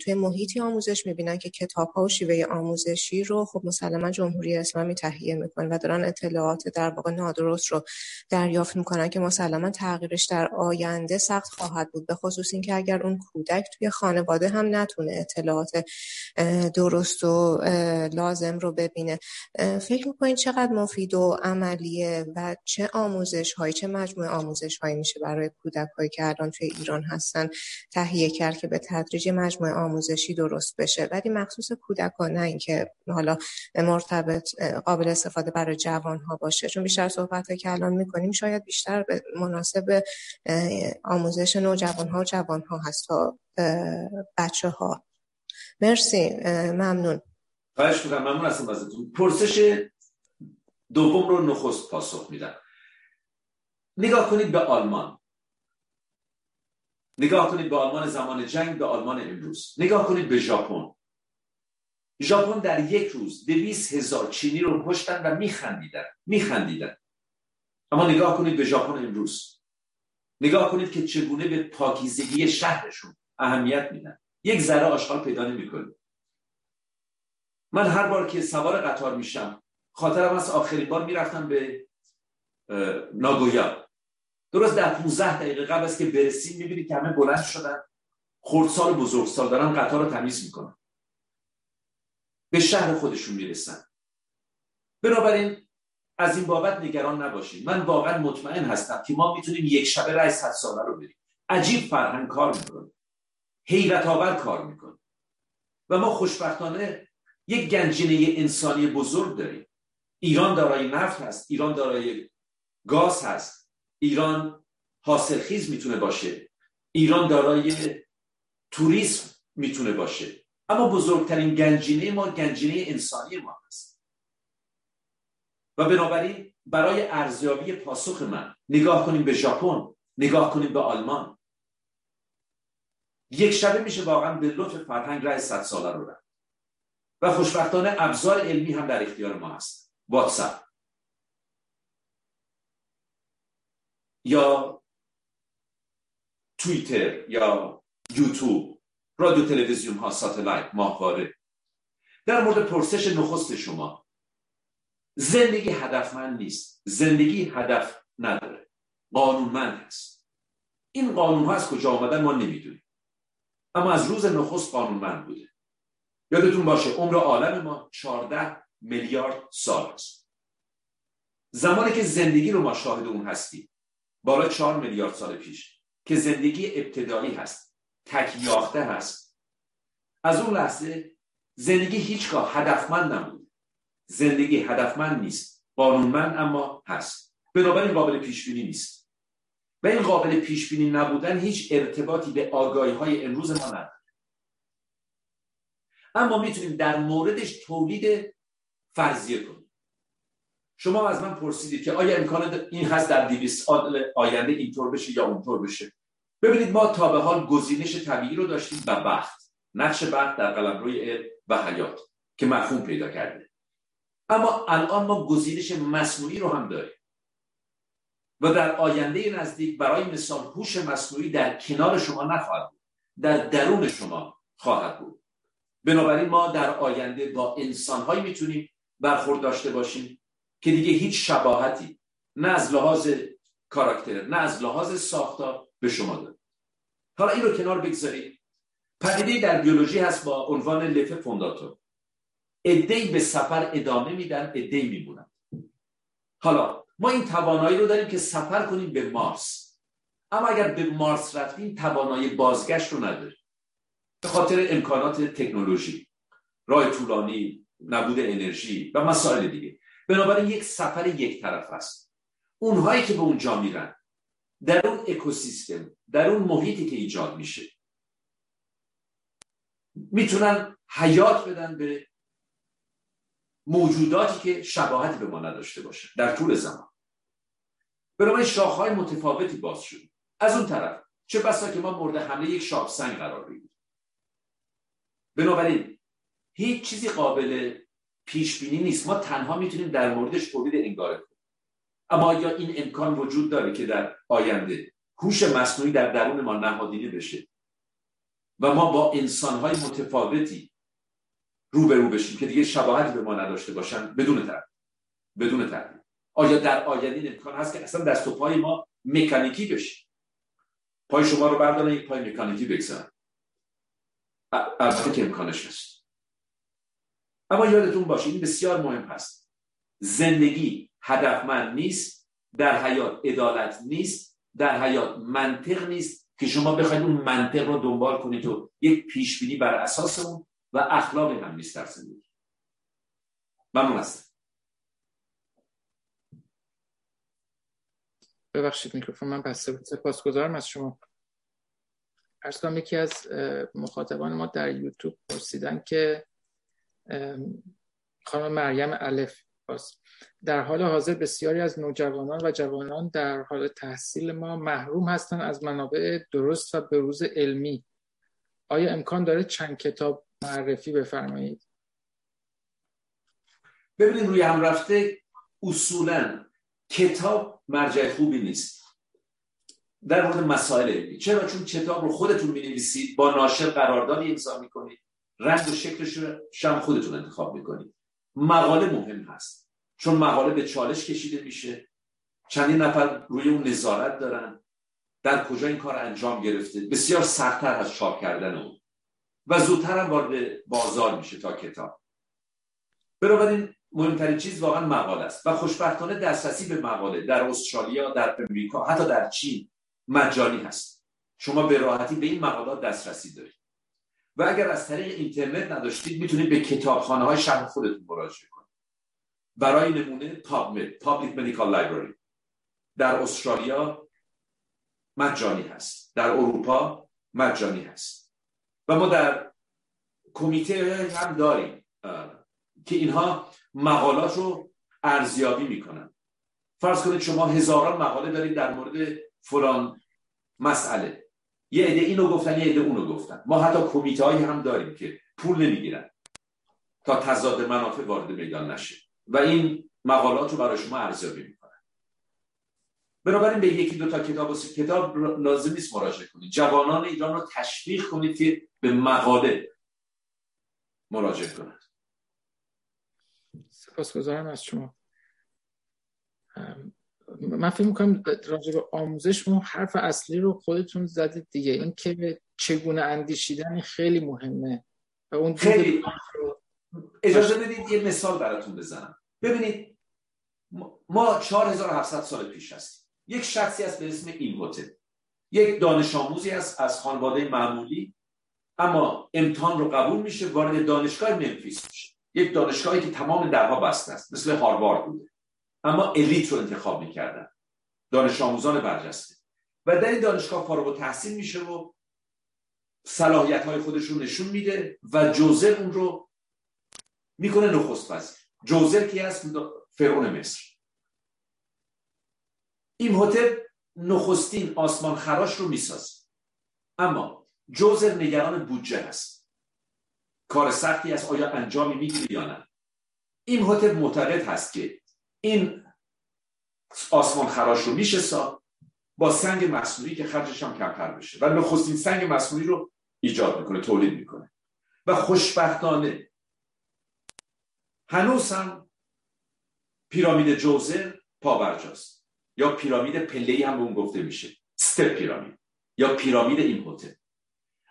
توی محیطی آموزش می‌بینن که کتاب ها و شیوه آموزشی رو خب مسلما جمهوری اسلامی تهیه می‌کنن و دارن اطلاعات در واقع نادرست رو دریافت می‌کنن که مسلما تغییرش در آینده سخت خواهد بود. به خصوص اینکه اگر اون کودک توی خانواده هم نتونه اطلاعات درست و لازم رو ببینه. فکر می‌کنید چقدر مفید و عملیه و چه آموزش هایی چه مجموعه آموزش هایی میشه برای کودک هایی که الان توی ایران هستن تهیه کرد که به تدریج مجموعه آموزشی درست بشه. ولی مخصوص کودکان نه اینکه حالا مرتبط قابل استفاده برای جوان ها باشه. چون بیشتر صحبت که الان می‌کنیم شاید بیشتر به مناسب آموزش نوجوان ها و جوان ها هست تا بچه ها مرسی ممنون. خواهش می‌کنم. ممنون هستم ازتون پرسش دوم رو نخست پاسخ میدم. نگاه کنید به آلمان. نگاه کنید به آلمان زمان جنگ به آلمان امروز. نگاه کنید به ژاپن. ژاپن در یک روز دویست هزار چینی رو کشتن و میخندیدن میخندیدن. اما نگاه کنید به ژاپن امروز. نگاه کنید که چگونه به پاکیزگی شهرشون اهمیت میدن. یک ذره آشغال پیدا نمی‌کنید من هر بار که سوار قطار میشم خاطرم از آخرین بار می‌رفتم به ناگویا. درست در 15 دقیقه قبل از که برسیم می‌بینید که همه بلند شدن. خردسال و بزرگسال دارن قطار رو تمیز می‌کنن. به شهر خودشون می‌رسن. بنابراین از این بابت نگران نباشید من واقعا مطمئن هستم که ما می‌تونیم یک شبه رای صد ساله رو بریم. عجیب فرهنگ کار می‌کنه. حیرت آور کار می‌کنه. و ما خوشبختانه یک گنجینه انسانی بزرگ داریم. ایران دارای نفت هست ایران دارای گاز هست. ایران حاصلخیز می‌تونه باشه. ایران دارای توریسم می‌تونه باشه. اما بزرگترین گنجینه ما گنجینه انسانی ما هست. و بنابراین برای ارزیابی پاسخ من نگاه کنیم به ژاپن نگاه کنیم به آلمان. یک شبه میشه واقعا به لطف فرهنگ رای صد ساله رو رفت. و خوشبختانه ابزار علمی هم در اختیار ما هست. واتساپ. یا توییتر یا یوتیوب رادیو تلویزیون ها ساتلایت ماهواره. در مورد پرسش نخست شما زندگی هدفمند نیست زندگی هدف نداره قانونمند هست این قانون ها از کجا آمدن ما نمی‌دونیم. اما از روز نخست قانونمند بوده. یادتون باشه عمر عالم ما 14 میلیارد سال است. زمانی که زندگی رو ما شاهد اون هستیم. بالا 4 میلیارد سال پیش که زندگی ابتدایی هست تکیاخته هست. از اون لحظه زندگی هیچگاه هدفمند نبود. زندگی هدفمند نیست قانونمند اما هست. بنابراین قابل پیش بینی نیست. و این قابل پیش بینی نبودن هیچ ارتباطی به آگاهی های امروز ما نداره اما می‌تونیم در موردش تولید فرضیه کنیم. شما از من پرسیدید که آیا امکان این هست در 200 سال آینده اینطور بشه یا اونطور بشه؟ ببینید ما تا به حال گزینش طبیعی رو داشتیم و بخت نقش بخت در قلمروی علم و حیات که مفهوم پیدا کرده. اما الان ما گزینش مصنوعی رو هم داریم و در آینده نزدیک برای مثال هوش مصنوعی در کنار شما نخواهد بود در درون شما خواهد بود. بنابراین ما در آینده با انسانهایی می‌تونیم برخورد داشته باشیم که دیگه هیچ شباهتی نه از لحاظ کاراکتر نه از لحاظ ساختار به شما داره حالا این رو کنار بگذارید پدیده در بیولوژی هست با عنوان لفه فونداتور. ادهی به سفر ادامه میدن ادهی میمونن. حالا ما این توانایی رو داریم که سفر کنیم به مارس. اما اگر به مارس رفتیم توانایی بازگشت رو نداریم. به خاطر امکانات تکنولوژی راه طولانی نبود انرژی و مسائل دیگه. بنابراین یک سفر یک طرف است. اونهایی که به اونجا میرن در اون اکوسیستم در اون محیطی که ایجاد میشه می‌تونن حیات بدن به موجوداتی که شباهتی به ما نداشته باشه در طول زمان. بنابراین شاخهای متفاوتی باز شد. از اون طرف چه بسا که ما مورد حمله یک شاخ سنگ قرار بگیریم. بنابراین هیچ چیزی قابل پیش بینی نیست. ما تنها می‌تونیم در موردش تولید انگاره کنیم. اما یا این امکان وجود داره که در آینده هوش مصنوعی در درون ما نهادینه بشه؟ و ما با انسانهای متفاوتی روبرو بشیم که دیگه شباهتی به ما نداشته باشن بدون تردید بدون تردید آیا در آینده این امکان هست که اصلا دست و پای ما مکانیکی بشه؟ پای شما رو بردارن یک پای مکانیکی بگذارن. البته که امکانش هست. اما یادتون باشه این بسیار مهم هست. زندگی هدفمند نیست در حیات عدالت نیست در حیات منطق نیست که شما بخواید اون منطق رو دنبال کنید و یک پیشبینی بر اساس اون و اخلاقی هم نیست در زندگی. ممنون هستم. ببخشید میکروفون من بسته بود. سپاسگزارم از شما. ارز یکی از مخاطبان ما در یوتیوب پرسیدن که خانم مریم الف در حال حاضر بسیاری از نوجوانان و جوانان در حال تحصیل ما محروم هستند از منابع درست و بروز علمی. آیا امکان داره چند کتاب معرفی بفرمایید؟ ببینید روی هم رفته اصولا کتاب مرجع خوبی نیست. در مورد مسائل علمی. چرا؟ چون کتاب رو خودتون می نویسید با ناشر قراردادی امضا می‌کنید. رنگ و شکلش رو شم خودتون انتخاب می‌کنید مقاله مهم هست. چون مقاله به چالش کشیده میشه. چندین نفر روی اون نظارت دارن. در کجا این کار انجام گرفته؟ بسیار سختتر از چاپ کردن اون. و زودتر هم وارد بازار میشه تا کتاب. بنابراین مهمترین چیز واقعا مقاله است. و خوشبختانه دسترسی به مقاله در استرالیا در امریکا حتی در چین مجانی هست. شما به راحتی به این مقالات دسترسی دارید. و اگر از طریق اینترنت نداشتید می‌تونید به کتابخانه های شهر خودتون مراجعه کنید. برای نمونه پابمد Public Medical Library. در استرالیا مجانی هست. در اروپا مجانی هست. و ما در کمیته هم داریم که اینها مقالات رو ارزیابی می‌کنن. فرض کنید شما هزاران مقاله دارید در مورد فلان مسئله. یه عده اینو گفتن یه عده اونو گفتن. ما حتی کمیته هایی هم داریم که پول نمی‌گیرن تا تضاد منافع وارد میدان نشه. و این مقالات رو برای شما ارزیابی می‌کنن بنابراین به یکی دو تا کتاب و کتاب لازم نیست مراجعه کنید. جوانان ایران رو تشویق کنید که به مقاله مراجعه کنند. سپاسگزارم از شما. من فکر می‌کنم راجع به آموزش اون حرف اصلی رو خودتون زدید دیگه. این که چگونه اندیشیدن خیلی مهمه. و اون خیلی. اجازه بدید یه مثال براتون بزنم. ببینید ما 4700 سال پیش هستیم. یک شخصی هست به اسم اینوتل یک دانش آموزی است از خانواده معمولی اما امتحان رو قبول میشه وارد دانشگاه منفیس میشه. یک دانشگاهی که تمام درها بسته است مثل هاروارد بوده. اما الیت رو انتخاب می‌کردن. دانش آموزان برجسته. و در این دانشگاه فارغ تحصیل میشه و صلاحیت های خودش رو نشون میده و جوزر اون رو می‌کنه نخست وزیر. جوزر کی هست؟ فرعون مصر. این هتل نخستین آسمان خراش رو می‌سازه. اما جوزر نگران بودجه هست. کار سختی است آیا انجامی می‌گیره یا نه؟ این هتل معتقد هست که این آسمان خراش رو میشه سا با سنگ مصنوعی که خرجش هم کمتر بشه و نخستین سنگ مصنوعی رو ایجاد می‌کنه تولید می‌کنه. و خوشبختانه هنوز هم پیرامید جوزر پابرجاست. یا پیرامید پله هم به اون گفته میشه ستپ پیرامید. یا پیرامید این هتل.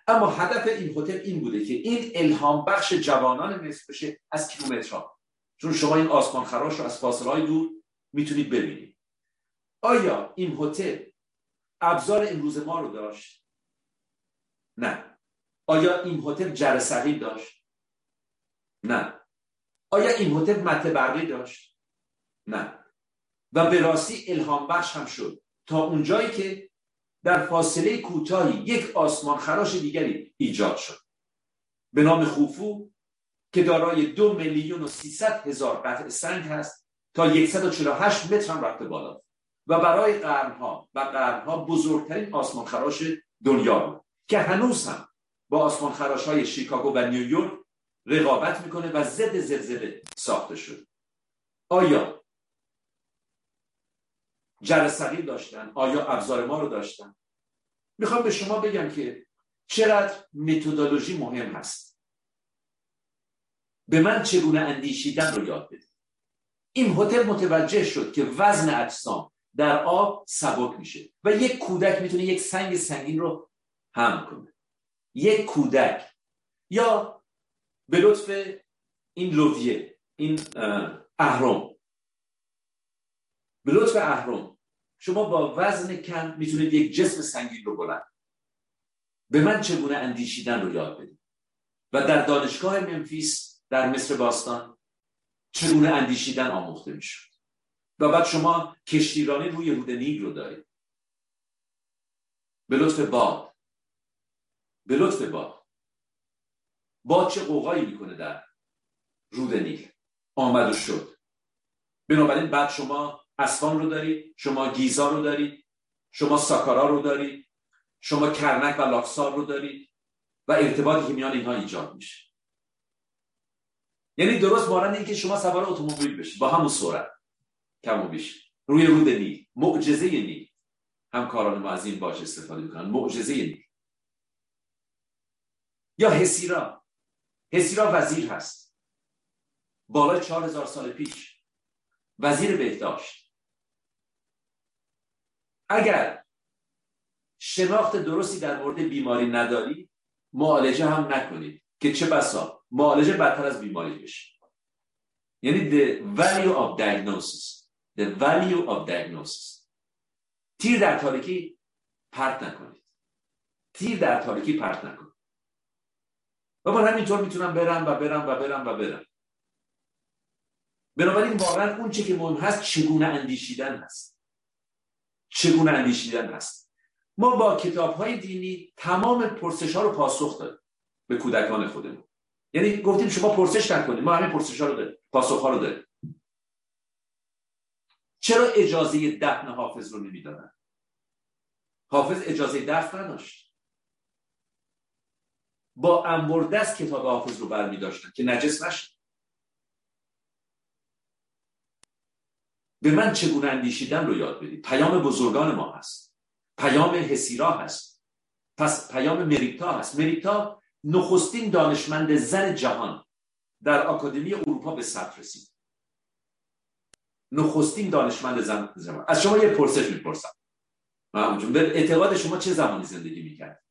اما هدف این هتل این بوده که این الهام بخش جوانان مصر بشه از کیلومترها. چون شما این آسمان خراش رو از فاصله های دور می‌تونید ببینید. آیا این هتل ابزار امروز ما رو داشت؟ نه. آیا این هتل جرثقیل داشت؟ نه. آیا این هتل مته برقی داشت؟ نه. و به راستی الهام بخش هم شد. تا اونجایی که در فاصله کوتاهی یک آسمان خراش دیگری ایجاد شد. به نام خوفو که دارای دو میلیون و سیصد هزار قطع سنگ هست تا 148 متر هم رفته بالا. و برای قرنها و قرنها بزرگترین آسمان خراش دنیا بود که هنوز هم با آسمان خراش های شیکاگو و نیویورک رقابت می‌کنه و ضد زلزله ساخته شد. آیا جرثقیل داشتن؟ آیا ابزار ما رو داشتن؟ می‌خوام به شما بگم که چقدر متدولوژی مهم هست. به من چگونه اندیشیدن رو یاد بده این هتل متوجه شد که وزن اجسام در آب سبک میشه و یک کودک می‌تونه یک سنگ سنگین رو هم کنه. یک کودک یا به لطف این لوویه این اهرام به لطف اهرام شما با وزن کم می‌تونید یک جسم سنگین رو بلند به من چگونه اندیشیدن رو یاد بدید. و در دانشگاه منفیس در مصر باستان چگونه اندیشیدن آموخته می‌شد. و بعد شما کشتیرانی روی رود نیل رو دارید. به لطف باد. به لطف باد. باد چه قوقایی می‌کنه در رود نیل. آمد و شد. بنابراین بعد شما اسفان رو دارید شما گیزا رو دارید شما ساکارا رو دارید شما کرنک و لاکسار رو دارید و ارتباطی که میان اینها ایجاد میشه. یعنی درست مانند اینکه شما سوار اتومبیل بشید با همون سرعت. کم و بیش. روی رود نیل. معجزه نیل. همکاران ما از این باش استفاده می‌کنن. معجزه نیل. یا هسیرا هسیرا وزیر هست. بالای چهار هزار سال پیش. وزیر بهداشت. اگر شناخت درستی در مورد بیماری نداری معالجه هم نکنید که چه بسا. معالجه بدتر از بیماری بشه. یعنی the value of diagnosis the value of diagnosis. تیر در تاریکی پرت نکنید. تیر در تاریکی پرت نکنید. و من همینطور می‌تونم برم و برم و برم و برم. بنابراین واقعا اون چه که مهم هست چگونه اندیشیدن هست. چگونه اندیشیدن هست. ما با کتاب های دینی تمام پرسش ها رو پاسخ داریم به کودکان خودمون. یعنی گفتیم شما پرسش نکنید ما همین پرسش ها رو داریم پاسخ ها رو داریم. چرا اجازه دفن حافظ رو نمی‌دادن؟ حافظ اجازه دفن نداشت. با انبردست کتاب حافظ رو برمی داشتن که نجس نشد. به من چگونه اندیشیدن رو یاد بدید. پیام بزرگان ما هست. پیام هسیرا هست. پس پیام مریتا هست. مریتا نخستین دانشمند زن جهان در آکادمی اروپا به ثبت رسید. نخستین دانشمند زن جهان از شما یه پرسش می‌پرسم. به اعتقاد شما چه زمانی زندگی می‌کرد؟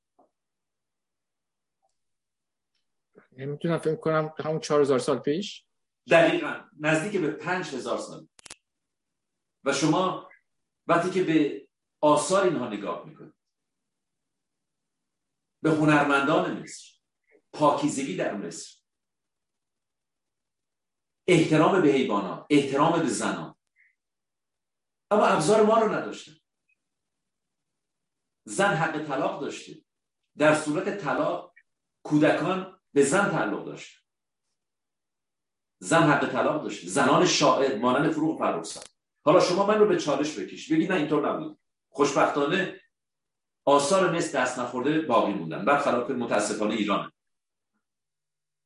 می‌تونم فکر کنم همون چهار هزار سال پیش؟ دقیقا. نزدیک به پنج هزار سال و شما وقتی که به آثار اینها نگاه می‌کنید به هنرمندان مصر پاکیزگی در مصر احترام به حیوانات احترام به زنان. اما ابزار ما رو نداشتن. زن حق طلاق داشته. در صورت طلاق کودکان به زن تعلق داشت زن حق طلاق داشته. زنان شاعر مانند فروغ فرخزاد. حالا شما من رو به چالش بکش. بگید نه اینطور نبود. خوشبختانه آثار مصر دست نخورده باقی موندن. برخلاف متاسفانه ایران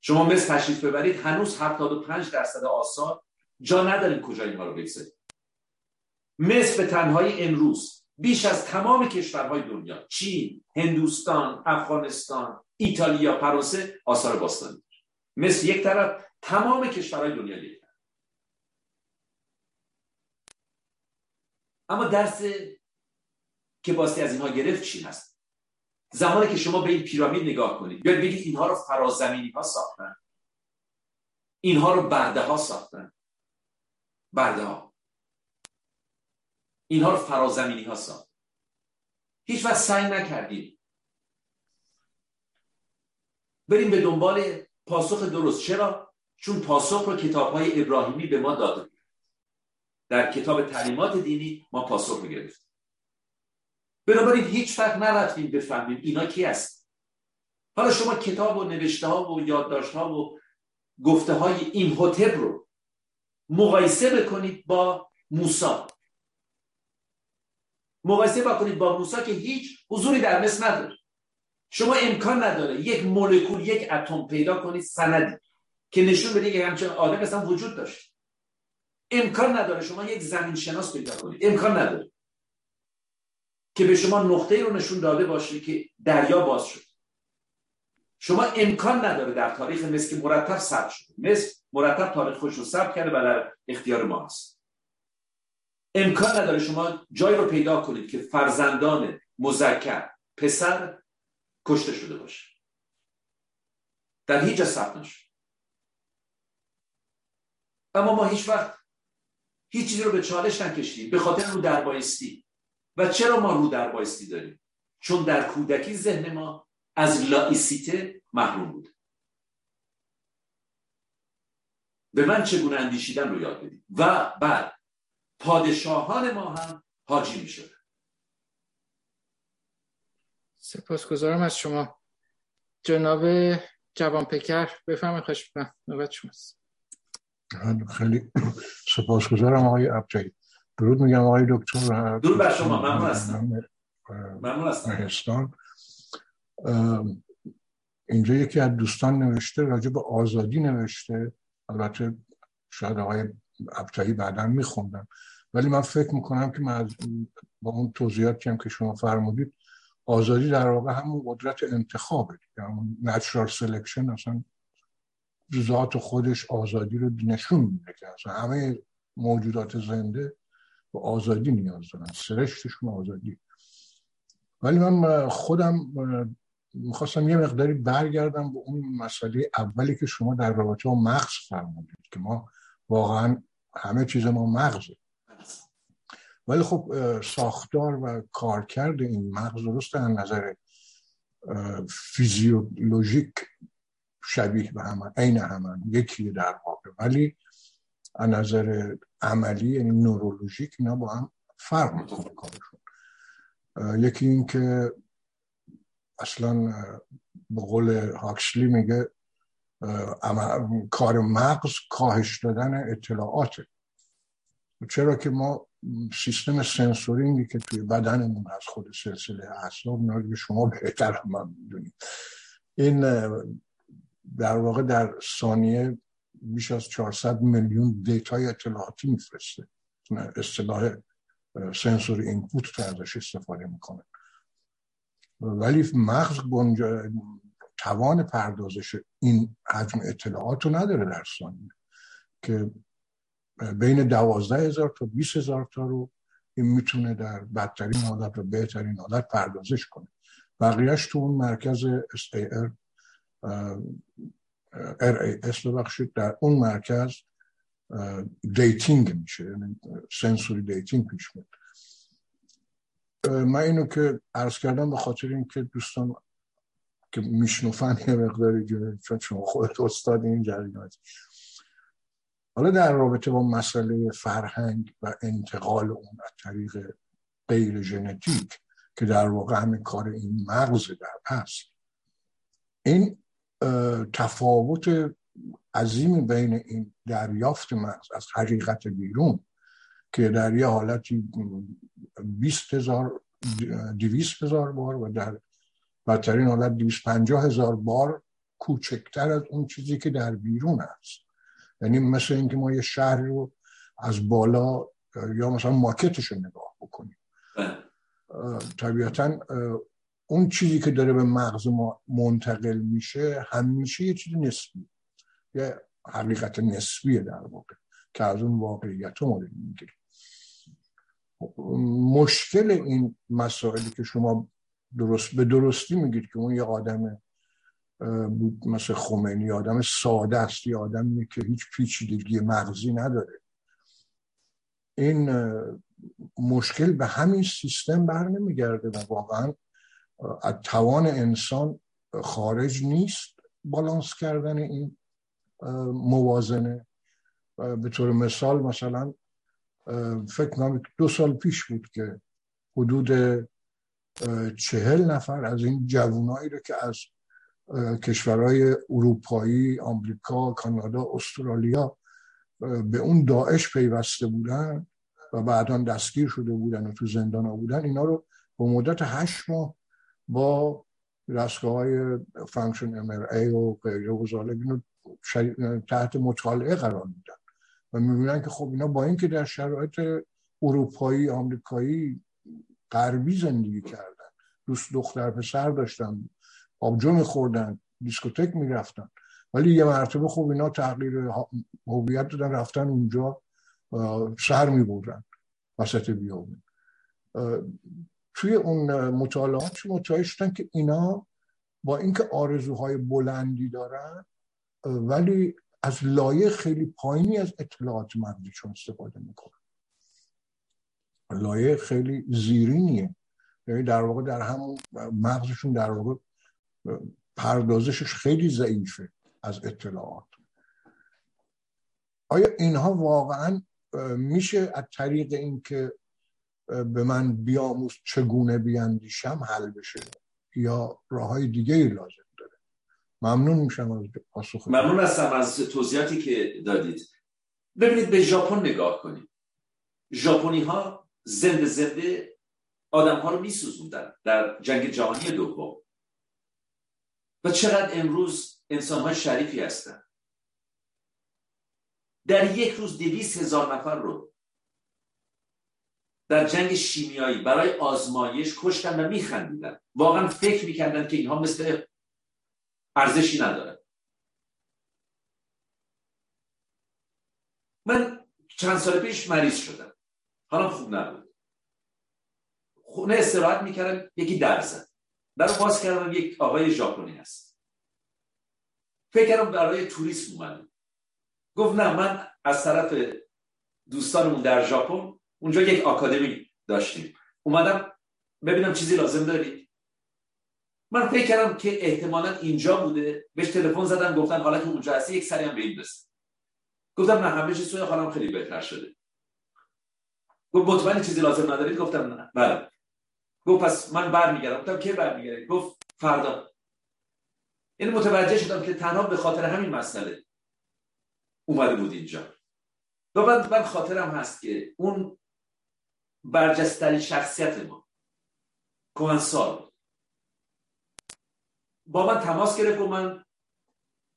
شما مصر تشریف ببرید هنوز 75 درصد آثار جا نداریم کجا اینها رو بگذارید مصر به تنهایی امروز بیش از تمام کشورهای دنیا چین، هندوستان، افغانستان، ایتالیا، فرانسه آثار باستانی. مصر یک طرف تمام کشورهای دنیا طرف. اما درس که باستی از اینها گرفت چی هست؟ زمانی که شما به این پیرامید نگاه کنید بیاید بگید اینها رو فرازمینی ها ساختن. اینها رو برده ها ساختن. برده ها اینها رو فرازمینی ها ساخت هیچ وقت سعی نکردیم بریم به دنبال پاسخ درست. چرا؟ چون پاسخ رو کتاب های ابراهیمی به ما داده در کتاب تعلیمات دینی ما پاسخ رو گرفتیم. بنابراین هیچ وقت نرفتیم بفهمیم اینا کی است حالا شما کتاب و نوشته ها و یادداشت ها و گفته های این هوتب رو مقایسه بکنید با موسا مقایسه بکنید با موسا که هیچ حضوری در مصر نداره. شما امکان نداره یک مولکول یک اتم پیدا کنید سندی که نشون بده که همچنان آدم اصلا وجود داشت امکان نداره شما یک زمین شناس پیدا کنید. امکان نداره. که به شما نقطه رو نشون داده باشه که دریا باز شد. شما امکان نداره در تاریخ مصر که مرتب ثبت شده مصر مرتب تاریخ خوش رو ثبت کرده و در اختیار ما هست. امکان نداره شما جای رو پیدا کنید که فرزندان مذکر پسر کشته شده باشه. در هیچ جا ثبت نشد. اما ما هیچ وقت هیچ چیزی رو به چالش نکشیدیم. به خاطر رو دربایستی. و چرا ما رو دربایستی داریم؟ چون در کودکی ذهن ما از لایسیته محروم بود به من چگونه اندیشیدن رو یاد بدید. و بعد پادشاهان ما هم حاجی می شده سپاسگزارم از شما. جناب جوان پکر بفرمایید خواهش نوبت شماست. خیلی سپاسگزارم آقای ابجایی درود میگم آقای دکتر درود بر شما ممنون هستم. ممنون هستم. اینجا یکی از دوستان نوشته راجع به آزادی نوشته. البته شاید آقای ابتایی بعدا میخوندم. ولی من فکر می‌کنم که من با اون توضیحاتی هم که شما فرمودید آزادی در واقع همون قدرت انتخابه. همون natural selection اصلا ذات خودش آزادی رو نشون میده که اصلا همه موجودات زنده به آزادی نیاز دارن. سرشتشون آزادی. ولی من خودم می‌خواستم یه مقداری برگردم به اون مسئله اولی که شما در رابطه با مغز فرمودید که ما واقعا همه چیز ما مغزه. ولی خب ساختار و کارکرد این مغز درست از نظر فیزیولوژیک شبیه به همه عین همه یکی در واقع. ولی از نظر عملی یعنی نورولوژیک اینا با هم فرق می‌کنه کارشون. یکی این که اصلا به قول هاکسلی میگه کار مغز کاهش دادن اطلاعاته. چرا که ما سیستم sensoring ی که توی بدنمون از خود سلسله اعصاب به شما بهتر هم می‌دونید این در واقع در ثانیه بیش از 400 میلیون data ی اطلاعاتی میفرسته. اصطلاح سنسوری اینپوت رو ازش استفاده می‌کنه. ولی مغز توان پردازش این حجم اطلاعات رو نداره در ثانیه که بین دوازده هزار تا 20 هزار تا رو این می‌تونه در بدترین حالت و بهترین حالت پردازش کنه. بقیهش تو اون مرکز SAR RAS ببخشید در اون مرکز gating میشه یعنی sensory gating پیش میاد. من اینو که عرض کردم به خاطر اینکه دوستان که میشنوفن یه مقداری چون شما خودت استاد این جریانات حالا در رابطه با مسئله فرهنگ و انتقال اون از طریق غیر ژنتیک که در واقع همین کار این مغز در هست. این تفاوت عظیمی بین این دریافت مغز از حقیقت بیرون که در یه حالتی 20 هزار دیویست هزار بار و در بدترین حالت 250 هزار بار کوچکتر از اون چیزی که در بیرون هست یعنی مثل اینکه ما یه شهر رو از بالا یا مثلا ماکتش رو نگاه بکنیم. طبیعتا اون چیزی که داره به مغز ما منتقل میشه همیشه یه چیز نسبی. یه حقیقت نسبیه در واقع که از اون واقعیت رو ما می‌گیریم. مشکل این مسائلی که شما درست به درستی میگید که اون یه آدم بود مثل خمینی آدم ساده است یه آدمی که هیچ پیچیدگی مغزی نداره. این مشکل به همین سیستم بر نمیگرده و واقعا از توان انسان خارج نیست بالانس کردن این موازنه. به طور مثال مثلا فکر کنم دو سال پیش بود که حدود چهل نفر از این جوانایی رو که از کشورهای اروپایی آمریکا کانادا استرالیا به اون داعش پیوسته بودن و بعدا دستگیر شده بودن و تو زندان ها بودن اینا رو به مدت هشت ماه با دستگاه های functional MRI و غیره و ذالک تحت مطالعه قرار میدن. و می‌بینن که خب اینا با اینکه در شرایط اروپایی آمریکایی غربی زندگی کردن دوست دختر پسر داشتن آبجو میخوردن دیسکوتک می‌رفتن. ولی یه مرتبه خب اینا تغییر هویت دادن رفتن اونجا سر میبردن وسط بیابون. توی اون مطالعات متوجه شدن که اینا با اینکه آرزوهای بلندی دارن ولی از لایه خیلی پایینی از اطلاعات مغزیشون استفاده می‌کنن. لایه خیلی زیرینیه. یعنی در واقع در همون مغزشون در واقع پردازشش خیلی ضعیفه از اطلاعات. آیا اینها واقعا میشه از طریق اینکه به من بیاموز چگونه بیاندیشم حل بشه یا راه های دیگه ای لازم داره. ممنون میشم از پاسخ ممنون هستم از توضیحاتی که دادید. ببینید به ژاپن نگاه کنید. ژاپنی ها زنده زنده آدم ها رو میسوزوندن در جنگ جهانی دوم. و چقدر امروز انسان های شریفی هستن. در یک روز دویست هزار نفر رو در جنگ شیمیایی برای آزمایش کشتن و میخندیدن. واقعا فکر می‌کردن که اینها مثل ارزشی ندارن من چند سال پیش مریض شدم. حالا خوب نبود. خونه استراحت می‌کردم یکی در زد. در باز کردم یک آقای ژاپنی هست. فکر کردم برای توریست اومدم گفت نه من از طرف دوستانمون در ژاپن اونجا یک آکادمی داشتیم. اومدم ببینم چیزی لازم دارید من فکر کردم که احتمالا اینجا بوده. بهش تلفن زدم گفتن حالا که اونجا هستی یک سری هم به این بست گفتم نه همه چیز سوی حالم خیلی بهتر شده. گفت مطمئن چیزی لازم ندارید؟ گفتم نه. بله. گفت پس من برمیگردم. گفتم کی برمیگردید گفت فردا. یعنی متوجه شدم که تنها به خاطر همین مسئله اومده بود اینجا. و من خاطرم هست که اون برجستری شخصیت ما. کوهنسال با من تماس گرفت و من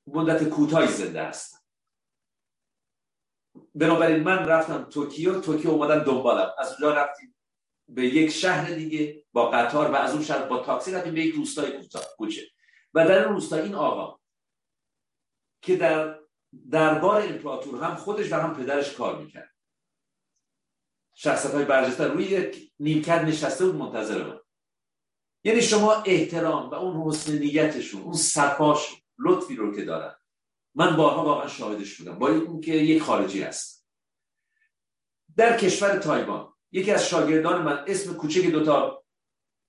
مدت کوتاهی زنده هستم. بنابراین من رفتم توکیو توکیو اومدن دنبالم. از اونجا رفتیم به یک شهر دیگه با قطار و از اون شهر با تاکسی رفتیم به یک روستای کوچه و در این روستا این آقا که در دربار امپراتور هم خودش و هم پدرش کار می‌کرد. شخصت های برجسته روی یک نیمکت نشسته بود منتظر من یعنی شما احترام و اون حسن نیتشون اون صفاشون لطفی رو که دارن. من بارها واقعا شاهدش بودم با اینکه یک خارجی هست. در کشور تایوان یکی از شاگردان من اسم کوچک دوتا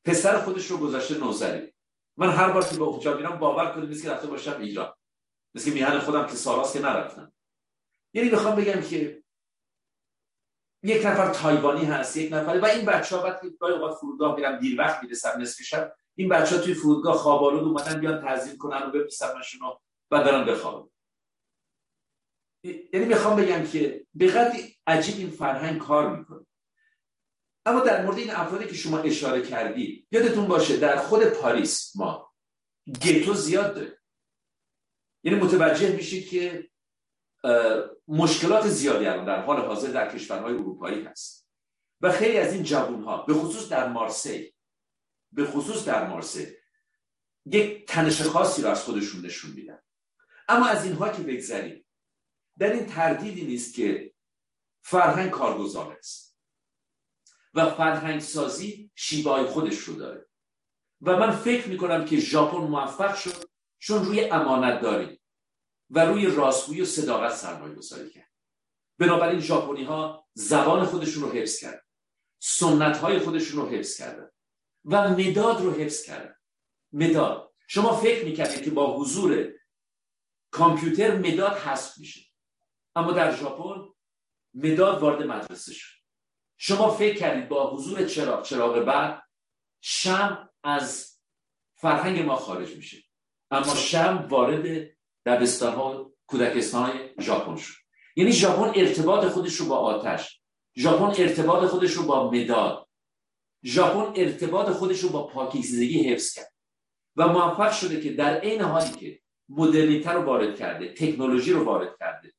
پسر خودش رو گذاشته نوزری. من هر بار که به اونجا میرم باور کنید که رفته باشم ایران. مثل میهن خودم که سالاست که نرفتم. یعنی می‌خوام بگم که یک نفر تایوانی هست یک نفر. و این بچه ها وقتی گاهی اوقات فرودگاه میرم دیر وقت می‌رسم نصف شب این بچه ها توی فرودگاه خوابالود اومدن بیان تعظیم کنن و بپیسمشون و دارن بخوابن. یعنی می‌خوام بگم که به قدری عجیب این فرهنگ کار می‌کنه. اما در مورد این افرادی که شما اشاره کردی یادتون باشه در خود پاریس ما گتو زیاد داره یعنی متوجه میشید که مشکلات زیادی الان در حال حاضر در کشورهای اروپایی هست. و خیلی از این جوون ها به خصوص در مارسی به خصوص در مارسی یک تنش خاصی رو از خودشون نشون میدن. اما از اینها که بگذریم در این تردیدی نیست که فرهنگ کارگزار است و فرهنگ سازی شیبای خودش رو داره. و من فکر می‌کنم که ژاپن موفق شد چون روی امانت داری و روی راستگویی و صداقت سرمایه گذاری کرد. بنابراین ژاپنی ها زبان خودشون رو حفظ کرد سنت های خودشون رو حفظ کردن. و مداد رو حفظ کردن. مداد. شما فکر می‌کردید که با حضور کامپیوتر مداد حذف میشه. اما در ژاپن مداد وارد مدرسه شد. شما فکر کردید با حضور چراغ چراغ بعد شم از فرهنگ ما خارج میشه. اما شم وارد دبستان ها کودکستان های ژاپن شد. یعنی ژاپن ارتباط خودش رو با آتش ژاپن ارتباط خودش رو با مداد ژاپن ارتباط خودش رو با پاکیزگی حفظ کرد. و موفق شده که در عین حالی که مدرنیته رو وارد کرده تکنولوژی رو وارد کرده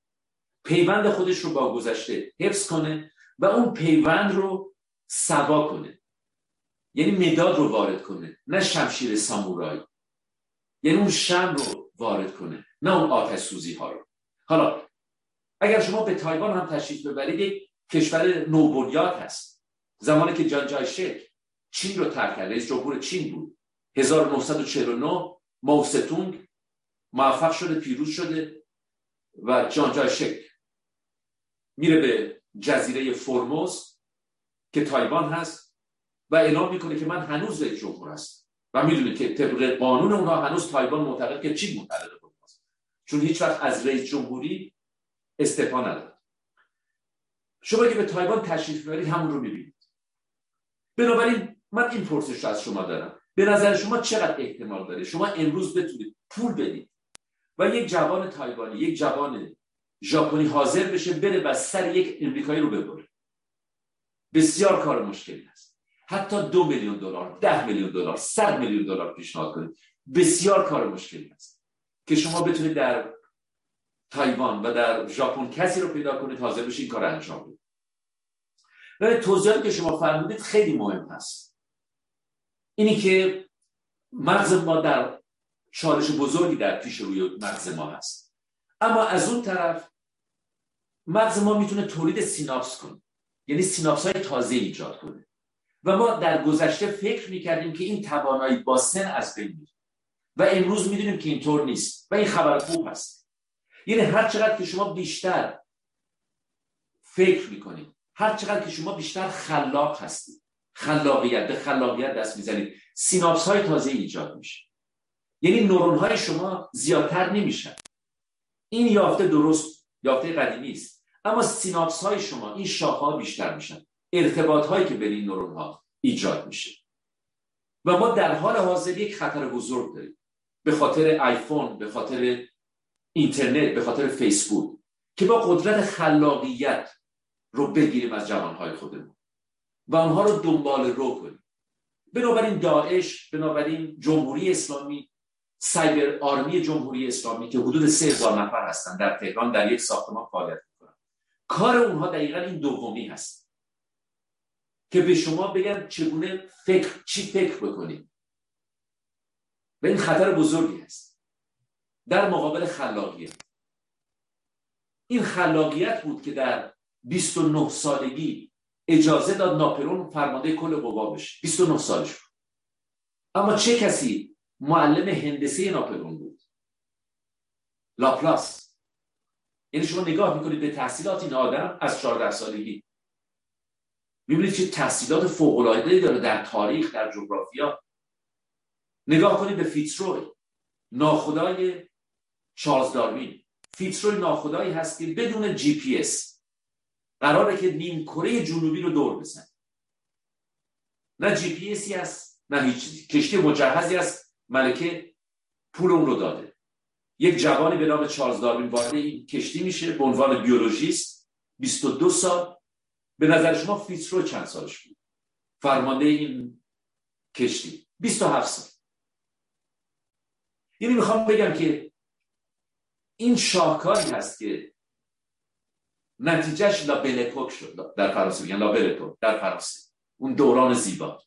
پیوند خودش رو با گذشته حفظ کنه و اون پیوند رو سوا کنه. یعنی مداد رو وارد کنه نه شمشیر سامورایی. یعنی اون شم رو وارد کنه نه اون آتش سوزی ها رو. حالا اگر شما به تایوان هم تشریف ببرید یک کشور نوبنیاد هست. زمانی که جان جای شک چین رو ترک کرد رئیس جمهور چین بود. 1949 ماوستونگ موفق شده پیروز شده و جان جای شک میره به جزیره فرموز که تایوان هست و اعلام می‌کنه که من هنوز رئیس جمهور هست و می‌دونه که طبق قانون اونها هنوز تایوان معتقد که چی متعلق فرموز چون هیچ وقت از رئیس جمهوری استعفا نداد. شما که به تایوان تشریف می‌برید همون رو می‌بینید. بنابراین من این پرسش رو از شما دارم. به نظر شما چقدر احتمال داره؟ شما امروز بتونید پول بدید و یک جوان تایوانی یک جوان ژاپنی حاضر بشه بره و سر یک امریکایی رو ببره. بسیار کار مشکلی است. حتی دو میلیون دلار ده میلیون دلار صد میلیون دلار پیشنهاد کنید. بسیار کار مشکلی است که شما بتونید در تایوان و در ژاپن کسی رو پیدا کنید حاضر بشه این کار انجام بدید. و توضیحاتی که شما فرمودید خیلی مهم هست. اینی که مغز ما در چالش بزرگی در پیش روی مغز ما هست. اما از اون طرف مغز ما می‌تونه تولید سیناپس کنه. یعنی سیناپس های تازه ایجاد کنه. و ما در گذشته فکر می‌کردیم که این توانایی با سن از بین میره. و امروز می‌دونیم که اینطور نیست و این خبر خوب هست. یعنی هر چقدر که شما بیشتر فکر می‌کنید هر چقدر که شما بیشتر خلاق هستید خلاقیت به خلاقیت دست می‌زنید سیناپس های تازه ایجاد میشه. یعنی نورون های شما زیادتر نمیشن. این یافته درست یافته قدیمی است. اما سیناپس های شما این شاخه ها بیشتر میشن. ارتباط هایی که بین نورون ها ایجاد میشه. و ما در حال حاضر یک خطر بزرگ داریم. به خاطر آیفون به خاطر اینترنت به خاطر فیسبوک که با قدرت خلاقیت رو بگیریم از جوانهای خودمون. و آنها رو دنبال رو کنیم. بنابراین داعش بنابراین جمهوری اسلامی سایبر آرمی جمهوری اسلامی که حدود سه هزار نفر هستن در تهران در یک ساختمان فعالیت می‌کنن. کار اونها دقیقا این دومی هست. که به شما بگن چگونه فکر چی فکر بکنید و این خطر بزرگی هست. در مقابل خلاقیت این خلاقیت بود که در 29 سالگی اجازه داد ناپلون فرمانده کل قوا بشه. 29 سالش بود. اما چه کسی معلم هندسه ناپلون بود؟ لاپلاس. یعنی شما نگاه می‌کنید به تحصیلات این آدم از 14 سالگی. می‌بینید چه تحصیلات فوق العاده داره در تاریخ در جغرافیا. نگاه کنید به فیتسروی ناخدای چارلز داروین. فیتسروی ناخدایی هست که بدون جی پی اس قراره که نیم کره جنوبی رو دور بزنه نه جی پی اسی هست نه هیچ کشتی مجهزی است ملکه پول اون رو داده. یک جوانی به نام چارلز داروین وارد این کشتی میشه به عنوان بیولوژیست 22 سال. به نظر شما فیتسرو چند سالش بود؟ فرمانده این کشتی. 27 سال. یعنی می‌خوام بگم که این شاهکاری هست که نتیجهش لابلپوک شد. در فرانسه میگن لابلپوک در فرانسه. اون دوران زیبا.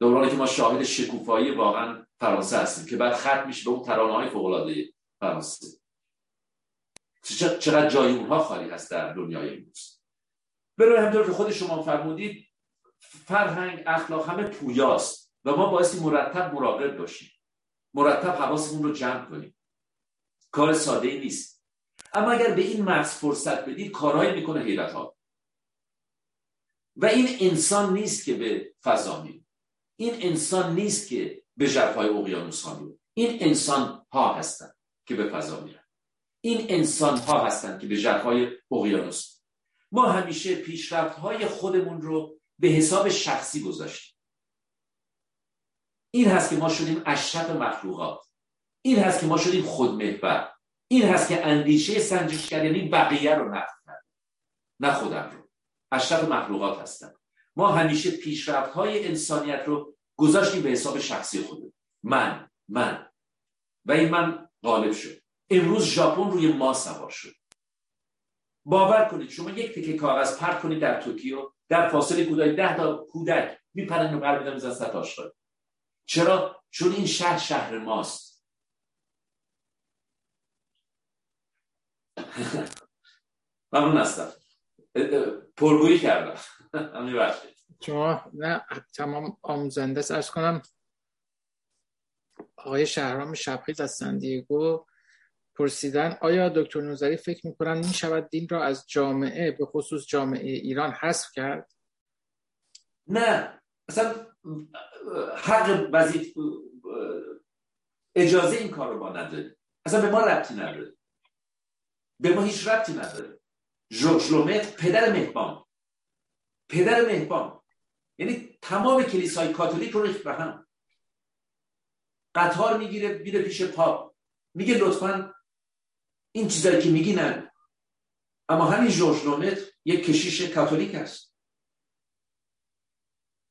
دورانی که ما شاهد شکوفایی واقعا فرانسه هستیم که بعد ختم میشه به اون ترانه های فوق فرانسه چقدر جای اونها خالی هست در دنیای امروز. برای همطور که خود شما فرمودید فرهنگ اخلاق همه پویاست و ما بایستی مرتب مراقب باشیم. مرتب حواسمون رو جمع کنیم. کار ساده ای نیست. اما اگر به این مغز فرصت بدید کارهایی می‌کنه حیرت ها و این انسان نیست که به فضا میره. این انسان نیست که به ژرفای اقیانوس ها این انسان ها هستند که به فضا میرن. این انسان ها هستند که به ژرفای اقیانوس ما همیشه پیشرفت های خودمون رو به حساب شخصی گذاشتیم. این هست که ما شدیم اشرف مخلوقات. این هست که ما شدیم خودمحور. این هست که اندیشه سنجشگر یعنی بقیه رو نقد کرد نه خودم رو. اشرف مخلوقات هستن ما همیشه پیشرفت های انسانیت رو گذاشتیم به حساب شخصی خودم من من. و این من غالب شد. امروز ژاپن روی ما سوار شد. باور کنید. شما یک تکه کاغذ پرت کنید در توکیو در فاصله کوتاهی ده تا کودک میپرن و قلب میزن سطح چرا؟ چون این شهر شهر ماست. ممنون هستم پرگویی کردم. شما نه تمام آموزنده ارز کنم. آقای شهرام شبخیز از سندیگو پرسیدن آیا دکتر نوزری فکر می‌کنن می شود دین را از جامعه به خصوص جامعه ایران حذف کرد؟ نه. اصلا حق وظیف اجازه این کار رو ما نداره اصلا به ما ربطی نداره. به ما هیچ ربطی نداره. ژورژ پدر مهبان پدر مهبان یعنی تمام کلیسای کاتولیک رو ریخت به هم. قطار می‌گیره میره پیش پاپ. میگه لطفا این چیزایی که میگی نه. اما همین لومتر یک کشیش کاتولیک است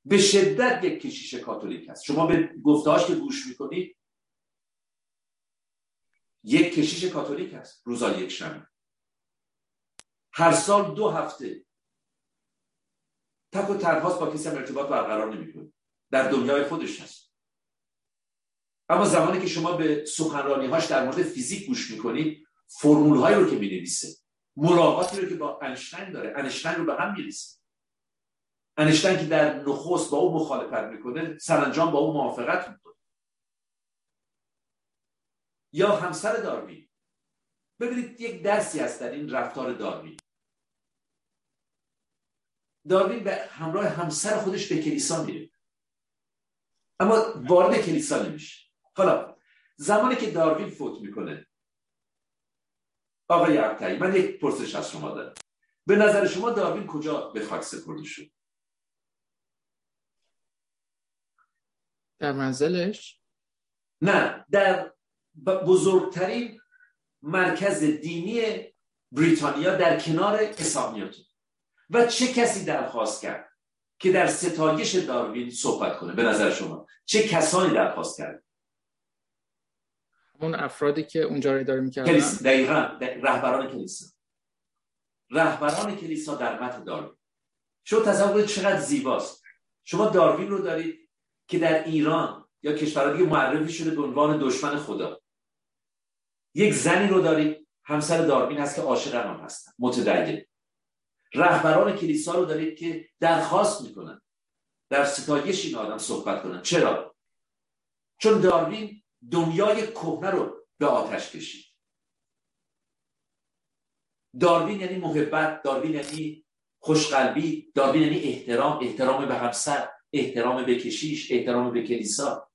به شدت یک کشیش کاتولیک است شما به گفتهاش که گوش می‌کنید یک کشیش کاتولیک است روزا یک شنبه. هر سال دو هفته. تک و تنهاست با کسی هم ارتباط برقرار نمی‌کنه. در دنیای خودش هست. اما زمانی که شما به سخنرانی هاش در مورد فیزیک گوش می‌کنید فرمول هایی رو که می‌نویسه. ملاقاتی رو که با انشتین داره انشتین رو به هم میریسه انشتین که در نخست با او مخالفت می‌کنه سرانجام با او موافقت می‌کنه. یا همسر داروین. ببینید یک درسی هست در این رفتار داروین. داروین به همراه همسر خودش به کلیسا میره. اما وارد کلیسا نمیشه. حالا زمانی که داروین فوت می‌کنه آقای ابتایی من یک پرسش از شما دارم. به نظر شما داروین کجا به خاک سپرده شد؟ در منزلش؟ نه در بزرگترین مرکز دینی بریتانیا در کنار اسامیاتون و چه کسی درخواست کرد که در ستایش داروین صحبت کنه؟ به نظر شما چه کسانی درخواست کرد؟ اون افرادی که اونجا رو اداره می‌کردن؟ کلیسا دقیقا رهبران کلیسا. رهبران کلیسا در متن داروین. شما تصور چقدر زیباست. شما داروین رو دارید که در ایران یا کشورها دیگه معرفی شده به عنوان دشمن خدا. یک زنی رو دارید همسر داروین هست که عاشق هم هستن متدین. رهبران کلیسا رو دارید که درخواست می‌کنن در ستایش این آدم صحبت کنن. چرا؟ چون داروین دنیای کهنه رو به آتش کشید. داروین یعنی محبت داروین یعنی خوشقلبی داروین یعنی احترام احترام به همسر احترام به کشیش احترام به کلیسا.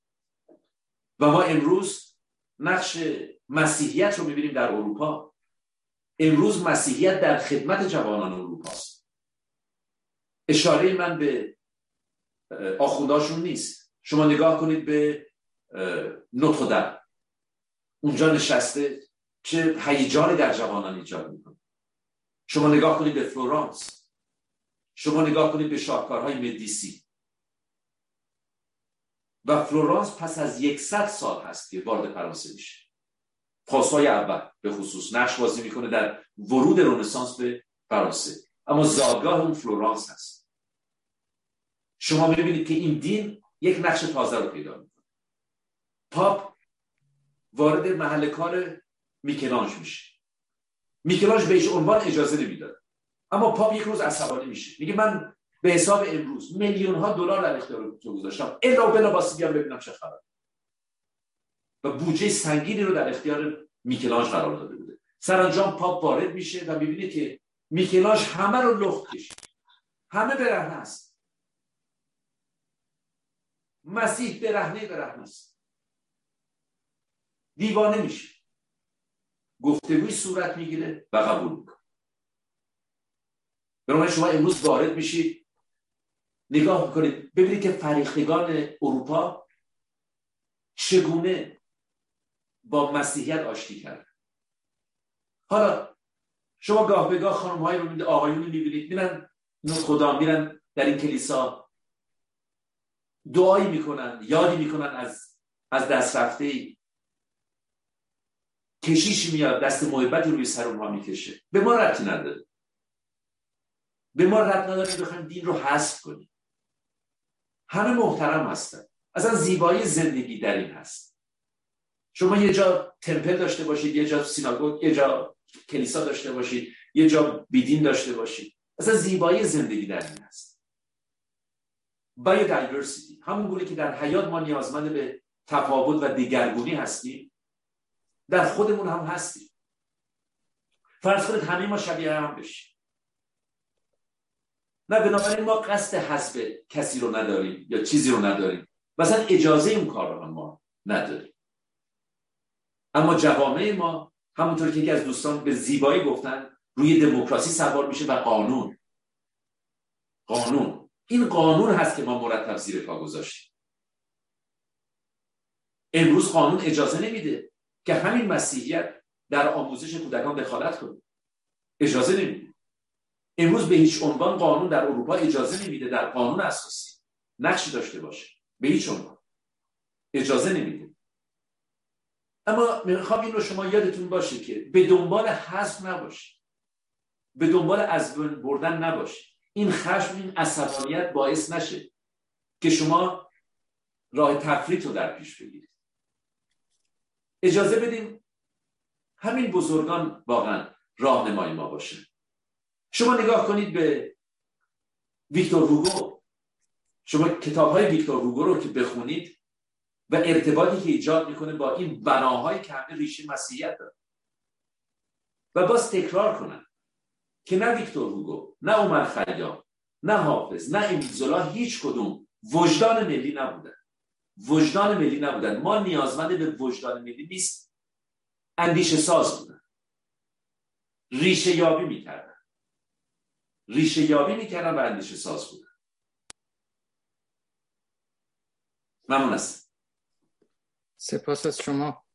و ما امروز نقش مسیحیت رو می‌بینیم در اروپا. امروز مسیحیت در خدمت جوانان اروپا است اشاره من به آخونداشون نیست. شما نگاه کنید به نوتردام اونجا نشسته چه هیجانی در جوانان ایجاد می‌کنه. شما نگاه کنید به فلورانس. شما نگاه کنید به شاهکارهای مدیسی. و فلورانس پس از یکصد سال هست که وارد فرانسه میشه. فرانسوای اول به خصوص نقش بازی می‌کنه در ورود رنسانس به فرانسه. اما زادگاه اون فلورانس هست. شما می‌بینید که این دین یک نقش تازه رو پیدا می‌کنه. پاپ وارد محل کار میکلانج میشه. میکلانج بهش عنوان اجازه نمی‌داد. اما پاپ یک روز عصبانی میشه. میگه من به حساب امروز میلیون ها دلار در اختیار تو گذاشتم. الا بلا بیام ببینم چه خبر و بودجه سنگینی رو در اختیار میکلانج قرار داده بوده. سرانجام پاپ وارد میشه و می‌بینه که میکلانج همه رو لخت کشید. همه برهنه است. مسیح برهنه برهنه است. دیوانه میشه. گفتگوی صورت می‌گیره و قبول می‌کنه. برای شما امروز وارد میشید نگاه می‌کنید ببینید که فریختگان اروپا چگونه با مسیحیت آشتی کرد حالا شما گاه به گاه خانم های رو میده آقایون می‌بینید میرن خدا میرن در این کلیسا. دعایی می‌کنن یادی می‌کنن از از دست رفته ای کشیشی میاد دست محبتی روی سر اونها می‌کشه. به ما ربطی نداره. به ما ربط نداره بخوایم دین رو حذف کنیم. همه محترم هستن. اصلا زیبایی زندگی در این هست. شما یه جا تمپل داشته باشید یه جا سیناگوگ یه جا کلیسا داشته باشید یه جا بیدین داشته باشید. اصلا زیبایی زندگی در این هست. بایودایورسیتی همون گونه که در حیات ما نیازمند به تفاوت و دیگرگونی هستیم. در خودمون هم هستیم. فرض کنید همه ما شبیه هم بشیم. نه بنابراین ما قصد حسب کسی رو نداریم یا چیزی رو نداریم. مثلا اجازه اون کار رو ما نداریم. اما جوامع ما همونطور که یکی از دوستان به زیبایی گفتن روی دموکراسی سوار میشه و قانون. قانون. این قانون هست که ما مرتب زیر پا گذاشتیم. امروز قانون اجازه نمیده. که همین مسیحیت در آموزش کودکان دخالت کنه. اجازه نمیده. امروز به هیچ عنوان قانون در اروپا اجازه نمیده در قانون اساسی نقشی داشته باشه. به هیچ عنوان. اجازه نمیده. اما می‌خوام این رو شما یادتون باشه که به دنبال حذف نباشید به دنبال از بردن نباشید این خشم این عصبانیت باعث نشه که شما راه تفریط رو در پیش بگیرید. اجازه بدیم همین بزرگان واقعا راهنمای ما باشه. شما نگاه کنید به ویکتور هوگو. شما کتاب های ویکتور هوگو رو که بخونید و ارتباطی که ایجاد می‌کنه با این بناهای که همه ریشه مسیحیت داره. و باز تکرار کنن که نه ویکتور هوگو نه عمر خیام نه حافظ نه امیل هیچ کدوم وجدان ملی نبودن. وجدان ملی نبودن. ما نیازمند به وجدان ملی نیست. اندیشه ساز بودن. ریشه یابی می‌کردن. ریشه یابی می‌کردن و اندیشه ساز بودن. ممنون است. سپاس از شما.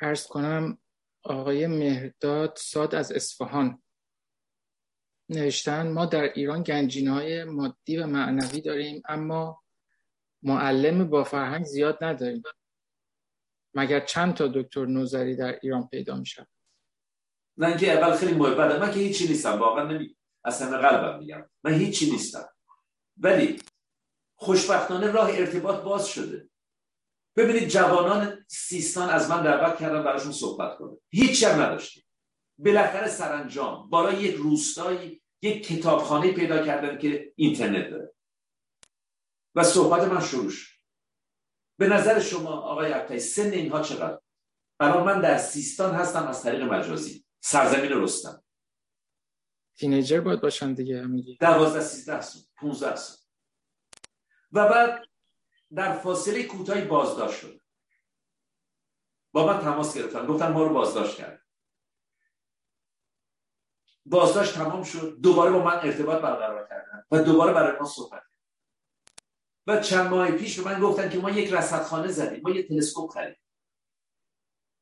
عرض کنم آقای مهرداد ساد از اصفهان. نوشتن ما در ایران گنجینه مادی و معنوی داریم اما معلم با فرهنگ زیاد نداریم. مگر چند تا دکتر نوزری در ایران پیدا می شود نه اینکه اول خیلی محبت من که هیچی نیستم واقعا نمی اصلا قلبم میگم. من هیچی نیستم. ولی خوشبختانه راه ارتباط باز شده. ببینید جوانان سیستان از من دعوت کردن براشون صحبت کنه. هیچی هم نداشتیم. بالاخره سرانجام برای یک روستایی یک کتابخانه پیدا کردن که اینترنت داره. و صحبت من شروع شد. به نظر شما آقای عبتایی سن اینها چقدر؟ الان من در سیستان هستم از طریق مجازی. سرزمین رستم. تینیجر باید باشن دیگه میگی دوازده سیزده سال پونزده سال. و بعد در فاصله کوتاهی بازداشت شد. با من تماس گرفتن. گفتن ما رو بازداشت کرد. بازداشت تمام شد. دوباره با من ارتباط برقرار کردن و دوباره برای ما صحبت و چند ماه پیش به من گفتن که ما یک رصدخانه زدیم ما یک تلسکوپ خریدیم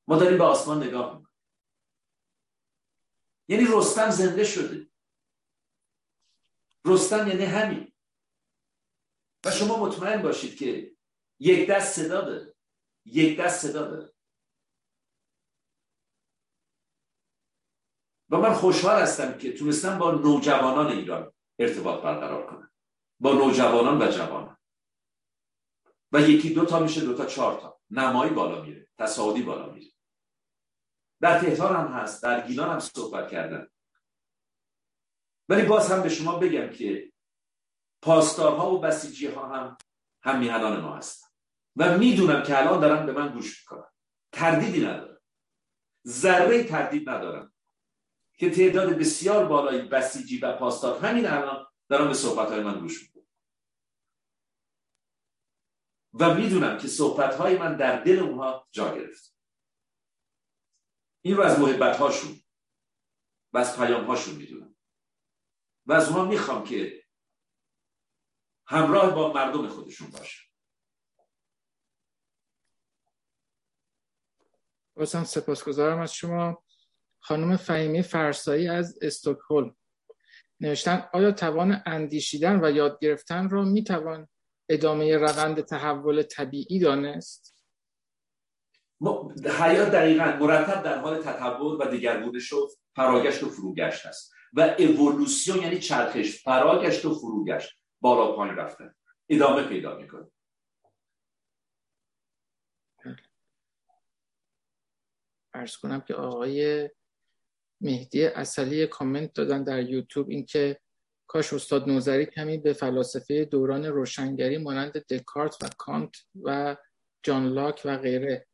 ما داریم به آسمان نگاه می‌کنیم. یعنی رستم زنده شده. رستم یعنی همین. و شما مطمئن باشید که یک دست صدا داره. یک دست صدا داره. و من خوشحال هستم که تونستم با نوجوانان ایران ارتباط برقرار کنم. با نوجوانان و جوانان. و یکی دو تا میشه دو تا چهار تا. نمایی بالا میره تصاعدی بالا میره. در تهران هم هست در گیلان هم صحبت کردن. ولی باز هم به شما بگم که پاسدارها و بسیجی ها هم هم میهنان ما هستن. و می‌دونم که الان دارن به من گوش می‌کنن. تردیدی ندارم. ذره تردید ندارم که تعداد بسیار بالای بسیجی و پاسدار همین الان دارن به صحبت های من گوش می‌کنن. و می‌دونم که صحبت های من در دل اونها جا گرفت. این رو از محبت هاشون و از پیام هاشون می‌دونم. و از اونها می‌خوام که همراه با مردم خودشون باشه بازم سپاسگزارم از شما. خانم فهیمی فرسایی از استکهلم. نوشتن آیا توان اندیشیدن و یاد گرفتن را می‌توان ادامه روند تحول طبیعی دانست؟ حیات دقیقا مرتب در حال تطور و دگرگونه شد فراگشت و فروگشت هست و اولوسیون یعنی چرخش فراگشت و فروگشت. بالا پایین رفتن. ادامه پیدا می‌کنه. ارز کنم که آقای مهدی اصلی کامنت دادن در یوتیوب اینکه کاش استاد نوزری کمی به فلاسفه دوران روشنگری مانند دکارت و کانت و جان لاک و غیره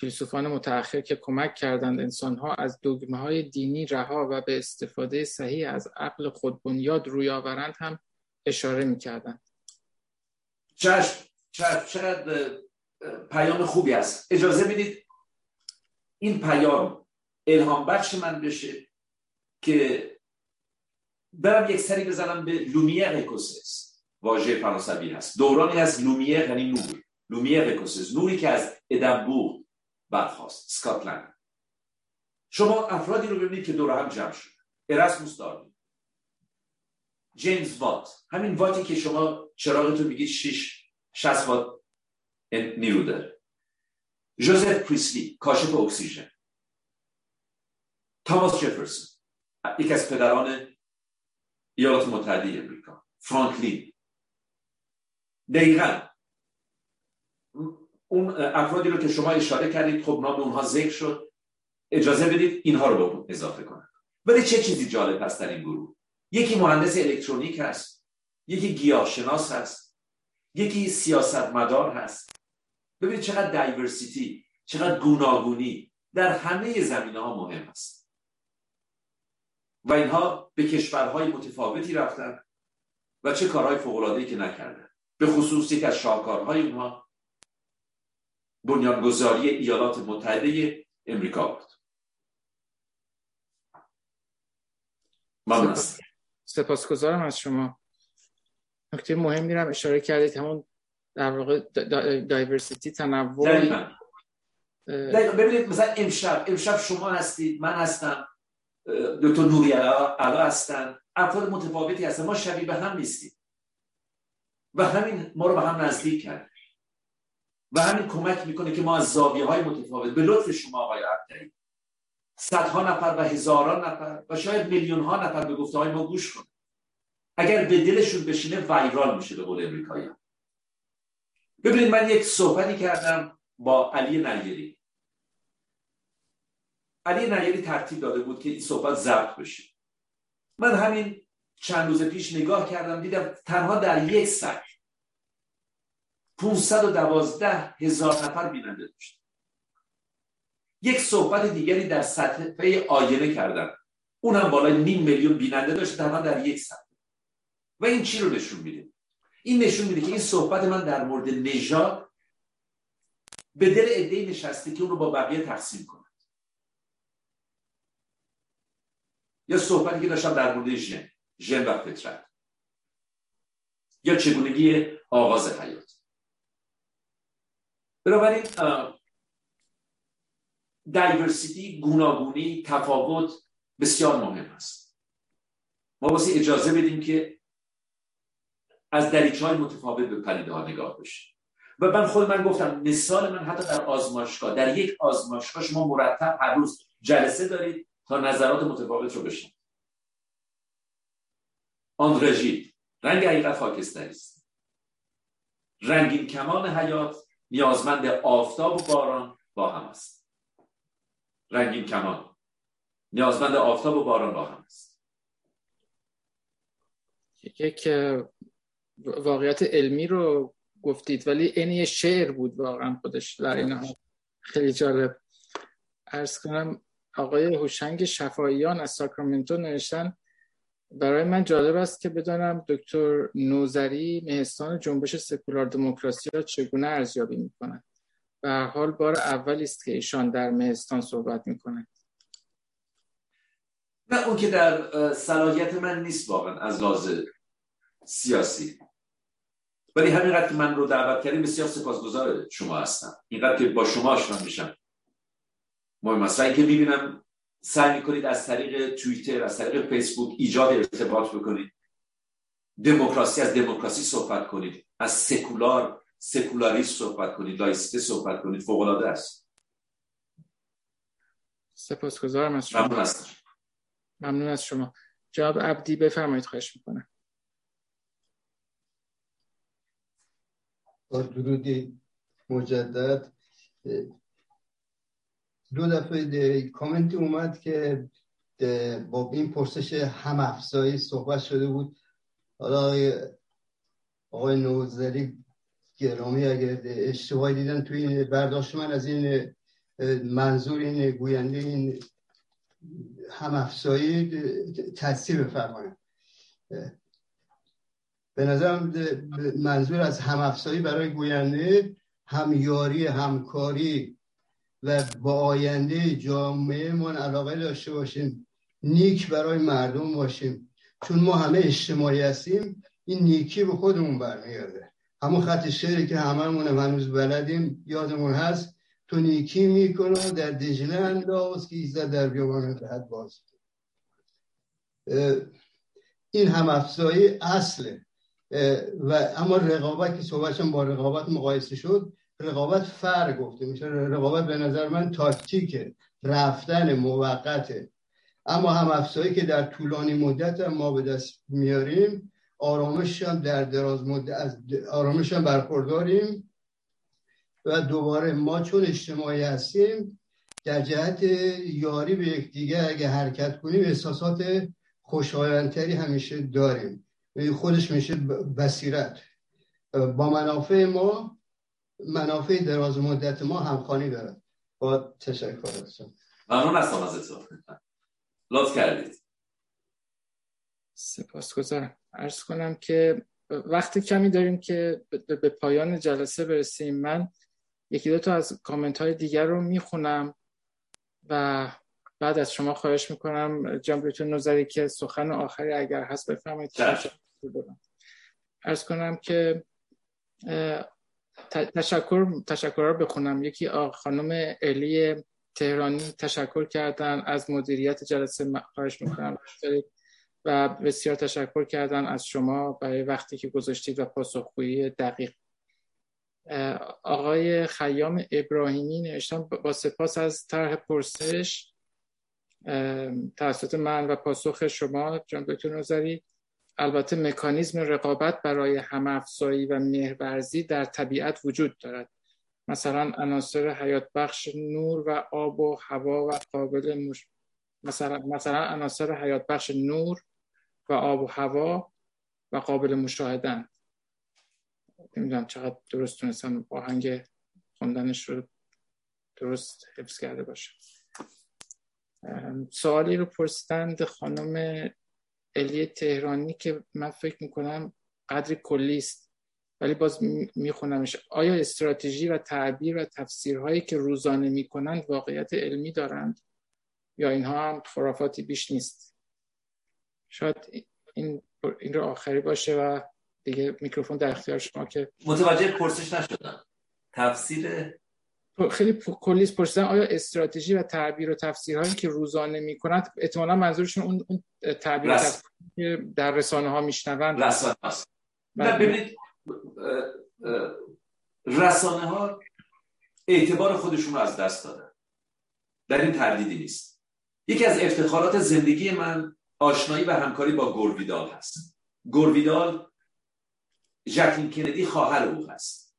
فیلسوفان متأخر که کمک کردند انسانها از دگمه های دینی رها و به استفاده صحیح از عقل خود بنیاد روی آورند هم اشاره می‌کردند. چشم چقدر پیام خوبی است. اجازه بدید این پیام الهام بخش من بشه که برم یک سری بزنم به Lumière écossaise واژه فرانسوی هست. دورانی از lumière یعنی نور. Lumière écossaise نوری که از ادنبورگ برخاست سکاتلند شما افرادی رو ببینید که دور هم جمع شد. اراسموس داروین جیمز وات. همین واتی که شما چراغتون میگید 6 60 وات نیرو داره. جوزف پریسلی کاشف اکسیژن. تاماس جفرسون. یکی از پدران ایالات متحده امریکا. فرانکلین. دقیقا. اون افرادی رو که شما اشاره کردید خب نام اونها ذکر شد. اجازه بدید اینها رو به اضافه کنم. ولی چه چیزی جالب هست در این گروه؟ یکی مهندس الکترونیک هست. یکی گیاهشناس هست. یکی سیاستمدار هست. ببینید چقدر دایورسیتی چقدر گوناگونی در همه زمینه ها مهم است و اینها به کشورهای متفاوتی رفتن و چه کارهای فوق‌العاده‌ای که نکردن. به خصوص یک از شاهکارهای اونها بنیانگذاری ایالات متحده امریکا بود. ممنون سپاسگزارم از شما. نکته مهم میرم اشاره کردید همون در واقع دایورسیتی تنوع. ببینید مثلا امشب امشب شما هستید من هستم. دکتر نوری علا هستن. افراد متفاوتی هستن. ما شبیه به هم نیستیم. و همین ما رو به هم نزدیک کرد. و همین کمک می‌کنه که ما از زاویه های متفاوت به لطف شما آقای عبدالعی صدها نفر و هزاران نفر و شاید میلیون ها نفر به گفته های ما گوش کنن. اگر به دلشون بشینه ویرال میشه به قول امریکایی ببینید من یک صحبتی کردم با علی نگیری علی نگیری ترتیب داده بود که این صحبت ضبط بشه. من همین چند روز پیش نگاه کردم دیدم تنها در یک سک 512 هزار نفر بیننده داشت. یک صحبت دیگری در سطح آینه کردم. اونم بالای نیم میلیون بیننده داشت تنها در یک سطح و این چی رو نشون میده؟ این نشون میده که این صحبت من در مورد نژاد به دل عده نشسته که اون رو با بقیه تقسیم کنند یا صحبتی که داشتم در مورد ژن ژن و فطرت. یا چگونگی آغاز حیات. بنابراین دایورسیتی گوناگونی تفاوت بسیار مهم است. ما واسه اجازه بدیم که از دریچه های متفاوت به پدیده ها نگاه بشه و من خود من گفتم مثال من حتی در آزمایشگاه در یک آزمایشگاه شما مرتب هر روز جلسه دارید. تا نظرات متفاوت رو بشن آندرژی رنگ حقیقت خاکستری است. رنگین کمان حیات نیازمند آفتاب و باران با هم است. رنگین کمان نیازمند آفتاب و باران با هم است. یک واقعیت علمی رو گفتید ولی این یه شعر بود واقعا خودش در این خیلی جالب. ارز کنم آقای هوشنگ شفاییان از ساکرامنتو نوشتن برای من جالب است که بدانم دکتر نوزری مهستان جنبش سکولار دموکراسی را چگونه ارزیابی می کند و حال بار اولی است که ایشان در مهستان صحبت می کند نه اون که در صلاحیت من نیست واقعا از لحاظ سیاسی. ولی همینقدر که من رو دعوت کردیم بسیار سپاسگزار شما هستم. اینقدر که با شما آشنا میشم. مهم است. که می‌بینم سعی می‌کنید از طریق توییتر از طریق فیسبوک ایجاد ارتباط بکنید. دموکراسی از دموکراسی صحبت کنید. از سکولار سکولاریست صحبت کنید. لایسیته صحبت کنید. فوق العاده است. سپاسگزارم از شما. ممنون ممنون از شما. جواب عبدی بفرمایید خواهش می‌کنم. با درودی مجدد دو دفعه کامنتی اومد که با این پرسش هم افزایی صحبت شده بود. حالا آقای نوزری گرامی اگر اشتباهی دیدن توی این برداشت من از این منظور این گوینده این هم افزایی تصدیح بفرمایید به نظرم منظور از هم افزایی برای گوینده همیاری همکاری و با آینده جامعه من علاقه داشته باشیم نیک برای مردم باشیم. چون ما همه اجتماعی هستیم این نیکی به خودمون برمیگرده. همون خط شعری که هممون هنوز بلدیم یادمون هست تو نیکی می‌کنه در دجله انداز که ایزد در بیابان حد باز. این هم افزایی اصله. و اما رقابت که صحبتشم با رقابت مقایسه شد رقابت فرق گفته میشه. رقابت به نظر من تاکتیکه رفتن موقته اما هم افزایی که در طولانی مدت ما به دست میاریم آرامش هم در دراز مدت از آرامش هم برخورداریم و دوباره ما چون اجتماعی هستیم در جهت یاری به یکدیگه اگه حرکت کنیم احساسات خوشایندتری همیشه داریم. خودش میشه بصیرت. با منافع ما منافع دراز مدت ما همخانی داره با تشکر هستم ممنون هستم ازتون لطف کردید. سپاسگزارم. ارز کنم که وقتی کمی داریم که به پایان جلسه برسیم من یکی دو تا از کامنت های دیگر رو می‌خونم و بعد از شما خواهش می‌کنم جنبتون نظری که سخن آخری اگر هست بفرمایید. ارز کنم که تشکر تشکر بخونم. یکی خانم الی تهرانی تشکر کردن. از مدیریت جلسه خواهش می‌کنم. و بسیار تشکر کردن از شما برای وقتی که گذاشتید و پاسخگویی دقیق. آقای خیام ابراهیمی نوشتن با سپاس از طرح پرسش. توسط من و پاسخ شما جان دکتر نظری. البته مکانیزم رقابت برای همافزایی و مهرورزی در طبیعت وجود دارد. مثلا عناصر حیات بخش نور و آب و هوا و قابل مش... مثلا مثلا عناصر حیات بخش نور و آب و هوا و قابل مشاهدن. نمی‌دونم چقدر درست تونستم آهنگ خوندنش رو درست حفظ کرده باشم. سوالی رو پرسیدند خانم الی تهرانی که من فکر می‌کنم قدری کلی است. ولی باز میخونمش. آیا استراتژی و تعبیر و تفسیرهایی که روزانه می‌کنند واقعیت علمی دارند؟ یا اینها هم خرافاتی بیش نیست؟ شاید این این رو آخری باشه و دیگه میکروفون در اختیار شما که متوجه پرسش نشدم. تفسیر خیلی کلیس پرسیدن آیا استراتژی و تعبیر و تفسیرهایی که روزانه می‌کنند احتمالا منظورشون اون, اون تعبیر. که در رسانه ها میشنوند نه ببینید رسانه ها اعتبار خودشون رو از دست دادن. در این تردیدی نیست. یکی از افتخارات زندگی من آشنایی و همکاری با گورویدال هست. گورویدال ژاکلین کندی خواهر او هست.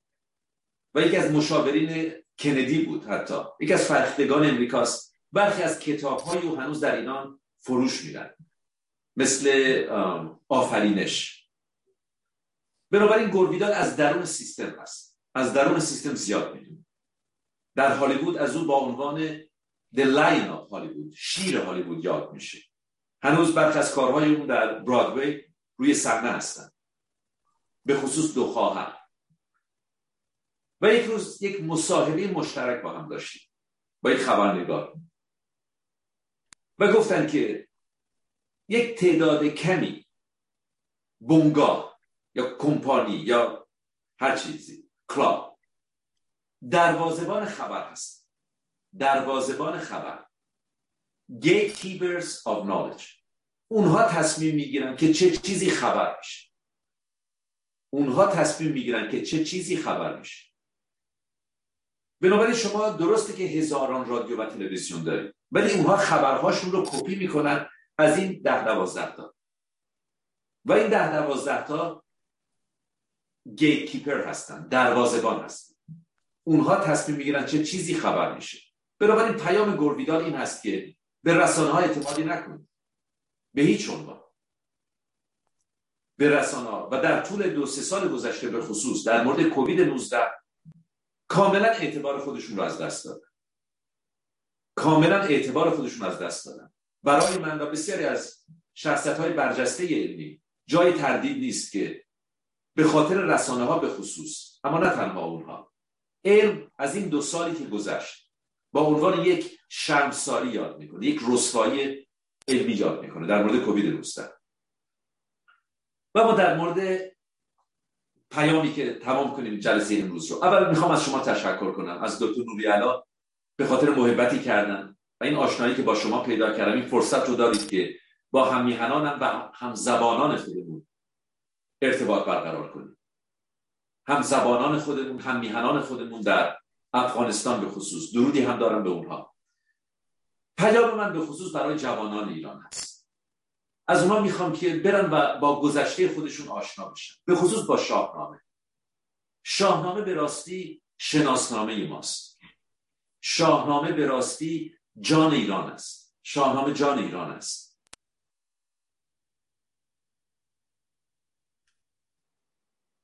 و یکی از مشاورین کندی بود حتی. یکی از فرختگان امریکاست. برخی از کتاب های او هنوز در ایران فروش میرن مثل آفرینش. بنابراین گورویدال از درون سیستم هست. از درون سیستم زیاد می‌دونه در هالیوود از او با عنوان The Lion of هالیوود شیر هالیوود یاد میشه. هنوز برخی از کارهای اون در برادوی روی صحنه هستن. به خصوص دو خواهر. و یک روز یک مصاحبه مشترک با هم داشتیم. با یک خبرنگار. و گفتن که یک تعداد کمی بنگاه یا کمپانی یا هر چیزی کلاب دروازبان خبر هست. دروازبان خبر. Gatekeepers of knowledge. اونها تصمیم می‌گیرن که چه چیزی خبر میشه. اونها تصمیم می‌گیرن که چه چیزی خبر میشه. بنابراین شما درسته که هزاران رادیو و تلویزیون دارید ولی اونها خبرهاشون رو کپی می‌کنن از این ده دوازده تا. و این ده دوازده تا گیت کیپر هستن دروازبان هستن. اونها تصمیم می‌گیرن چه چیزی خبر میشه. بنابراین پیام گرویدال این هست که به رسانه ها اعتمادی نکنید. به هیچ عنوان. به رسانه ها و در طول دو سه سال گذشته به خصوص در مورد کووید 19 کاملا اعتبار خودشون رو از دست دادن. کاملا اعتبار خودشون از دست دادن. برای من و بسیاری از شخصیت های برجسته علمی جای تردید نیست که به خاطر رسانه ها به خصوص اما نه تنها اونها. علم از این دو سالی که گذشت با عنوان یک شرمساری یاد می‌کنه یک رسوایی علمی یاد می‌کنه در مورد کووید 19 و ما در مورد پیامی که تمام کنیم جلسه امروز رو. اول می‌خوام از شما تشکر کنم از دکتر نوری علا به خاطر محبتی کردن و این آشنایی که با شما پیدا کردم این فرصت رو دارید که با هم میهنانم و هم زبانان خودمون ارتباط برقرار کنیم. هم زبانان خودمون هم میهنان خودمون در افغانستان به خصوص. درودی هم دارم به اونها. پیام من به خصوص برای جوانان ایران هست. از اونا می‌خوام که برن و با گذشته خودشون آشنا بشن. به خصوص با شاهنامه. شاهنامه به راستی شناسنامه ماست. شاهنامه به راستی جان ایران است. شاهنامه جان ایران است.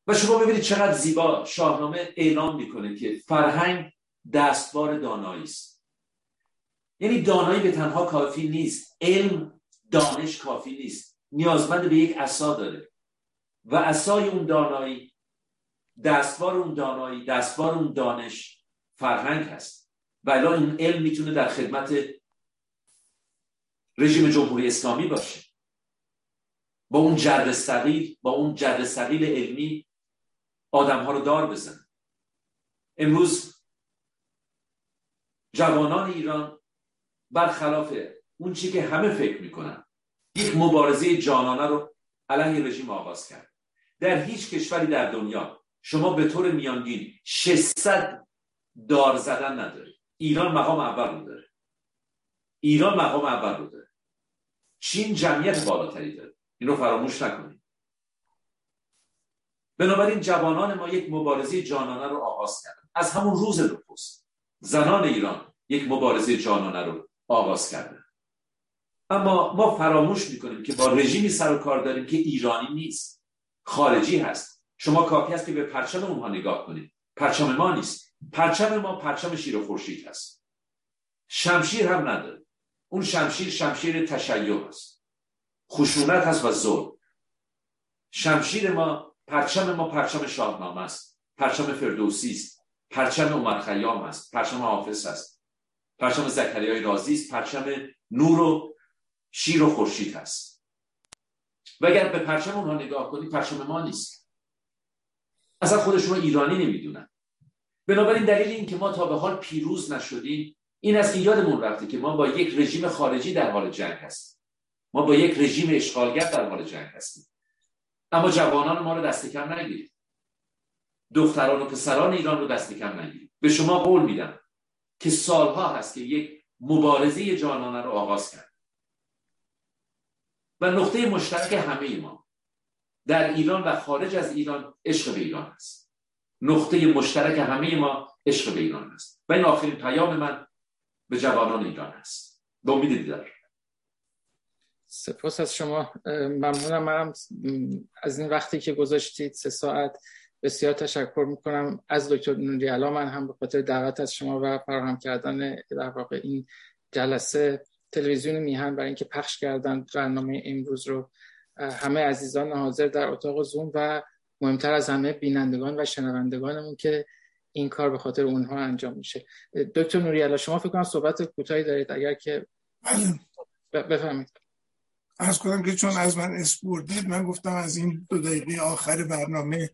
و شما ببینید چقدر زیبا شاهنامه اعلام می‌کنه که فرهنگ دستوار دانایی است. یعنی دانایی به تنها کافی نیست. علم دانش کافی نیست. نیازمند به یک عصا داره. و عصای اون دانایی دستوار اون دانایی دستوار اون دانش فرهنگ هست. و این علم می‌تونه در خدمت رژیم جمهوری اسلامی باشه. با اون جرد سقیل با اون جرد سقیل علمی آدم ها رو دار بزن امروز جوانان ایران برخلاف اون چی که همه فکر می‌کنن یک مبارزه جانانه رو علیه رژیم آغاز کرد. در هیچ کشوری در دنیا شما به طور میانگین 600 دار زدن نداری. ایران مقام اول رو داره. ایران مقام اول رو داره. چین جمعیت بالاتری داره. این رو فراموش نکنید. بنابراین جوانان ما یک مبارزه جانانه رو آغاز کردن. از همون روز نخست زنان ایران یک مبارزه جانانه رو آغاز کردن. اما ما فراموش می‌کنیم که با رژیمی سر و کار داریم که ایرانی نیست. خارجی هست. شما کافی است که به پرچم اونها نگاه کنید. پرچم ما نیست. پرچم ما پرچم شیر و خورشید هست. شمشیر هم نداره. اون شمشیر شمشیر تشیع است. خشونت هست و ظلم. شمشیر ما پرچم ما پرچم شاهنامه است. پرچم فردوسی است. پرچم عمر خیام است. پرچم حافظ است. پرچم زکریای رازی است. پرچم نور و شیر و خورشید هست. و اگر به پرچم اونها نگاه کنید پرچم ما نیست. اصلا خودشون رو ایرانی نمی‌دونن. بنابراین دلیل این که ما تا به حال پیروز نشدیم این است که یادمون رفته که ما با یک رژیم خارجی در حال جنگ هستیم. ما با یک رژیم اشغالگر در حال جنگ هستیم. اما جوانان ما رو دست کم نگیرید. دختران و پسران ایران رو دست کم نگیرید. به شما قول میدم که سالها هست که یک مبارزه جانانه رو آغاز کرد. و نقطه مشترک همه ما در ایران و خارج از ایران عشق به ایران است. نقطه مشترک همه ما عشق به ایران است. و این آخرین پیام من به جوانان ایران است. به امید دیدار. سپاس از شما. ممنونم. منم از این وقتی که گذاشتید سه ساعت بسیار تشکر می‌کنم. از دکتر نوری من هم به خاطر دعوت از شما و فراهم کردن در واقع این جلسه تلویزیون میهن برای اینکه پخش کردن برنامه امروز رو. همه عزیزان حاضر در اتاق زوم و مهمتر از همه بینندگان و شنوندگانمون که این کار به خاطر اونها انجام میشه. دکتر نوری شما فکر کنم صحبت کوتاهی دارید. اگر که بله. بفهمید از کنم که چون از من اسپوردید من گفتم از این دو دقیقه آخر برنامه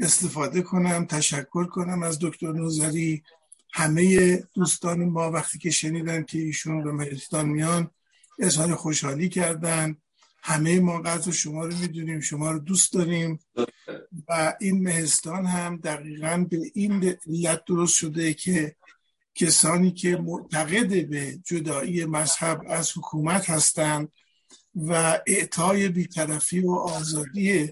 استفاده کنم تشکر کنم. از دکتر نوزری همه دوستان ما وقتی که شنیدن که ایشون به مهستان میان اظهار خوشحالی کردن. همه ما قدر شما رو می‌دونیم شما رو دوست داریم. و این مهستان هم دقیقا به این علت درست شده که کسانی که معتقد به جدایی مذهب از حکومت هستند و اعطای بیطرفی و آزادی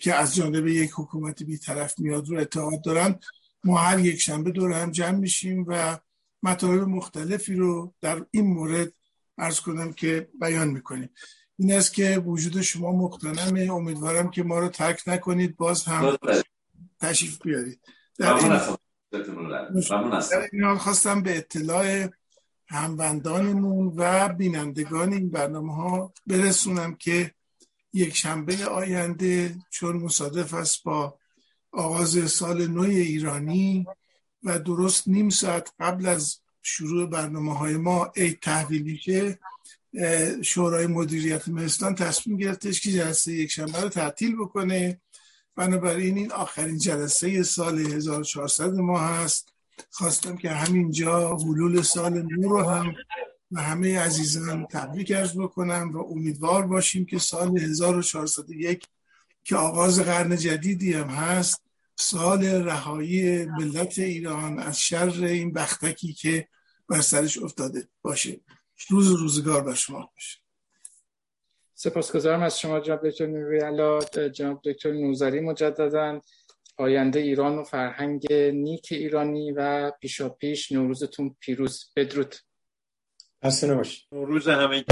که از جانب یک حکومت بیطرف میاد رو اعتقاد دارن ما هر یک شنبه دور هم جمع میشیم و مطالب مختلفی رو در این مورد ارز کنم که بیان می‌کنیم. این است که وجود شما مقتنمه. امیدوارم که ما رو ترک نکنید. باز هم تشریف بیارید. در این حال خواستم به اطلاع هموندانمون و بینندگان این برنامه ها برسونم که یک شنبه آینده چون مصادف است با آغاز سال نو ایرانی و درست نیم ساعت قبل از شروع برنامه های ما ای تحویلی شورای مدیریت مهستان تصمیم گرفتش که جلسه یک شنبه رو تعطیل بکنه. بنابراین این آخرین جلسه سال 1400 ما هست. خواستم که همینجا حلول سال نو رو هم و همه عزیزان تبریک ارز بکنم و امیدوار باشیم که سال 1401 که آغاز قرن جدیدی هم هست سال رهایی ملت ایران از شر این بختکی که بر سرش افتاده. باشه. روز روزگار بر شما باشه. سپاسگزارم از شما جناب دکتر نوری جناب دکتر نوزری مجددا. آینده ایران و فرهنگ نیک ایرانی و پیشا پیش نوروزتون پیروز. بدرود. باش نوروز همه